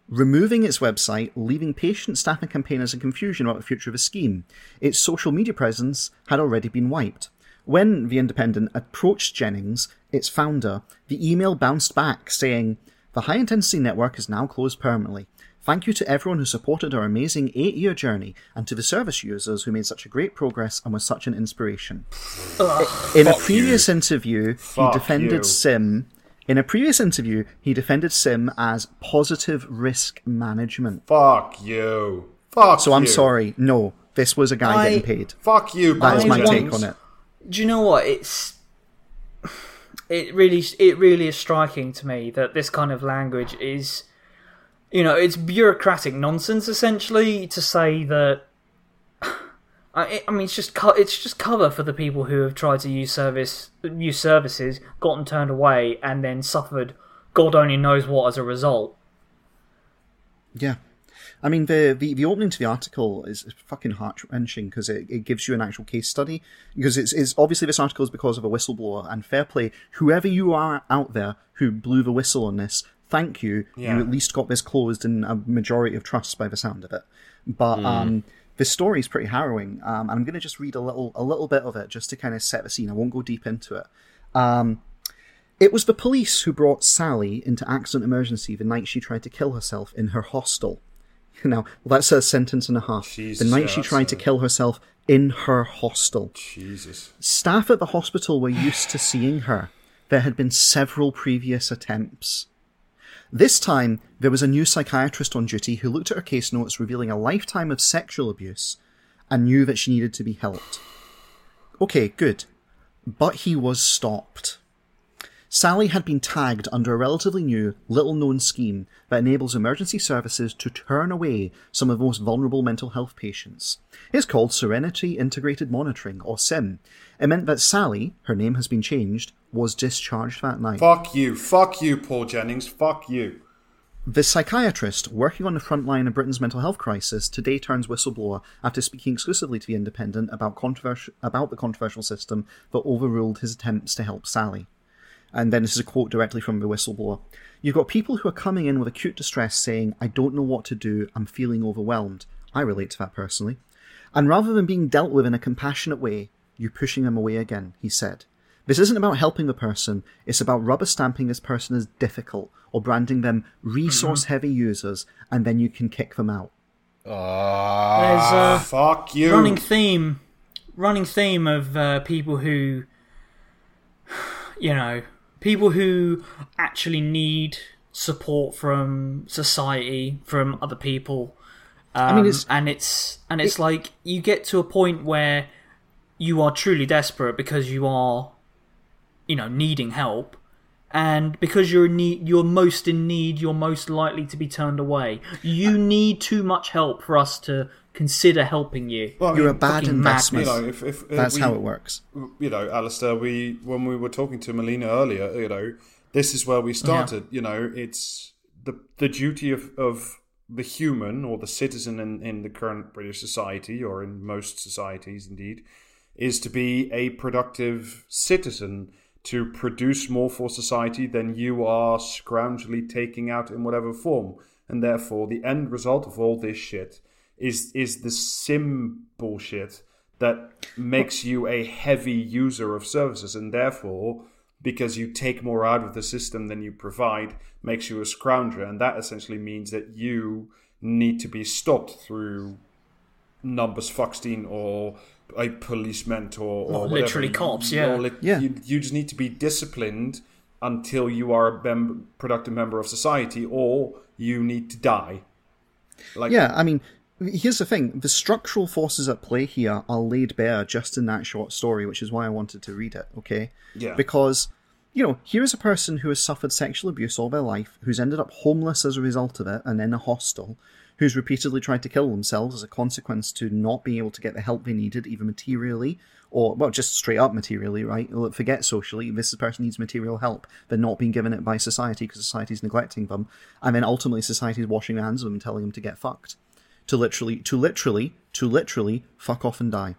removing its website, leaving patient, staff, and campaigners in confusion about the future of the scheme. Its social media presence had already been wiped. When The Independent approached Jennings, its founder, the email bounced back saying, The high intensity network is now closed permanently. Thank you to everyone who supported our amazing eight year journey and to the service users who made such a great progress and was such an inspiration. In a Fuck previous interview, Fuck he defended you. Sim. In a previous interview, he defended Sim as positive risk management. Fuck you. Fuck you. So I'm you. sorry, no, this was a guy I- getting paid. Fuck you. That is my Jennings. take on it. Do you know what? It's it really it really is striking to me that this kind of language is you know it's bureaucratic nonsense essentially to say that I, I mean it's just co- it's just cover for the people who have tried to use service use services gotten turned away and then suffered god only knows what as a result Yeah. I mean, the, the, the opening to the article is fucking heart wrenching because it, it gives you an actual case study. Because it's, it's obviously this article is because of a whistleblower, and fair play, whoever you are out there who blew the whistle on this, thank you. Yeah. You at least got this closed in a majority of trusts by the sound of it. But um, the story is pretty harrowing. Um, and I'm going to just read a little a little bit of it just to kind of set the scene. I won't go deep into it. Um, it was the police who brought Sally into accident emergency the night she tried to kill herself in her hostel. Now, well, that's a sentence and a half. Jesus, the night she tried to kill herself in her hostel. Jesus. Staff at the hospital were used to seeing her. There had been several previous attempts. This time, there was a new psychiatrist on duty who looked at her case notes revealing a lifetime of sexual abuse and knew that she needed to be helped. Okay, good. But he was stopped. Sally had been tagged under a relatively new, little known scheme that enables emergency services to turn away some of the most vulnerable mental health patients. It's called Serenity Integrated Monitoring, or SIM. It meant that Sally, her name has been changed, was discharged that night. Fuck you. Fuck you, Paul Jennings. Fuck you. The psychiatrist working on the front line of Britain's mental health crisis today turns whistleblower after speaking exclusively to The Independent about, about the controversial system that overruled his attempts to help Sally. And then this is a quote directly from the whistleblower. You've got people who are coming in with acute distress saying, I don't know what to do, I'm feeling overwhelmed. I relate to that personally. And rather than being dealt with in a compassionate way, you're pushing them away again, he said. This isn't about helping the person, it's about rubber stamping this person as difficult or branding them resource heavy users, and then you can kick them out. there's a Fuck you. running theme running theme of uh, people who you know people who actually need support from society from other people um, mean, it's- and it's and it's like you get to a point where you are truly desperate because you are you know needing help and because you're in need, you're most in need, you're most likely to be turned away. You need too much help for us to consider helping you. Well, I You're a mean, bad fucking investment. You know, if, if uh, That's we- how it works. you know, Alistair, we when we were talking to Melina earlier, you know, this is where we started. You know, it's the the duty of of the human or the citizen in, in the current British society or in most societies indeed is to be a productive citizen to produce more for society than you are scroungily taking out in whatever form. And therefore the end result of all this shit is is the sim bullshit that makes you a heavy user of services and therefore because you take more out of the system than you provide makes you a scrounger and that essentially means that you need to be stopped through numbers 16 or a policeman or, or Or literally cops, yeah. Or lit- Yeah. You, you just need to be disciplined until you are a mem- productive member of society or you need to die like Yeah, I mean, here's the thing: the structural forces at play here are laid bare just in that short story, which is why I wanted to read it. Okay, Yeah. because you know, here is a person who has suffered sexual abuse all their life, who's ended up homeless as a result of it, and in a hostel, who's repeatedly tried to kill themselves as a consequence to not being able to get the help they needed, even materially, or well, just straight up materially, right? Forget socially. This person needs material help. They're not being given it by society because society's neglecting them, and then ultimately society's washing their hands of them and telling them to get fucked, to literally, to literally, to literally fuck off and die.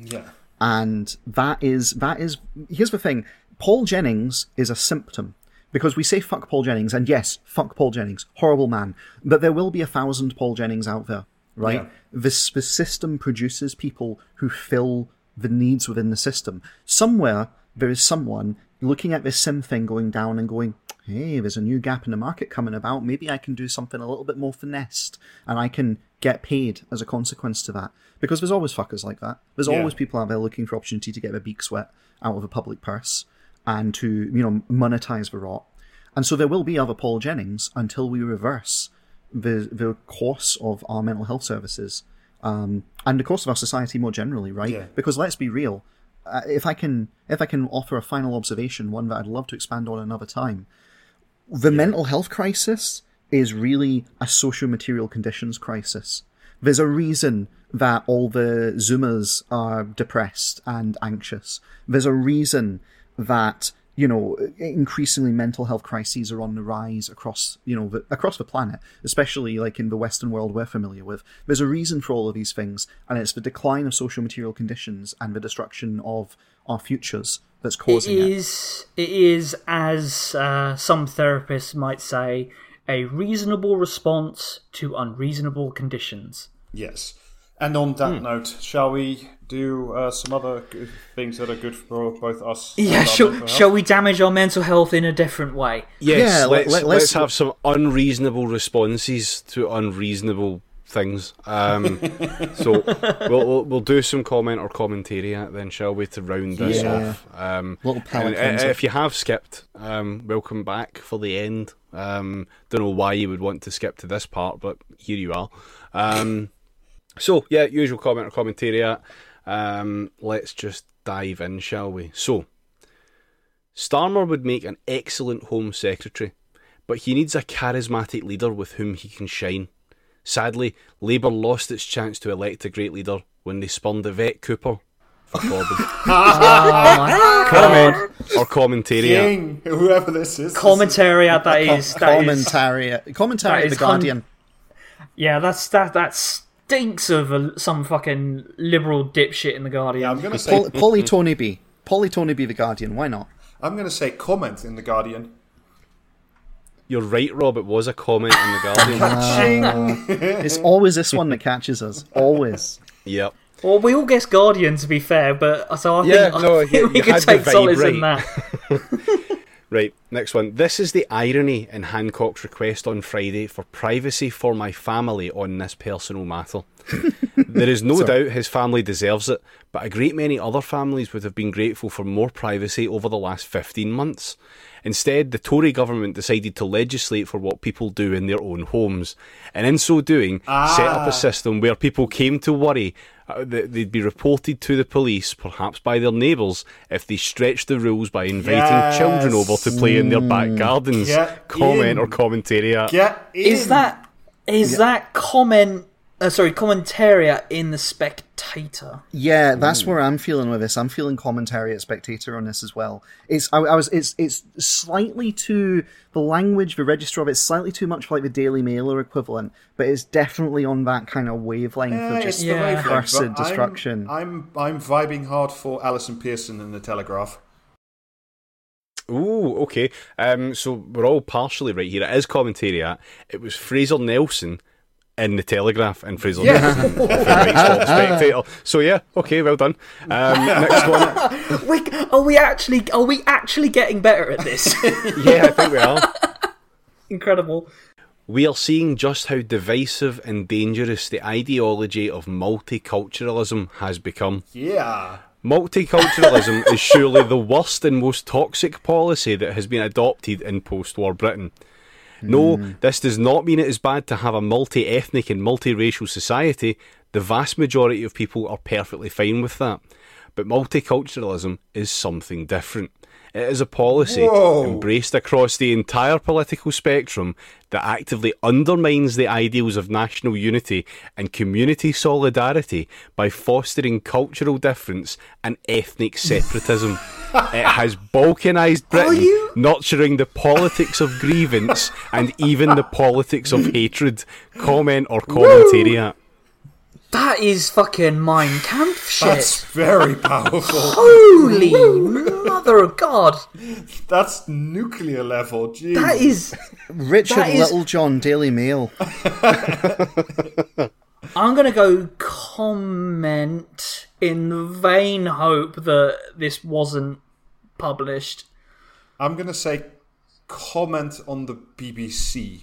Yeah. and that is that is here's the thing. Paul jennings is a symptom. Because we say fuck paul jennings and yes fuck paul jennings. Horrible man. But there will be a thousand paul jennings out there right? Yeah. this the system produces people who fill the needs within the system. Somewhere there is someone looking at this sim thing going down and going hey there's a new gap in the market coming about. Maybe i can do something a little bit more finessed and i can get paid as a consequence to that. Because there's always fuckers like that. There's Yeah. always people out there looking for opportunity to get their beak sweat out of a public purse and to you know monetize the rot. And so there will be other paul jennings until we reverse the the course of our mental health services um, and the course of our society more generally right? Yeah. because let's be real uh, if i can if i can offer a final observation one that i'd love to expand on another time the mental health crisis is really a social material conditions crisis. There's a reason that all the Zoomers are depressed and anxious. There's a reason that you know increasingly mental health crises are on the rise across you know the, across the planet, especially like in the Western world we're familiar with. There's a reason for all of these things, and it's the decline of social material conditions and the destruction of our futures that's causing it. is, it is, as uh, some therapists might say, a reasonable response to unreasonable conditions. Yes. And on that Hmm. note, shall we do uh, some other things that are good for both us? Yeah, our shall, shall we damage our mental health in a different way? Yes, Yeah, let- let's, let's let's- have some unreasonable responses to unreasonable things. Um, so we'll, we'll we'll do some comment or commentary then, shall we, to round this Yeah. off. Um, Little and, uh, if you have skipped, um, welcome back for the end. Um, don't know why you would want to skip to this part, but here you are. Um, so yeah, usual comment or commentary. Um, let's just dive in, shall we? So. Starmer would make an excellent Home Secretary, but he needs a charismatic leader with whom he can shine. Sadly, Labour lost its chance to elect a great leader when they spurned Yvette Cooper for Corbyn. Ah. Comment or commentary. King, whoever this is. Commentary at that is that is commentary, commentary that of the is hun- Guardian. yeah, that's that that stinks of a, some fucking liberal dipshit in the Guardian. Yeah, I'm gonna say Pol- Polly Toynbee. Polly Toynbee. The Guardian. Why not? I'm gonna say comment in the Guardian. You're right, Rob. It was a comment in the Guardian. It's always this one that catches us. Always. yep. Well, we all guess Guardian to be fair, but uh, so I Yeah, think, no, I you- think we you could take vibe solace in that. Right, next one. This is the irony in Hancock's request on Friday for privacy for my family on this personal matter. There is no doubt his family deserves it, but a great many other families would have been grateful for more privacy over the last 15 months. Instead, the Tory government decided to legislate for what people do in their own homes, and in so doing, set up a system where people came to worry uh, that they'd be reported to the police, perhaps by their neighbours, if they stretched the rules by inviting children over to play in their back gardens. Get Comment in. or commentary. Get in. Is that is that comment? Uh, sorry, commentaria in the Spectator. Yeah, that's where I'm feeling with this. I'm feeling commentary at Spectator on this as well. It's I, I was it's it's slightly too the language, the register of it's slightly too much like the Daily Mailer equivalent, but it's definitely on that kind of wavelength Yeah, of it's just the Yeah. wavelength, cursed but I'm- destruction. I'm, I'm vibing hard for Allison Pearson in the Telegraph. Ooh, okay. Um, so we're all partially right here. It is commentary. It was Fraser Nelson in the Telegraph and Fraser Yeah. Nelson often writes for the Spectator. So yeah, okay, well done. Um, next one. We, are we actually are we actually getting better at this? Yeah, I think we are. Incredible. We are seeing just how divisive and dangerous the ideology of multiculturalism has become. Yeah. Multiculturalism is surely the worst and most toxic policy that has been adopted in post war Britain. No, Hmm. this does not mean it is bad to have a multi ethnic and multiracial society. The vast majority of people are perfectly fine with that. But multiculturalism is something different. It is a policy Whoa. embraced across the entire political spectrum that actively undermines the ideals of national unity and community solidarity by fostering cultural difference and ethnic separatism. It has balkanised Britain, you- nurturing the politics of grievance and even the politics of hatred. Comment or commentariat. That is fucking Mein Kampf shit. That's very powerful. Holy mother of God. That's nuclear level. Jeez. That is. Richard That is- Littlejohn, Daily Mail. I'm going to go comment in the vain hope that this wasn't published. I'm gonna say comment on the BBC.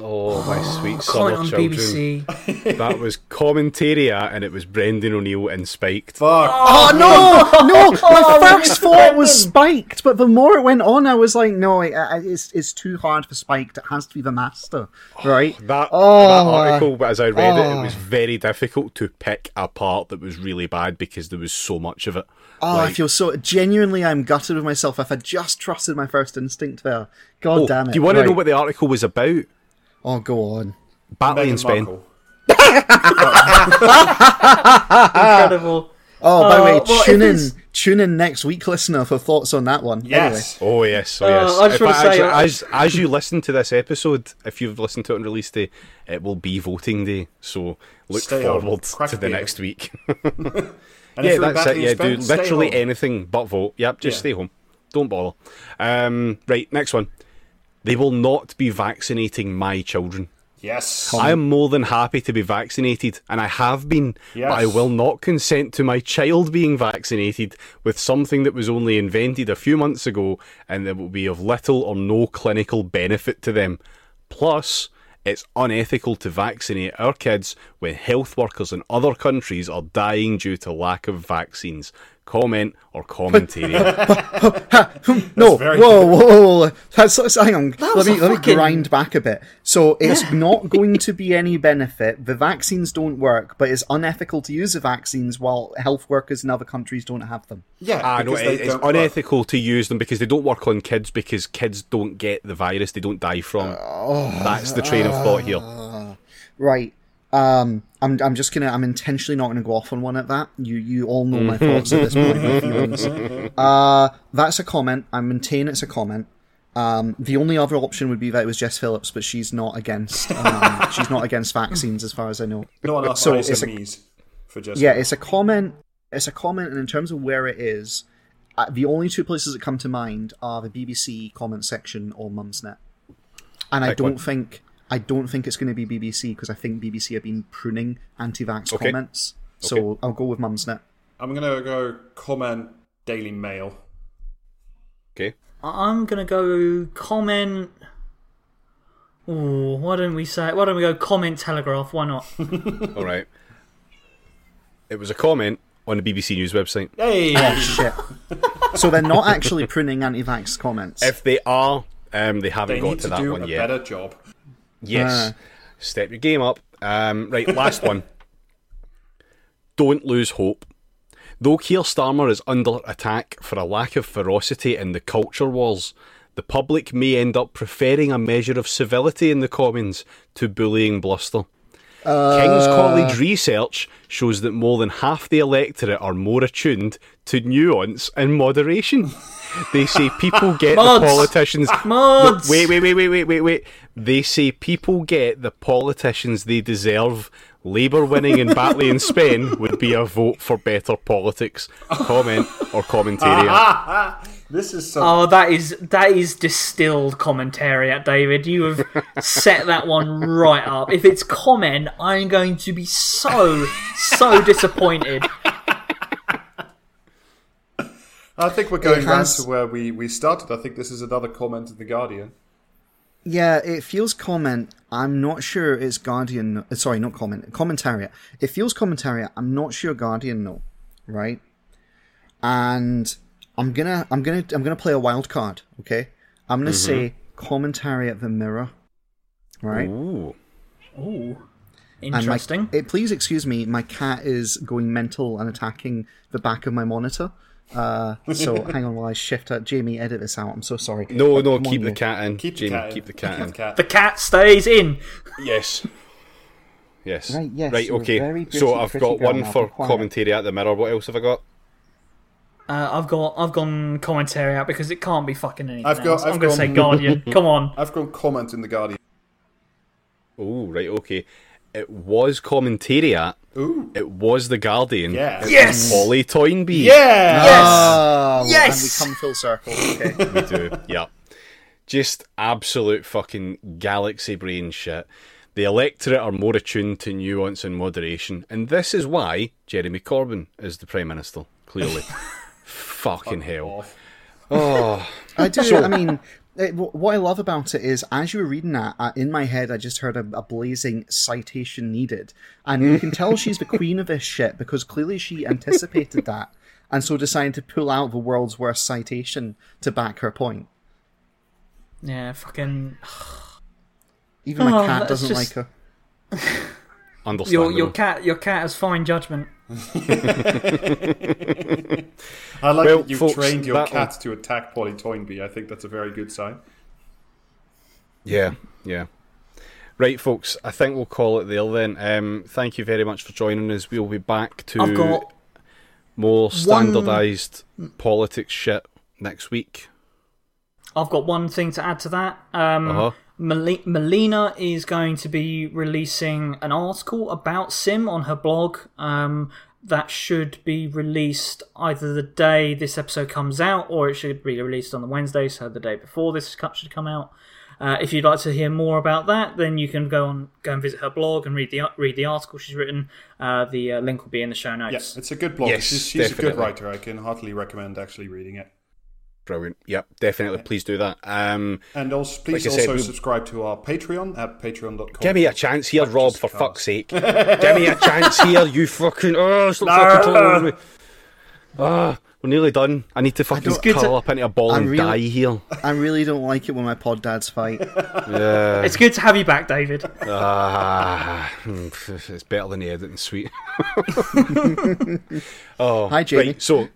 Oh, my sweet Comment summer on children. BBC. That was Commentaria and it was Brendan O'Neill and Spiked. Fuck. Oh no, no! My Oh, first thought was spiked, but the more it went on, I was like, no, it, uh, it's it's too hard for spiked. It has to be the master, right? That, Oh, that article, but as I read it, it oh. was very difficult to pick a part that was really bad because there was so much of it. Oh, I feel so genuinely. I'm gutted with myself. If I just trusted my first instinct there, God Oh, damn it! do you want to know what the article was about? Oh, go on. Batley in Spen. Incredible. Oh, by the Uh, way, well, if tune in, it's- tune in next week, listener, for thoughts on that one. Yes. Oh yes, oh Uh, yes. I just In wanna fact, say, actually, uh, as as you listen to this episode, if you've listened to it on release day, it will be voting day. So look Stay on. forward Crack to the beer. next week. And yeah, if you're that's it. Batley Yeah, and do Spen, stay literally home. anything but vote. Yep, just Yeah. stay home. Don't bother. Um, right, next one. They will not be vaccinating my children. Yes. I am more than happy to be vaccinated, and I have been, but I will not consent to my child being vaccinated with something that was only invented a few months ago and that will be of little or no clinical benefit to them. Plus, it's unethical to vaccinate our kids when health workers in other countries are dying due to lack of vaccines. Comment or commentary. No, very whoa, whoa, whoa. That's, that's- hang on. Let me, a let me grind back a bit. So it's not going to be any benefit. The vaccines don't work, but it's unethical to use the vaccines while health workers in other countries don't have them. yeah, Ah, no, it- it's don't work. unethical to use them because they don't work on kids because kids don't get the virus, they don't die from. it. That's the train of thought here. Right. Um, I'm, I'm just gonna, I'm intentionally not gonna go off on one at that. You, you all know my thoughts at this point, my feelings. Uh, that's a comment. I maintain it's a comment. Um, the only other option would be that it was Jess Phillips, but she's not against, um, she's not against vaccines as far as I know. Not enough So it's a- for just Yeah, it's a comment. It's a comment, and in terms of where it is, uh, the only two places that come to mind are the BBC comment section or Mumsnet. And I Pick don't one. think I don't think it's going to be BBC because I think BBC have been pruning anti-vax Okay. comments. So Okay. I'll go with Mumsnet. I'm gonna go comment Daily Mail. Okay. I'm gonna go comment. Ooh, why don't we say? Why don't we go comment Telegraph? Why not? All right. It was a comment on the BBC News website. Hey, Shit. so they're not actually pruning anti-vax comments. If they are, um, they haven't they got need to to that do one a yet. better job. Yes. Ah. Step your game up. Um, right, last one. Don't lose hope. Though Keir Starmer is under attack for a lack of ferocity in the culture wars, the public may end up preferring a measure of civility in the Commons to bullying bluster. King's uh, College research shows that more than half the electorate are more attuned to nuance and moderation. They say people get the politicians. Mods. Wait, wait, wait, wait, wait, wait, wait. They say people get the politicians they deserve. Labour winning in Batley and Spen would be a vote for better politics. Comment or commentary. This is so. Oh, that is that is distilled commentary at David. You have set that one right up. If it's comment, I'm going to be so so disappointed. I think we're going It back has- to where we, we started. I think this is another comment in the Guardian. Yeah, it feels comment. I'm not sure it's Guardian. uh, Sorry, not comment. Commentariat. It feels commentariat. I'm not sure Guardian. No, right? And I'm gonna, I'm gonna, I'm gonna play a wild card. Okay, I'm gonna say commentary at the Mirror. Right. Ooh. Ooh, And my- interesting. eh, please excuse me, my cat is going mental and attacking the back of my monitor. Uh, so hang on while I shift her. Jamie, edit this out. I'm so sorry. No, But no, keep the cat in. Keep the cat. in. keep the cat in. the cat. the cat stays in. Yes. Yes. Right, yes, Right, okay. very pretty, so I've got one for quiet. commentary at the mirror. What else have I got? Uh, I've got I've gone commentary out because it can't be fucking anything I've got- else. I'm I've going to say Guardian. Come on. I've got comment in the Guardian. Oh, right, okay. It was commentariat. Ooh. It was the Guardian. Yeah. It Yes! was Polly Toynbee. Yeah. Ah, Yes! And we come full circle. Okay. We do. yeah. Just absolute fucking galaxy brain shit. The electorate are more attuned to nuance and moderation, and this is why Jeremy Corbyn is the Prime Minister, clearly. fucking hell. Oh, I do. I mean, it, what I love about it is, as you were reading that, uh, in my head, I just heard a, a blazing citation needed, and you can tell she's the queen of this shit because clearly she anticipated that, and so decided to pull out the world's worst citation to back her point. Yeah, fucking. Even my Oh, cat doesn't just- like her. Your understandable. your cat your cat has fine judgment. I like Well, that you folks, trained your that cat to attack Polly Toynbee. I think that's a very good sign. Yeah, yeah. Right, folks, I think we'll call it there then. Um, thank you very much for joining us. We'll be back to I've got more standardised politics shit next week. I've got one thing to add to that. Um, Uh-huh. Mel- Melina is going to be releasing an article about Sim on her blog. Um, that should be released either the day this episode comes out, or it should be released on the Wednesday, so the day before this cut should come out. Uh, if you'd like to hear more about that, then you can go on go and visit her blog and read the read the article she's written. Uh, the uh, link will be in the show notes. Yes, it's a good blog. Yes, she's she's a good writer. I can heartily recommend actually reading it. Brilliant. Yep, definitely. Please do that. Um, And also, please Like I said, also subscribe to our Patreon at patreon.com. give me a chance here, Rob, for Cast. fuck's sake. give me a chance here, you fucking. Oh, stop fucking talking over me. Ah, we're nearly done. I need to fucking don't- good to- curl up into a ball I and really- die here. I really don't like it when my pod dads fight. Yeah. It's good to have you back, David. Ah, it's better than the editing suite. oh, Hi, Jamie. Right, so,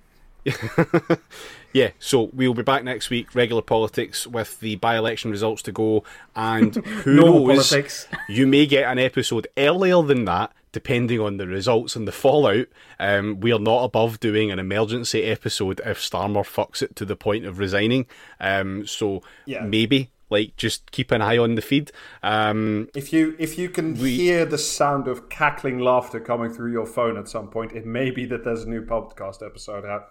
yeah, so we'll be back next week, regular politics with the by-election results to go, and who Normal knows, politics. you may get an episode earlier than that, depending on the results and the fallout. Um, we are not above doing an emergency episode if Starmer fucks it to the point of resigning. Um, so Yeah. maybe. Like, just keep an eye on the feed. Um, If you if you can hear the sound of cackling laughter coming through your phone at some point, it may be that there's a new podcast episode out.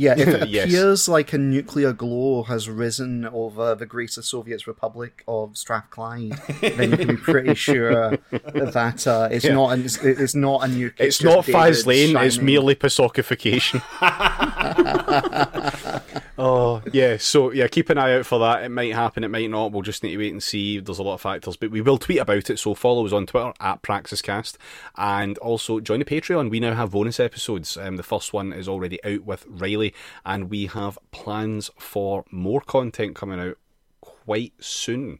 Yeah, if it Yes. appears like a nuclear glow has risen over the greater Soviet Republic of Strathclyde, then you can be pretty sure that uh, it's Yeah. not an, it's, it's not a nuke. It's, just not Faslane, it's merely Pasokification. oh, yeah, so yeah, keep an eye out for that. It might happen, it might not. We'll just need to wait and see. There's a lot of factors, but we will tweet about it. So follow us on Twitter at PraxisCast and also join the Patreon. We now have bonus episodes. Um, the first one is already out with Riley, and we have plans for more content coming out quite soon.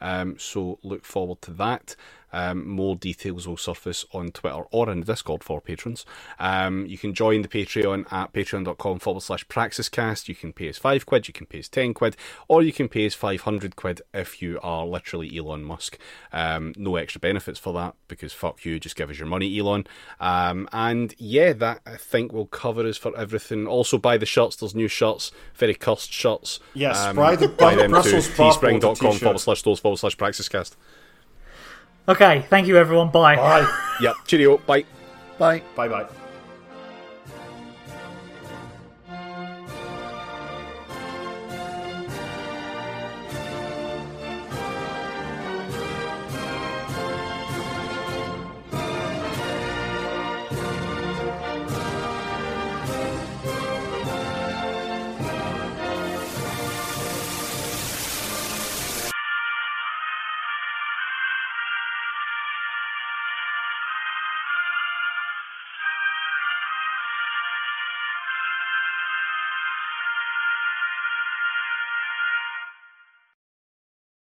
Um, so look forward to that. Um, more details will surface on Twitter or in the Discord for patrons. Um, you can join the Patreon at patreon.com forward slash praxiscast. You can pay us 5 quid, you can pay us 10 quid, or you can pay us 500 quid if you are literally Elon Musk. Um, no extra benefits for that because fuck you, just give us your money, Elon. Um, and yeah, that I think will cover us for everything. Also, buy the shirts, there's new shirts, very cursed shirts. Yes, um, buy the- buy buy the them Brussels to teespring.com forward slash stores forward slash praxiscast. Okay, thank you everyone. Bye. Bye. Yep, cheerio, bye. Bye. bye bye.